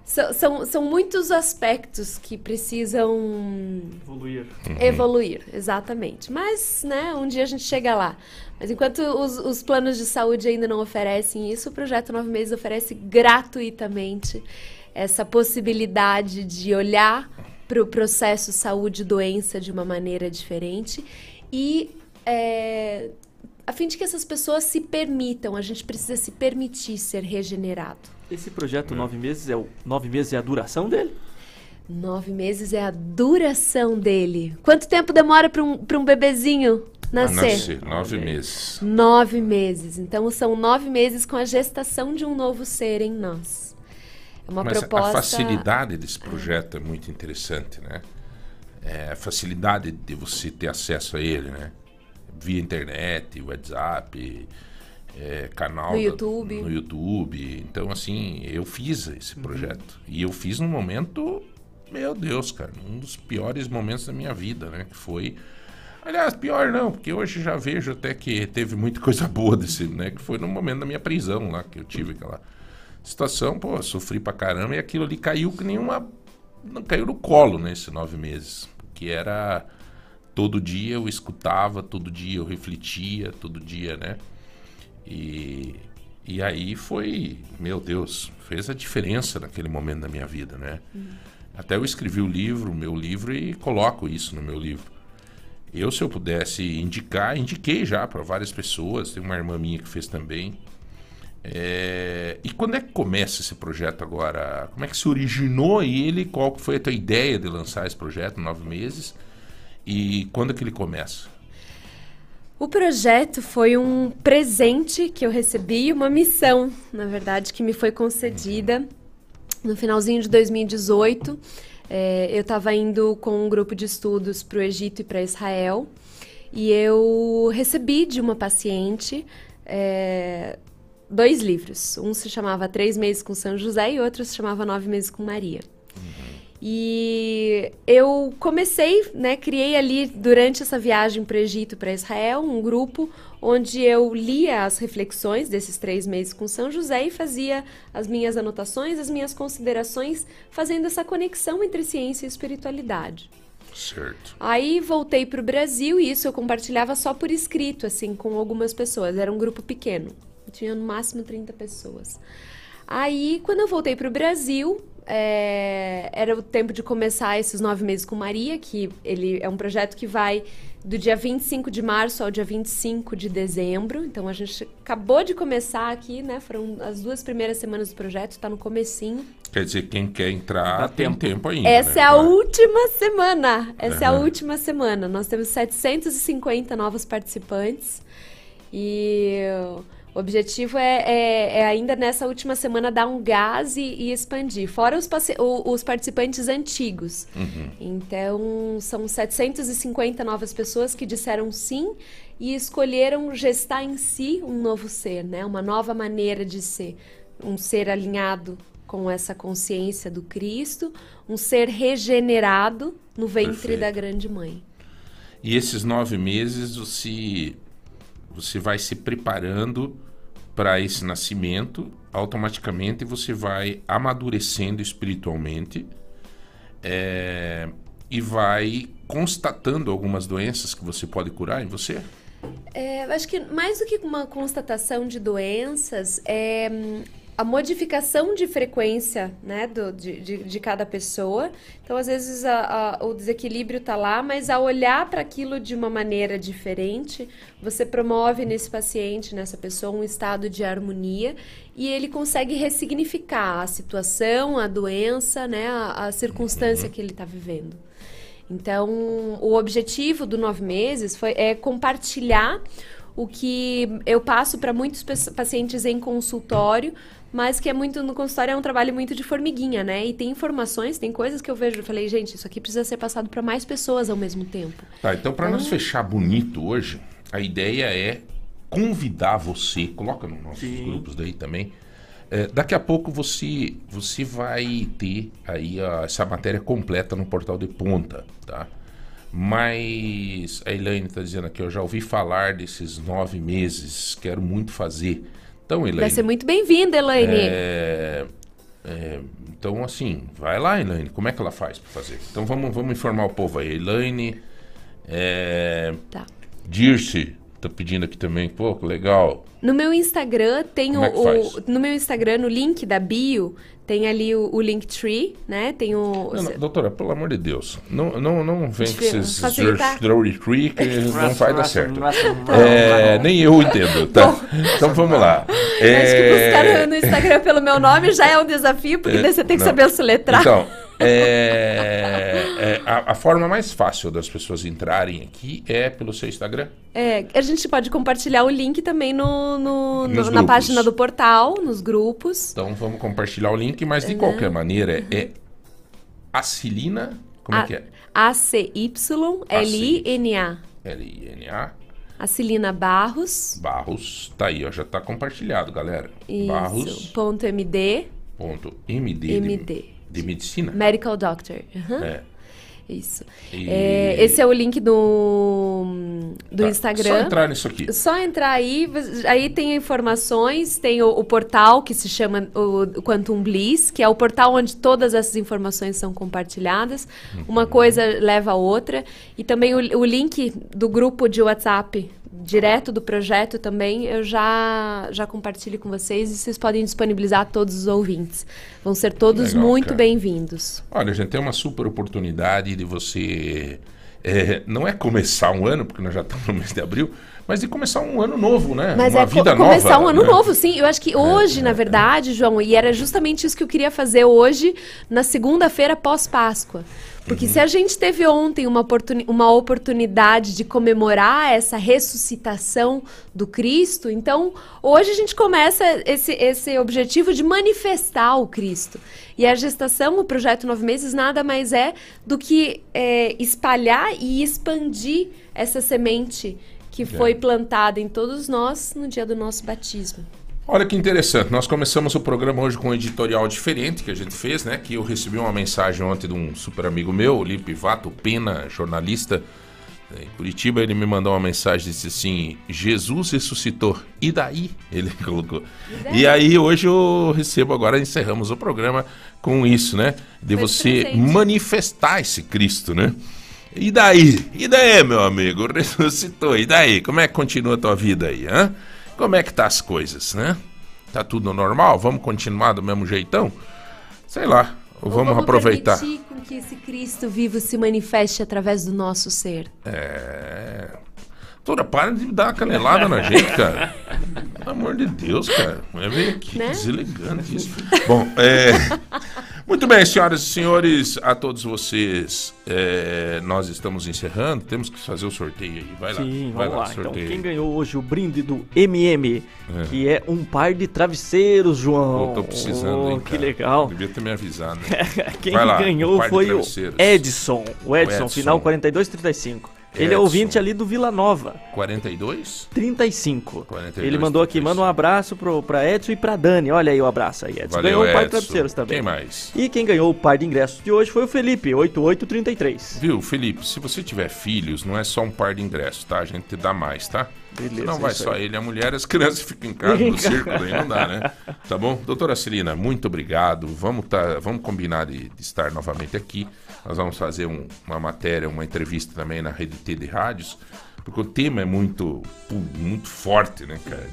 são, são, são muitos aspectos que precisam Evoluir. Evoluir, exatamente. Mas, né, um dia a gente chega lá. Mas enquanto os, os planos de saúde ainda não oferecem isso, o Projeto Nove Meses oferece gratuitamente essa possibilidade de olhar para o processo saúde e doença de uma maneira diferente e é, a fim de que essas pessoas se permitam, a gente precisa se permitir ser regenerado. Esse projeto nove meses é o nove meses é a duração dele? Nove meses é a duração dele. Quanto tempo demora para um, pra um bebezinho nascer? Nascer, nove meses. Nove meses. Então são nove meses com a gestação de um novo ser em nós. É uma Mas a- proposta. a facilidade desse projeto é muito interessante, né? É, a facilidade de você ter acesso a ele, né? Via internet, WhatsApp, é, canal No da- YouTube. no YouTube. Então, assim, eu fiz esse projeto. E eu fiz num momento, meu Deus, cara, um dos piores momentos da minha vida, né? Que foi. Aliás, pior não, porque hoje já vejo até que teve muita coisa boa desse, né? Que foi no momento da minha prisão lá, que eu tive aquela situação, pô, sofri pra caramba e aquilo ali caiu que nenhuma. Não caiu no colo nesses nove meses. Que era. Todo dia eu escutava, todo dia eu refletia, todo dia, né? E, e aí foi, meu Deus, fez a diferença naquele momento da minha vida, né? Até eu escrevi o livro, o meu livro, e coloco isso no meu livro. Eu, se eu pudesse indicar, indiquei já para várias pessoas. Tem uma irmã minha que fez também. É, E quando é que começa esse projeto agora? Como é que se originou ele? Qual foi a tua ideia de lançar esse projeto? Nove meses. E quando é que ele começa? O projeto foi um presente que eu recebi, uma missão, na verdade, que me foi concedida no finalzinho de 2018. É, eu estava indo com um grupo de estudos para o Egito e para Israel e eu recebi de uma paciente é, dois livros. Um se chamava Três Meses com São José e outro se chamava Nove Meses com Maria. E eu comecei, né, criei ali durante essa viagem para o Egito e para Israel um grupo onde eu lia as reflexões desses três meses com São José e fazia as minhas anotações, as minhas considerações, fazendo essa conexão entre ciência e espiritualidade. Certo. Aí voltei para o Brasil e isso eu compartilhava só por escrito, assim, com algumas pessoas. Era um grupo pequeno, tinha no máximo 30 pessoas. Aí, quando eu voltei para o Brasil, é, era o tempo de começar esses nove meses com Maria, que ele é um projeto que vai do dia 25 de março ao dia 25 de dezembro. Então, a gente acabou de começar aqui, né? Foram as duas primeiras semanas do projeto, está no comecinho. Quer dizer, quem quer entrar tem tempo, ainda. Essa né? é a última semana. Essa é a última semana. Nós temos 750 novos participantes. E o objetivo é, é- é ainda nessa última semana dar um gás e, e expandir. Fora os, o- os participantes antigos. Uhum. Então, são 750 novas pessoas que disseram sim e escolheram gestar em si um novo ser, né? Uma nova maneira de ser. Um ser alinhado com essa consciência do Cristo, um ser regenerado no ventre Perfeito. da grande mãe. E esses nove meses você, você vai se preparando para esse nascimento, automaticamente você vai amadurecendo espiritualmente é, e vai constatando algumas doenças que você pode curar em você. É, eu acho que mais do que uma constatação de doenças, é a modificação de frequência né, do- de, de, de cada pessoa. Então, às vezes, a- a- o desequilíbrio está lá, mas ao olhar para aquilo de uma maneira diferente, você promove nesse paciente, nessa pessoa, um estado de harmonia e ele consegue ressignificar a situação, a doença, né, a, a circunstância que ele está vivendo. Então, o objetivo do nove meses foi é compartilhar o que eu passo para muitos paci- pacientes em consultório, mas que é muito no consultório é um trabalho muito de formiguinha, né? E tem informações, tem coisas que eu vejo, eu falei, gente, isso aqui precisa ser passado para mais pessoas ao mesmo tempo. Tá, então para nós Então- fechar bonito hoje, a ideia é convidar você, coloca nos nossos grupos daí também. É, daqui a pouco você você vai ter aí a- essa matéria completa no portal de ponta, tá? Mas a Elaine está dizendo aqui, eu já ouvi falar desses nove meses, quero muito fazer. Então, Elaine. Vai ser muito bem-vinda, Elaine. É, é, então, assim, vai lá, Elaine. Como é que ela faz para fazer? Então, vamos, vamos informar o povo aí. Elaine. É, Tá. Dirce, tá pedindo aqui também. Pô, legal. No meu Instagram tem Como o, é que faz? o- no meu Instagram no link da bio tem ali o, o Linktree, né? Tem o Não, não, doutora, pelo amor de Deus, não, não, não vem com esses facilitar. story tree que não vai dar certo. Tá. É, nem eu entendo, tá? Então vamos lá. Acho que buscar É, no Instagram pelo meu nome já é um desafio, porque É, daí você tem que não. saber soletrar. Então, é, é, a, a forma mais fácil das pessoas entrarem aqui é pelo seu Instagram. É, a gente pode compartilhar o link também no, no- no- na página do portal, nos grupos. Então vamos compartilhar o link, mas de Uhum. qualquer maneira é acilina. Como é A- que é? A-C-Y-L-I-N-A. L-I-N-A. Acilina Barros. Barros. Tá aí, ó, já tá compartilhado, galera. Isso. Barros. Ponto MD. Ponto MD. MD. De, de medicina. Medical Doctor. Uhum. É. Isso. E- É, esse é o link do, do Tá, Instagram. só entrar nisso aqui. Só entrar aí, aí tem informações, tem o, o portal que se chama o Quantum Bliss, que é o portal onde todas essas informações são compartilhadas. Uhum. Uma coisa leva a outra. E também o, o link do grupo de WhatsApp, direto do projeto também, eu já, já compartilho com vocês e vocês podem disponibilizar a todos os ouvintes. Vão ser todos Legal, muito bem-vindos. Olha, gente, tem uma super oportunidade de você. é, não é começar um ano, porque nós já estamos no mês de abril, mas de começar um ano novo, né? Mas uma é co- vida começar nova. um ano né? É, novo, sim. Eu acho que hoje, na verdade, João, e era justamente isso que eu queria fazer hoje, na segunda-feira pós-Páscoa. Porque Uhum. se a gente teve ontem uma, oportuni- uma oportunidade de comemorar essa ressuscitação do Cristo, então hoje a gente começa esse, esse objetivo de manifestar o Cristo. E a gestação, o projeto Nove Meses, nada mais é do que é, espalhar e expandir essa semente que foi plantada em todos nós no dia do nosso batismo. Olha que interessante, nós começamos o programa hoje com um editorial diferente que a gente fez, né? Que eu recebi uma mensagem ontem de um super amigo meu, Lipe Vato Pena, jornalista eh, em Curitiba. Ele me mandou uma mensagem disse assim: Jesus ressuscitou. E daí? Ele colocou. E aí hoje eu recebo agora, encerramos o programa com isso, né? De Foi você presente. manifestar esse Cristo, né? E daí? E daí, meu amigo? Ressuscitou. E daí? Como é que continua a tua vida aí, hã? Como é que tá as coisas, né? Tá tudo normal? Vamos continuar do mesmo jeitão? Sei lá. Ou vamos, aproveitar. permitir com que esse Cristo vivo se manifeste através do nosso ser. É. Toda para de dar uma canelada na gente, cara. Pelo amor de Deus, cara. É meio aqui Né? deselegante isso. Bom, é. Muito bem, senhoras e senhores, a todos vocês, é, nós estamos encerrando. Temos que fazer o sorteio aí. Vai lá. Sim, vai vamos lá. sorteio Então, quem ganhou hoje o brinde do MM, É. que é um par de travesseiros, João. Pô, tô precisando, Oh, hein, Que legal. Devia ter me avisado. Quem Vai lá, ganhou um foi o. Edson. O Edson, Edson. final 4235. Ele é ouvinte ali do Vila Nova. 42? 35. 42, Ele mandou aqui, manda um abraço pro, pra Edson e pra Dani. Olha aí o abraço aí, Edson. Valeu, ganhou um par de travesseiros também. Quem mais? E quem ganhou o par de ingressos de hoje foi o Felipe, 8833. Viu, Felipe, se você tiver filhos, não é só um par de ingressos, tá? A gente te dá mais, tá? Beleza, não vai só aí. ele, a mulher, as crianças ficam em casa no circo, daí não dá, né? Tá bom? Doutora Celina, muito obrigado. Vamos, tá, vamos combinar de, de estar novamente aqui. Nós vamos fazer um- uma matéria, uma entrevista também na Rede T de Rádios, porque o tema é muito, muito forte, né, cara?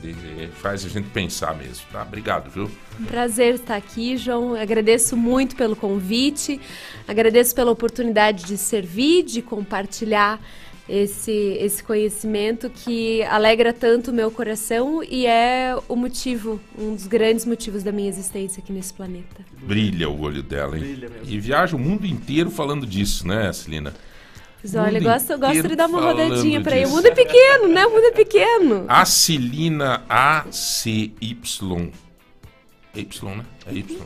Faz a gente pensar mesmo, tá? Obrigado, viu? Prazer estar aqui, João. Agradeço muito pelo convite, agradeço pela oportunidade de servir, de compartilhar esse, esse conhecimento que alegra tanto o meu coração e é o motivo, um dos grandes motivos da minha existência aqui nesse planeta. Brilha o olho dela, hein? Brilha mesmo. E viaja o mundo inteiro falando disso, né, Celina? Mas olha, eu gosto, eu gosto de dar uma rodadinha pra ele. O mundo é pequeno, né? O mundo é pequeno. A Celina A-C-Y. Y, né? É Y.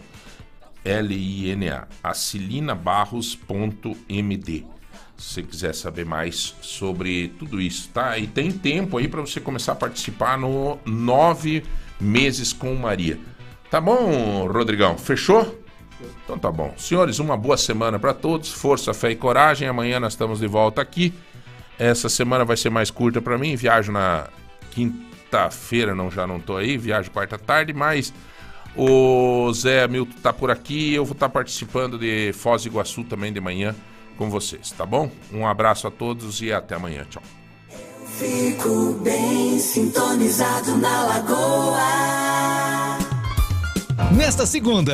L-I-N-A. acilinabarros.md. Se você quiser saber mais sobre tudo isso, tá? E tem tempo aí para você começar a participar no Nove Meses com Maria. Tá bom, Rodrigão? Fechou? Então tá bom. Senhores, uma boa semana para todos. Força, fé e coragem. Amanhã nós estamos de volta aqui. Essa semana vai ser mais curta para mim. Viajo na quinta-feira, não já não tô aí. Viajo quarta tarde, mas o Zé Milton tá por aqui. Eu vou estar participando de Foz do Iguaçu também de manhã com vocês, tá bom? Um abraço a todos e até amanhã. Tchau. Fico bem sintonizado na lagoa. Nesta segunda,